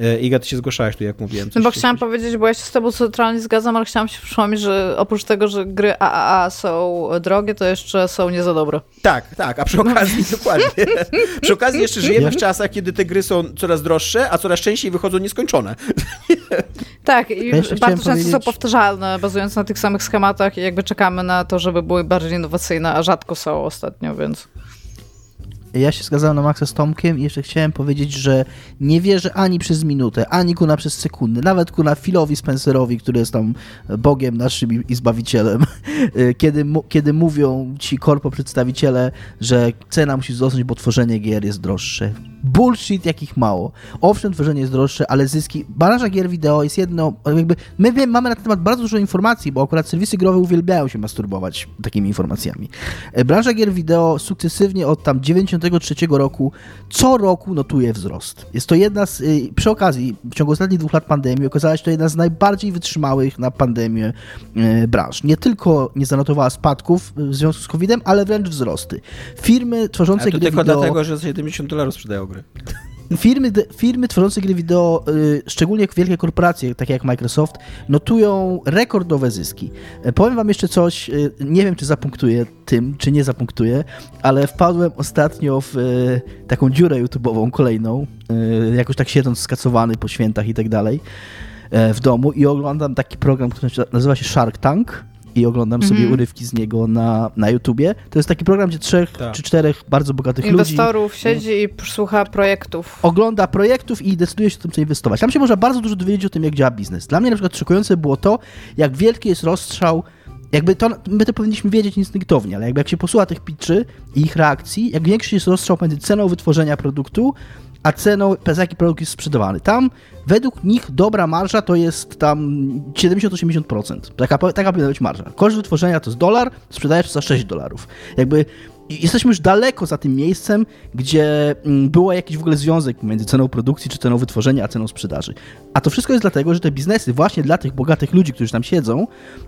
E, Iga, ty się zgłaszałeś tu, jak mówiłem. No bo chciałam powiedzieć, bo ja się z tobą totalnie zgadzam, ale chciałam się przypomnieć, że oprócz tego, że gry AAA są drogie, to jeszcze są nie za dobre. Tak, tak, a przy okazji, [laughs] dokładnie. Przy okazji jeszcze żyjemy w czasach, kiedy te gry są coraz droższe, a coraz częściej wychodzą nieskończone. [laughs] Tak, i ja bardzo często powiedzieć... są powtarzalne, bazując na tych samych schematach i jakby czekamy na to, żeby były bardziej innowacyjne, a rzadko są ostatnio, więc... ja się zgadzałem na maksa z Tomkiem i jeszcze chciałem powiedzieć, że nie wierzę ani przez minutę, ani kuna przez sekundę, nawet kuna Philowi Spencerowi, który jest tam Bogiem naszym i Zbawicielem, [laughs] kiedy, kiedy mówią ci korpo przedstawiciele, że cena musi wzrosnąć, bo tworzenie gier jest droższe. Bullshit, jakich mało. Owszem, tworzenie jest droższe, ale zyski... Branża gier wideo jest jedno... Jakby my mamy na ten temat bardzo dużo informacji, bo akurat serwisy growe uwielbiają się masturbować takimi informacjami. E, branża gier wideo sukcesywnie od tam 93 roku co roku notuje wzrost. Jest to jedna z... Y, przy okazji, w ciągu ostatnich dwóch lat pandemii okazała się to jedna z najbardziej wytrzymałych na pandemię e, branż. Nie tylko nie zanotowała spadków w związku z COVID-em, ale wręcz wzrosty. Firmy tworzące A to gry tylko wideo... dlatego, że za 70 dolarów sprzedają gry. Firmy, firmy tworzące gry wideo, y, szczególnie wielkie korporacje, takie jak Microsoft, notują rekordowe zyski. E, powiem wam jeszcze coś, y, nie wiem czy zapunktuję tym, czy nie zapunktuję, ale wpadłem ostatnio w y, taką dziurę YouTube'ową kolejną, jakoś tak siedząc skacowany po świętach i tak dalej e, w domu i oglądam taki program, który nazywa się Shark Tank i oglądam sobie mm -hmm. urywki z niego na, na YouTubie. To jest taki program, gdzie trzech tak. czy czterech bardzo bogatych Inwestorów ludzi... siedzi i słucha projektów. Ogląda projektów i decyduje się o tym, co inwestować. Tam się można bardzo dużo dowiedzieć o tym, jak działa biznes. Dla mnie na przykład szokujące było to, jak wielki jest rozstrzał jakby to, my to powinniśmy wiedzieć instynktownie, ale jakby jak się posłucha tych pitchy i ich reakcji, jak większy jest rozstrzał między ceną wytworzenia produktu, a ceną, za jaki produkt jest sprzedawany. Tam według nich dobra marża to jest tam 70-80%. Taka, taka powinna być marża. Koszt wytworzenia to jest dolar, sprzedajesz za 6 dolarów. Jakby jesteśmy już daleko za tym miejscem, gdzie mm, był jakiś w ogóle związek między ceną produkcji, czy ceną wytworzenia, a ceną sprzedaży. A to wszystko jest dlatego, że te biznesy właśnie dla tych bogatych ludzi, którzy tam siedzą,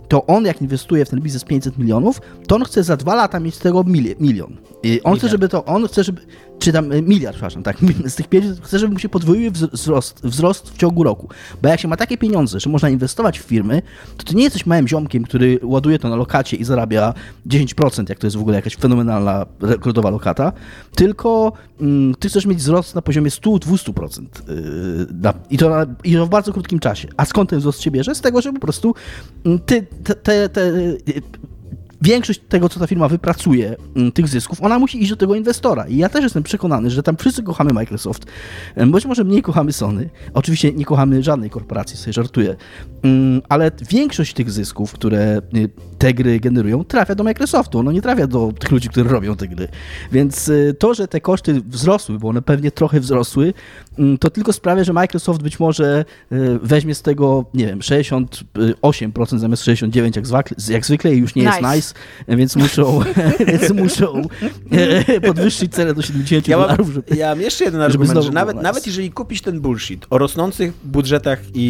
to on jak inwestuje w ten biznes 500 milionów, to on chce za dwa lata mieć z tego milion. I on chce, żeby to, on chce, żeby, czy tam e, miliard, przepraszam, tak, [laughs] z tych pieniędzy chce, żeby mu się podwoiły wzrost, wzrost w ciągu roku. Bo jak się ma takie pieniądze, że można inwestować w firmy, to ty nie jesteś małym ziomkiem, który ładuje to na lokacie i zarabia 10%, jak to jest w ogóle jakaś fenomenalna, rekordowa lokata, tylko mm, ty chcesz mieć wzrost na poziomie 100-200%. Yy, I, to I to w bardzo krótkim czasie. A skąd ten wzrost się bierze? Z tego, że po prostu mm, ty te, te, te większość tego, co ta firma wypracuje, mm, tych zysków, ona musi iść do tego inwestora. I ja też jestem przekonany, że tam wszyscy kochamy Microsoft, być może mniej kochamy Sony. Oczywiście nie kochamy żadnej korporacji, sobie żartuję. Mm, ale większość tych zysków, które y, te gry generują, trafia do Microsoftu. Ono nie trafia do tych ludzi, którzy robią te gry. Więc y, to, że te koszty wzrosły, bo one pewnie trochę wzrosły, mm, to tylko sprawia, że Microsoft być może y, weźmie z tego, nie wiem, 68% zamiast 69% jak zwykle, jak zwykle i już nie nice. jest nice [laughs] więc muszą, [laughs] więc muszą e, podwyższyć cenę do 70 ja mam, dolarów. Żeby, ja mam jeszcze jeden argument, że nawet, nawet jeżeli kupisz ten bullshit o rosnących budżetach i,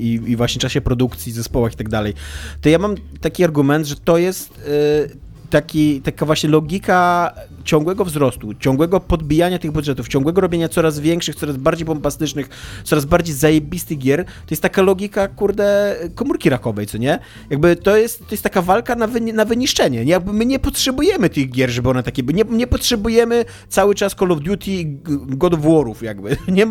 i, i właśnie czasie produkcji, zespołach i tak dalej, to ja mam taki argument, że to jest... Yy, taki, taka właśnie logika ciągłego wzrostu, ciągłego podbijania tych budżetów, ciągłego robienia coraz większych, coraz bardziej bombastycznych, coraz bardziej zajebistych gier, to jest taka logika, kurde, komórki rakowej, co nie? Jakby to jest, to jest taka walka na, wy, na wyniszczenie. Jakby my nie potrzebujemy tych gier, żeby one takie były. Nie, nie potrzebujemy cały czas Call of Duty God of War'ów, jakby. [laughs] Nie,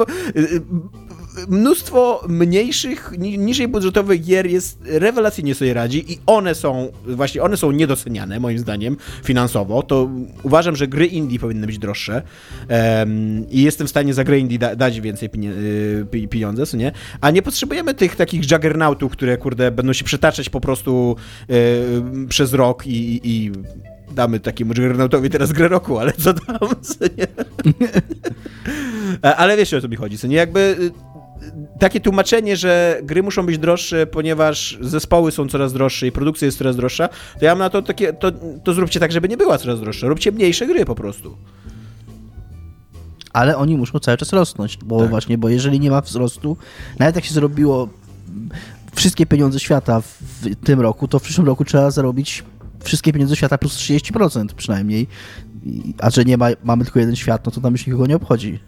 mnóstwo mniejszych, niżej budżetowych gier jest rewelacyjnie sobie radzi i one są, właśnie one są niedoceniane, moim zdaniem, finansowo. To uważam, że gry indie powinny być droższe um, i jestem w stanie za gry indie da, dać więcej y, pieniądze, co nie? A nie potrzebujemy tych takich juggernautów, które, kurde, będą się przetaczać po prostu y, przez rok i, i damy takiemu Juggernautowi teraz grę roku, ale co tam, co nie? [laughs] ale wiesz o co mi chodzi, co nie? Jakby y, takie tłumaczenie, że gry muszą być droższe, ponieważ zespoły są coraz droższe i produkcja jest coraz droższa, to ja mam na to takie, to, to zróbcie tak, żeby nie była coraz droższa. Róbcie mniejsze gry po prostu. Ale oni muszą cały czas rosnąć, bo tak. właśnie, bo jeżeli nie ma wzrostu, nawet jak się zrobiło wszystkie pieniądze świata w tym roku, to w przyszłym roku trzeba zarobić wszystkie pieniądze świata plus 30% przynajmniej. A że nie ma, mamy tylko jeden świat, no to tam już nikogo nie obchodzi.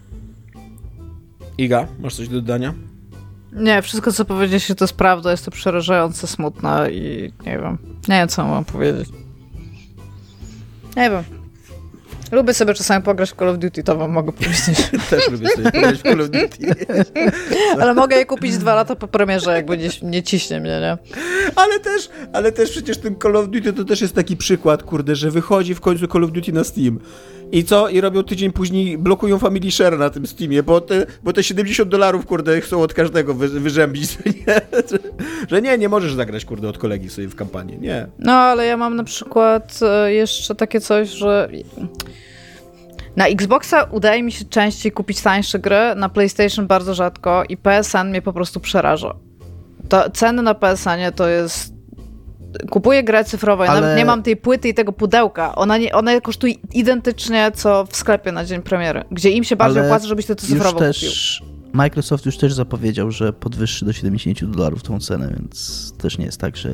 Iga, masz coś do dodania? Nie, wszystko co powiedzieliście to jest prawda, jest to przerażające, smutne i nie wiem. Nie wiem, co mam powiedzieć. Nie wiem. Lubię sobie czasami pograć w Call of Duty, to wam mogę powiedzieć. [laughs] Też lubię sobie pograć w Call of Duty. [laughs] ale mogę je kupić dwa lata po premierze, jakby nie, nie ciśnie mnie, nie? Ale też, ale też przecież ten Call of Duty to też jest taki przykład, kurde, że wychodzi w końcu Call of Duty na Steam. I co? I robią tydzień później, blokują Family Share na tym Steamie, bo te, bo te 70 dolarów, kurde, chcą od każdego wy, wyrzębić, [laughs] nie? Że nie, nie możesz zagrać, kurde, od kolegi sobie w kampanii, nie. No, ale ja mam na przykład e, jeszcze takie coś, że... Na Xboxa udaje mi się częściej kupić tańsze gry, na PlayStation bardzo rzadko i PSN mnie po prostu przeraża. To, ceny na PSN to jest kupuję grę cyfrową, ja Ale... nie mam tej płyty i tego pudełka. Ona, nie, ona kosztuje identycznie co w sklepie na dzień premiery, gdzie im się bardziej Ale opłaca, żebyś to cyfrowo też... kupił. Microsoft już też zapowiedział, że podwyższy do 70 dolarów tą cenę, więc też nie jest tak, że,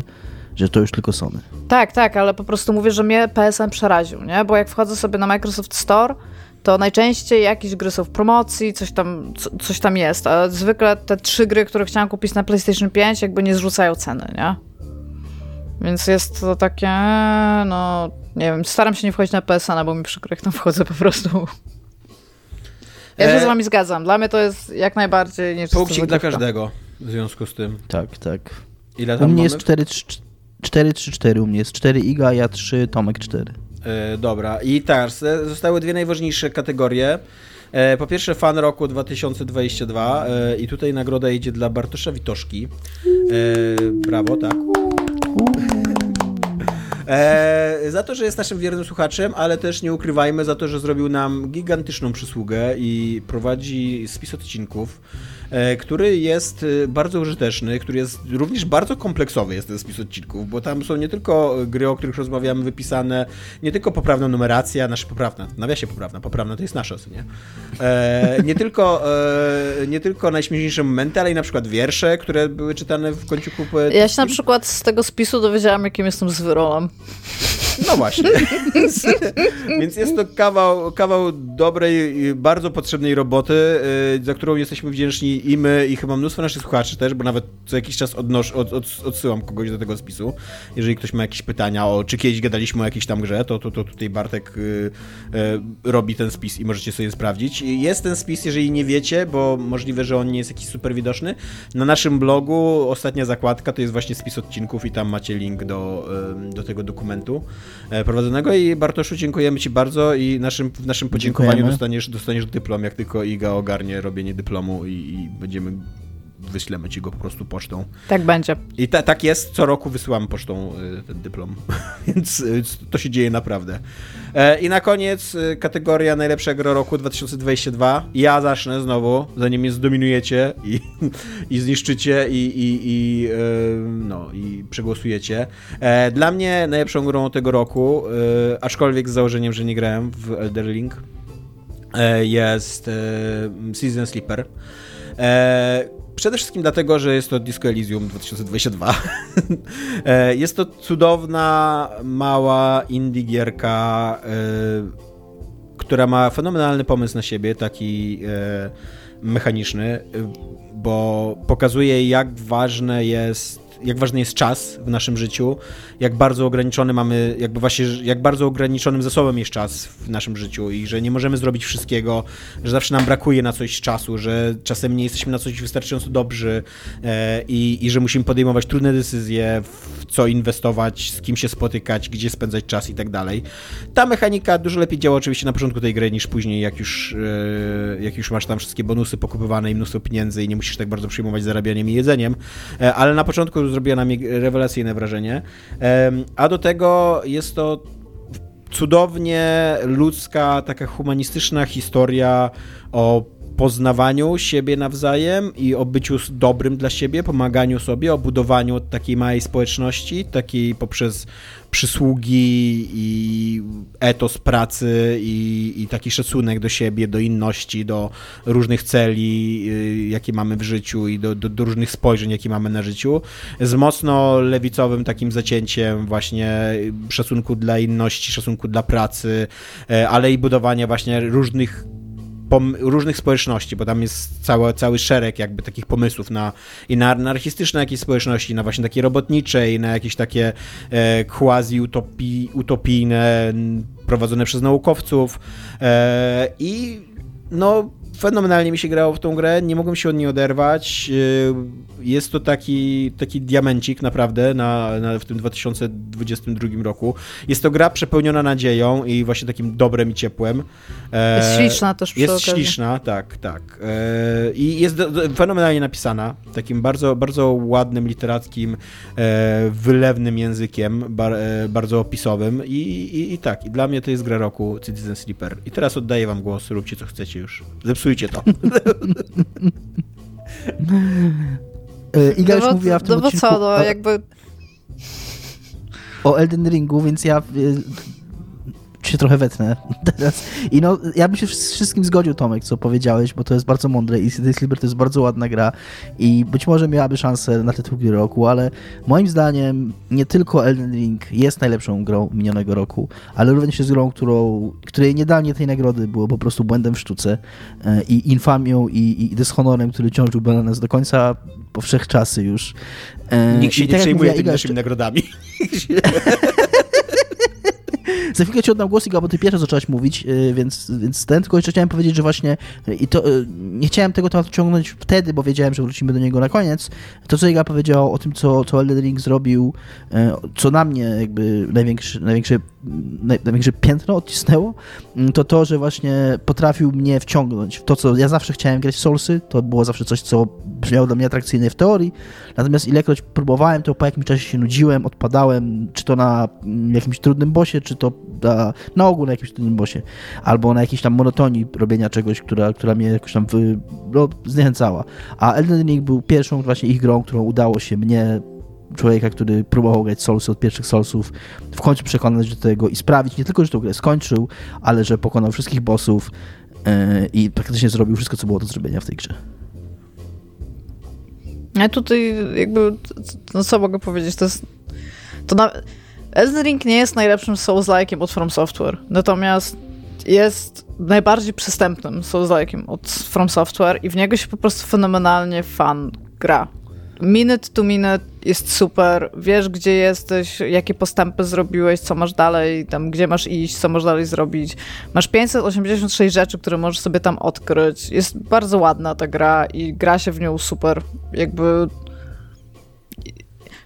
że to już tylko Sony. Tak, tak, ale po prostu mówię, że mnie PSN przeraził, nie? Bo jak wchodzę sobie na Microsoft Store, to najczęściej jakieś gry są w promocji, coś tam, co, coś tam jest, a zwykle te trzy gry, które chciałam kupić na PlayStation 5 jakby nie zrzucają ceny, nie? Więc jest to takie, no nie wiem, staram się nie wchodzić na PSN, bo mi przykro, jak tam wchodzę po prostu. Ja się e... z wami zgadzam. Dla mnie to jest jak najbardziej niż Punkcik dla każdego w związku z tym. Tak, tak. Ile tam u mnie mamy? jest 4, 4, 3, 4, u mnie jest 4 Iga, ja 3, Tomek 4. E, dobra, i teraz zostały dwie najważniejsze kategorie. E, po pierwsze fan roku 2022 e, i tutaj nagroda idzie dla Bartosza Witoszki. E, brawo, tak. E, za to, że jest naszym wiernym słuchaczem, ale też nie ukrywajmy za to, że zrobił nam gigantyczną przysługę i prowadzi spis odcinków który jest e, bardzo użyteczny, który jest również bardzo kompleksowy, jest ten spis odcinków, bo tam są nie tylko gry, o których rozmawiamy, wypisane, nie tylko poprawna numeracja, nasza poprawna, nawiasie poprawna, poprawna to jest nasza, nie? E, nie, tylko, e, nie tylko najśmieszniejsze momenty, ale i na przykład wiersze, które były czytane w końcu poetyckim. Ja się na przykład z tego spisu dowiedziałam, jakim jestem z wyrolem. No właśnie. [laughs] Więc jest to kawał, kawał dobrej, bardzo potrzebnej roboty, za którą jesteśmy wdzięczni i my, i chyba mnóstwo naszych słuchaczy też, bo nawet co jakiś czas odnosz, od, od, odsyłam kogoś do tego spisu. Jeżeli ktoś ma jakieś pytania o, czy kiedyś gadaliśmy o jakiejś tam grze, to, to, to tutaj Bartek y, y, robi ten spis i możecie sobie sprawdzić. Jest ten spis, jeżeli nie wiecie, bo możliwe, że on nie jest jakiś super widoczny. Na naszym blogu ostatnia zakładka to jest właśnie spis odcinków i tam macie link do, y, do tego dokumentu prowadzonego. I Bartoszu dziękujemy Ci bardzo i naszym, w naszym podziękowaniu dostaniesz, dostaniesz dyplom, jak tylko Iga ogarnie robienie dyplomu i, i będziemy wyślemy ci go po prostu pocztą. Tak będzie. I ta, tak jest, co roku wysyłamy pocztą y, ten dyplom, [laughs] więc y, to się dzieje naprawdę. E, I na koniec y, kategoria najlepszego roku 2022. Ja zacznę znowu, zanim mnie zdominujecie i, [laughs] i zniszczycie i, i, i, no, i przegłosujecie. E, dla mnie najlepszą grą tego roku, aczkolwiek z założeniem, że nie grałem w Elderling, e, jest Season Sleeper. Przede wszystkim dlatego, że jest to Disco Elysium 2022. [laughs] e, jest to cudowna, mała indie gierka, e, która ma fenomenalny pomysł na siebie, taki e, mechaniczny, bo pokazuje jak ważne jest jak ważny jest czas w naszym życiu, jak bardzo ograniczony mamy, jakby właśnie, jak bardzo ograniczonym zasobem jest czas w naszym życiu i że nie możemy zrobić wszystkiego, że zawsze nam brakuje na coś czasu, że czasem nie jesteśmy na coś wystarczająco dobrzy e, i, i że musimy podejmować trudne decyzje, w co inwestować, z kim się spotykać, gdzie spędzać czas i tak dalej. Ta mechanika dużo lepiej działa oczywiście na początku tej gry niż później, jak już, e, jak już masz tam wszystkie bonusy pokupywane i mnóstwo pieniędzy i nie musisz tak bardzo przyjmować zarabianiem i jedzeniem, e, ale na początku zrobiła na mnie rewelacyjne wrażenie. A do tego jest to cudownie ludzka, taka humanistyczna historia o poznawaniu siebie nawzajem i o byciu dobrym dla siebie, pomaganiu sobie, o budowaniu takiej małej społeczności, takiej poprzez przysługi i etos pracy i, i taki szacunek do siebie, do inności, do różnych celi, y, jakie mamy w życiu i do, do, do różnych spojrzeń, jakie mamy na życiu, z mocno lewicowym takim zacięciem właśnie szacunku dla inności, szacunku dla pracy, e, ale i budowania właśnie różnych różnych społeczności, bo tam jest cały, cały szereg jakby takich pomysłów na i na anarchistyczne jakieś społeczności, na właśnie takie robotnicze i na jakieś takie e, quasi-utopijne prowadzone przez naukowców. E, i no fenomenalnie mi się grało w tą grę, nie mogłem się od niej oderwać. Y, jest to taki, taki diamencik naprawdę na, na, w tym 2022 roku. Jest to gra przepełniona nadzieją i właśnie takim dobrem i ciepłem. E, jest śliczna też przy Jest okazji. śliczna, tak, tak. E, I jest fenomenalnie napisana, takim bardzo, bardzo ładnym, literackim, e, wylewnym językiem, bardzo opisowym I, i, i tak, i dla mnie to jest gra roku Citizen Sleeper. I teraz oddaję wam głos, róbcie co chcecie już. Zepsujcie to. [laughs] Iga już mówiła w tym no odcinku... co, no jakby... O Elden Ringu, więc ja się trochę wetnę [laughs] teraz. I no, ja bym się z wszystkim zgodził, Tomek, co powiedziałeś, bo to jest bardzo mądre i City Sleeper to jest bardzo ładna gra i być może miałaby szansę na tytuł gry roku, ale moim zdaniem nie tylko Elden Ring jest najlepszą grą minionego roku, ale również jest grą, którą, której niedalnie tej nagrody było po prostu błędem w sztuce e, i infamią i, i dyshonorem, który ciążyłby na nas do końca po wszechczasy już. E, Nikt się I nie tak przejmuje tymi naszymi nagrodami. [laughs] Za chwilkę ci oddam głos, Iga, bo ty pierwsza zaczęłaś mówić, y, więc, więc ten, tylko jeszcze chciałem powiedzieć, że właśnie y, i to, y, nie chciałem tego tematu ciągnąć wtedy, bo wiedziałem, że wrócimy do niego na koniec. To, co Iga powiedział o tym, co, co Elden Ring zrobił, co na mnie jakby największy, największe, największe piętno odcisnęło, mm, to to, że właśnie potrafił mnie wciągnąć w to, co ja zawsze chciałem grać w Soulsy, to było zawsze coś, co brzmiało dla mnie atrakcyjne w teorii, natomiast ilekroć próbowałem, to po jakimś czasie się nudziłem, odpadałem, czy to na mm, jakimś trudnym bosie, czy to na, na ogół na jakimś trudnym bosie, albo na jakiejś tam monotonii robienia czegoś, która, która mnie jakoś tam wy, no, zniechęcała. A Elden Ring był pierwszą właśnie ich grą, którą udało się mnie człowieka, który próbował grać Soulsy od pierwszych Soulsów, w końcu przekonać do tego i sprawić nie tylko, że tę grę skończył, ale że pokonał wszystkich bossów yy, i praktycznie zrobił wszystko, co było do zrobienia w tej grze. Ja tutaj jakby, no co mogę powiedzieć, to jest, to na, Elden Ring nie jest najlepszym Souls-like'iem od From Software, natomiast jest najbardziej przystępnym Souls-like'iem od From Software i w niego się po prostu fenomenalnie fan gra. Minute to minute jest super, wiesz gdzie jesteś, jakie postępy zrobiłeś, co masz dalej, tam gdzie masz iść, co masz dalej zrobić. Masz 586 rzeczy, które możesz sobie tam odkryć. Jest bardzo ładna ta gra i gra się w nią super. Jakby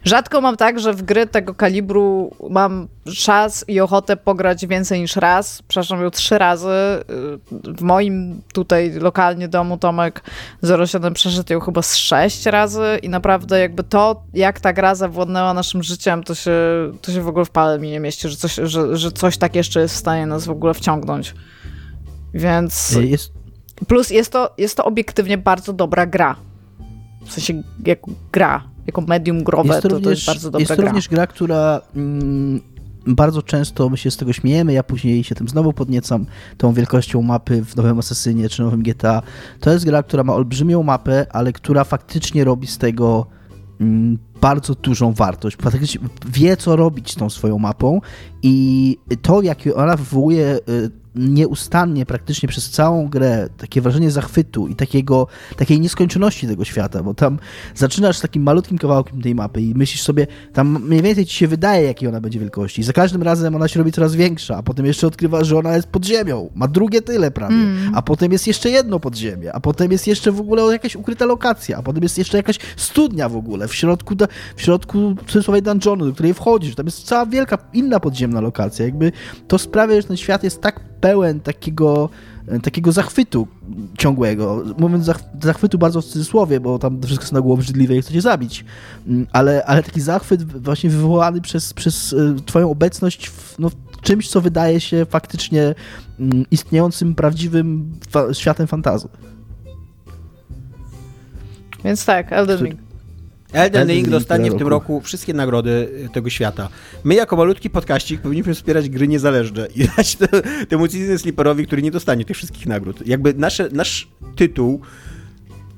Rzadko mam tak, że w gry tego kalibru mam czas i ochotę pograć więcej niż raz. Przepraszam, ją trzy razy. W moim tutaj lokalnie domu Tomek 07 przeszedł ją chyba z sześć razy i naprawdę jakby to, jak ta gra zawładnęła naszym życiem, to się, to się w ogóle w pale mi nie mieści, że coś, że, że coś tak jeszcze jest w stanie nas w ogóle wciągnąć. Więc... Jest... Plus jest to, jest to obiektywnie bardzo dobra gra. W sensie jak gra jako medium growe, jest to, również, to jest bardzo dobra jest gra. Jest również gra, która mm, bardzo często my się z tego śmiejemy, ja później się tym znowu podniecam, tą wielkością mapy w Nowym Asasynie czy Nowym GTA. To jest gra, która ma olbrzymią mapę, ale która faktycznie robi z tego mm, bardzo dużą wartość. Faktycznie wie, co robić z tą swoją mapą i to, jak ona wywołuje y, nieustannie praktycznie przez całą grę takie wrażenie zachwytu i takiego, takiej nieskończoności tego świata, bo tam zaczynasz z takim malutkim kawałkiem tej mapy i myślisz sobie, tam mniej więcej ci się wydaje, jakiej ona będzie wielkości. I za każdym razem ona się robi coraz większa, a potem jeszcze odkrywasz, że ona jest pod ziemią, ma drugie tyle prawie, mm. a potem jest jeszcze jedno podziemie, a potem jest jeszcze w ogóle jakaś ukryta lokacja, a potem jest jeszcze jakaś studnia w ogóle w środku, w środku cudzysłowie dungeonu, do której wchodzisz, tam jest cała wielka inna podziemna lokacja. Jakby to sprawia, że ten świat jest tak pełen takiego, takiego zachwytu ciągłego. Mówiąc zachwytu bardzo w cudzysłowie, bo tam wszystko jest na głowę obrzydliwe i chce cię zabić. Mm, ale, ale taki zachwyt właśnie wywołany przez, przez e, twoją obecność w, no, czymś, co wydaje się faktycznie mm, istniejącym, prawdziwym fa światem fantazji. Więc tak, Elden Ring. Elden Ring dostanie w tym roku wszystkie nagrody tego świata. My jako malutki podkaścik powinniśmy wspierać gry niezależne i dać [laughs] temu Citizen Sleeperowi, który nie dostanie tych wszystkich nagród. Jakby nasze, nasz tytuł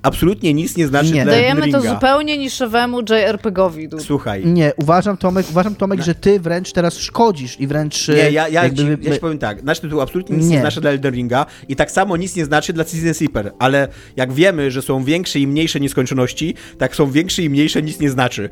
absolutnie nic nie znaczy nie. dla Dajemy to zupełnie niszowemu JRPG-owi. Słuchaj. Nie, uważam Tomek, uważam Tomek, że ty wręcz teraz szkodzisz i wręcz... Nie, ja, ja, jakby... ci, ja ci powiem tak, nasz tytuł absolutnie nic nie. nie znaczy dla Elden Ringa i tak samo nic nie znaczy dla Citizen Sleeper, ale jak wiemy, że są większe i mniejsze nieskończoności, tak są większe i mniejsze nic nie znaczy.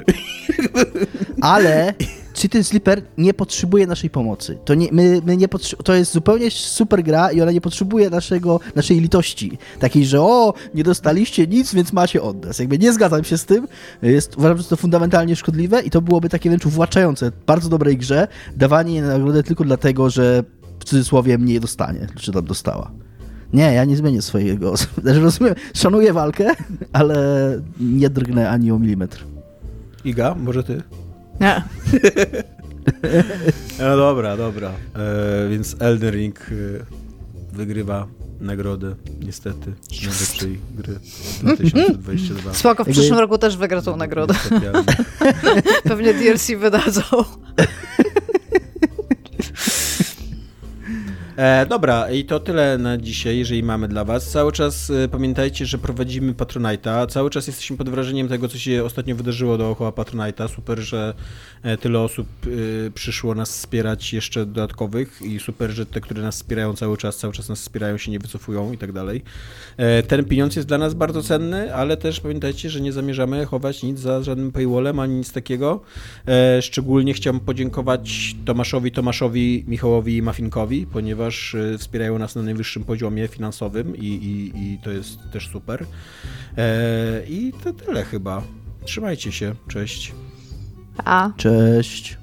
Ale [laughs] City Sleeper nie potrzebuje naszej pomocy. To, nie, my, my nie to jest zupełnie super gra i ona nie potrzebuje naszego, naszej litości. Takiej, że o, nie dostaliście nic, więc macie od nas. Jakby nie zgadzam się z tym. Jest, uważam, że to fundamentalnie szkodliwe i to byłoby takie wręcz uwłaczające bardzo dobrej grze dawanie jej nagrodę tylko dlatego, że w cudzysłowie mnie dostanie, czy tam dostała. Nie, ja nie zmienię swojego. [laughs] Znaczy rozumiem, szanuję walkę, ale nie drgnę ani o milimetr. Iga, może ty? Nie. [laughs] No dobra, dobra. E, więc Elden Ring e, wygrywa nagrodę, niestety, najlepszej gry 2022. Spoko, w przyszłym roku też wygra tą nagrodę. [laughs] Pewnie DLC wydadzą. [laughs] E, dobra, i to tyle na dzisiaj, jeżeli mamy dla Was. Cały czas e, pamiętajcie, że prowadzimy Patronite'a. Cały czas jesteśmy pod wrażeniem tego, co się ostatnio wydarzyło dookoła Patronite'a. Super, że tyle osób e, przyszło nas wspierać jeszcze dodatkowych i super, że te, które nas wspierają cały czas, cały czas nas wspierają, się nie wycofują i tak dalej. E, ten pieniądz jest dla nas bardzo cenny, ale też pamiętajcie, że nie zamierzamy chować nic za żadnym paywallem, ani nic takiego. E, szczególnie chciałbym podziękować Tomaszowi, Tomaszowi, Michałowi i Mafinkowi, ponieważ wspierają nas na najwyższym poziomie finansowym i, i, i to jest też super. E, I to tyle chyba. Trzymajcie się. Cześć. Cześć.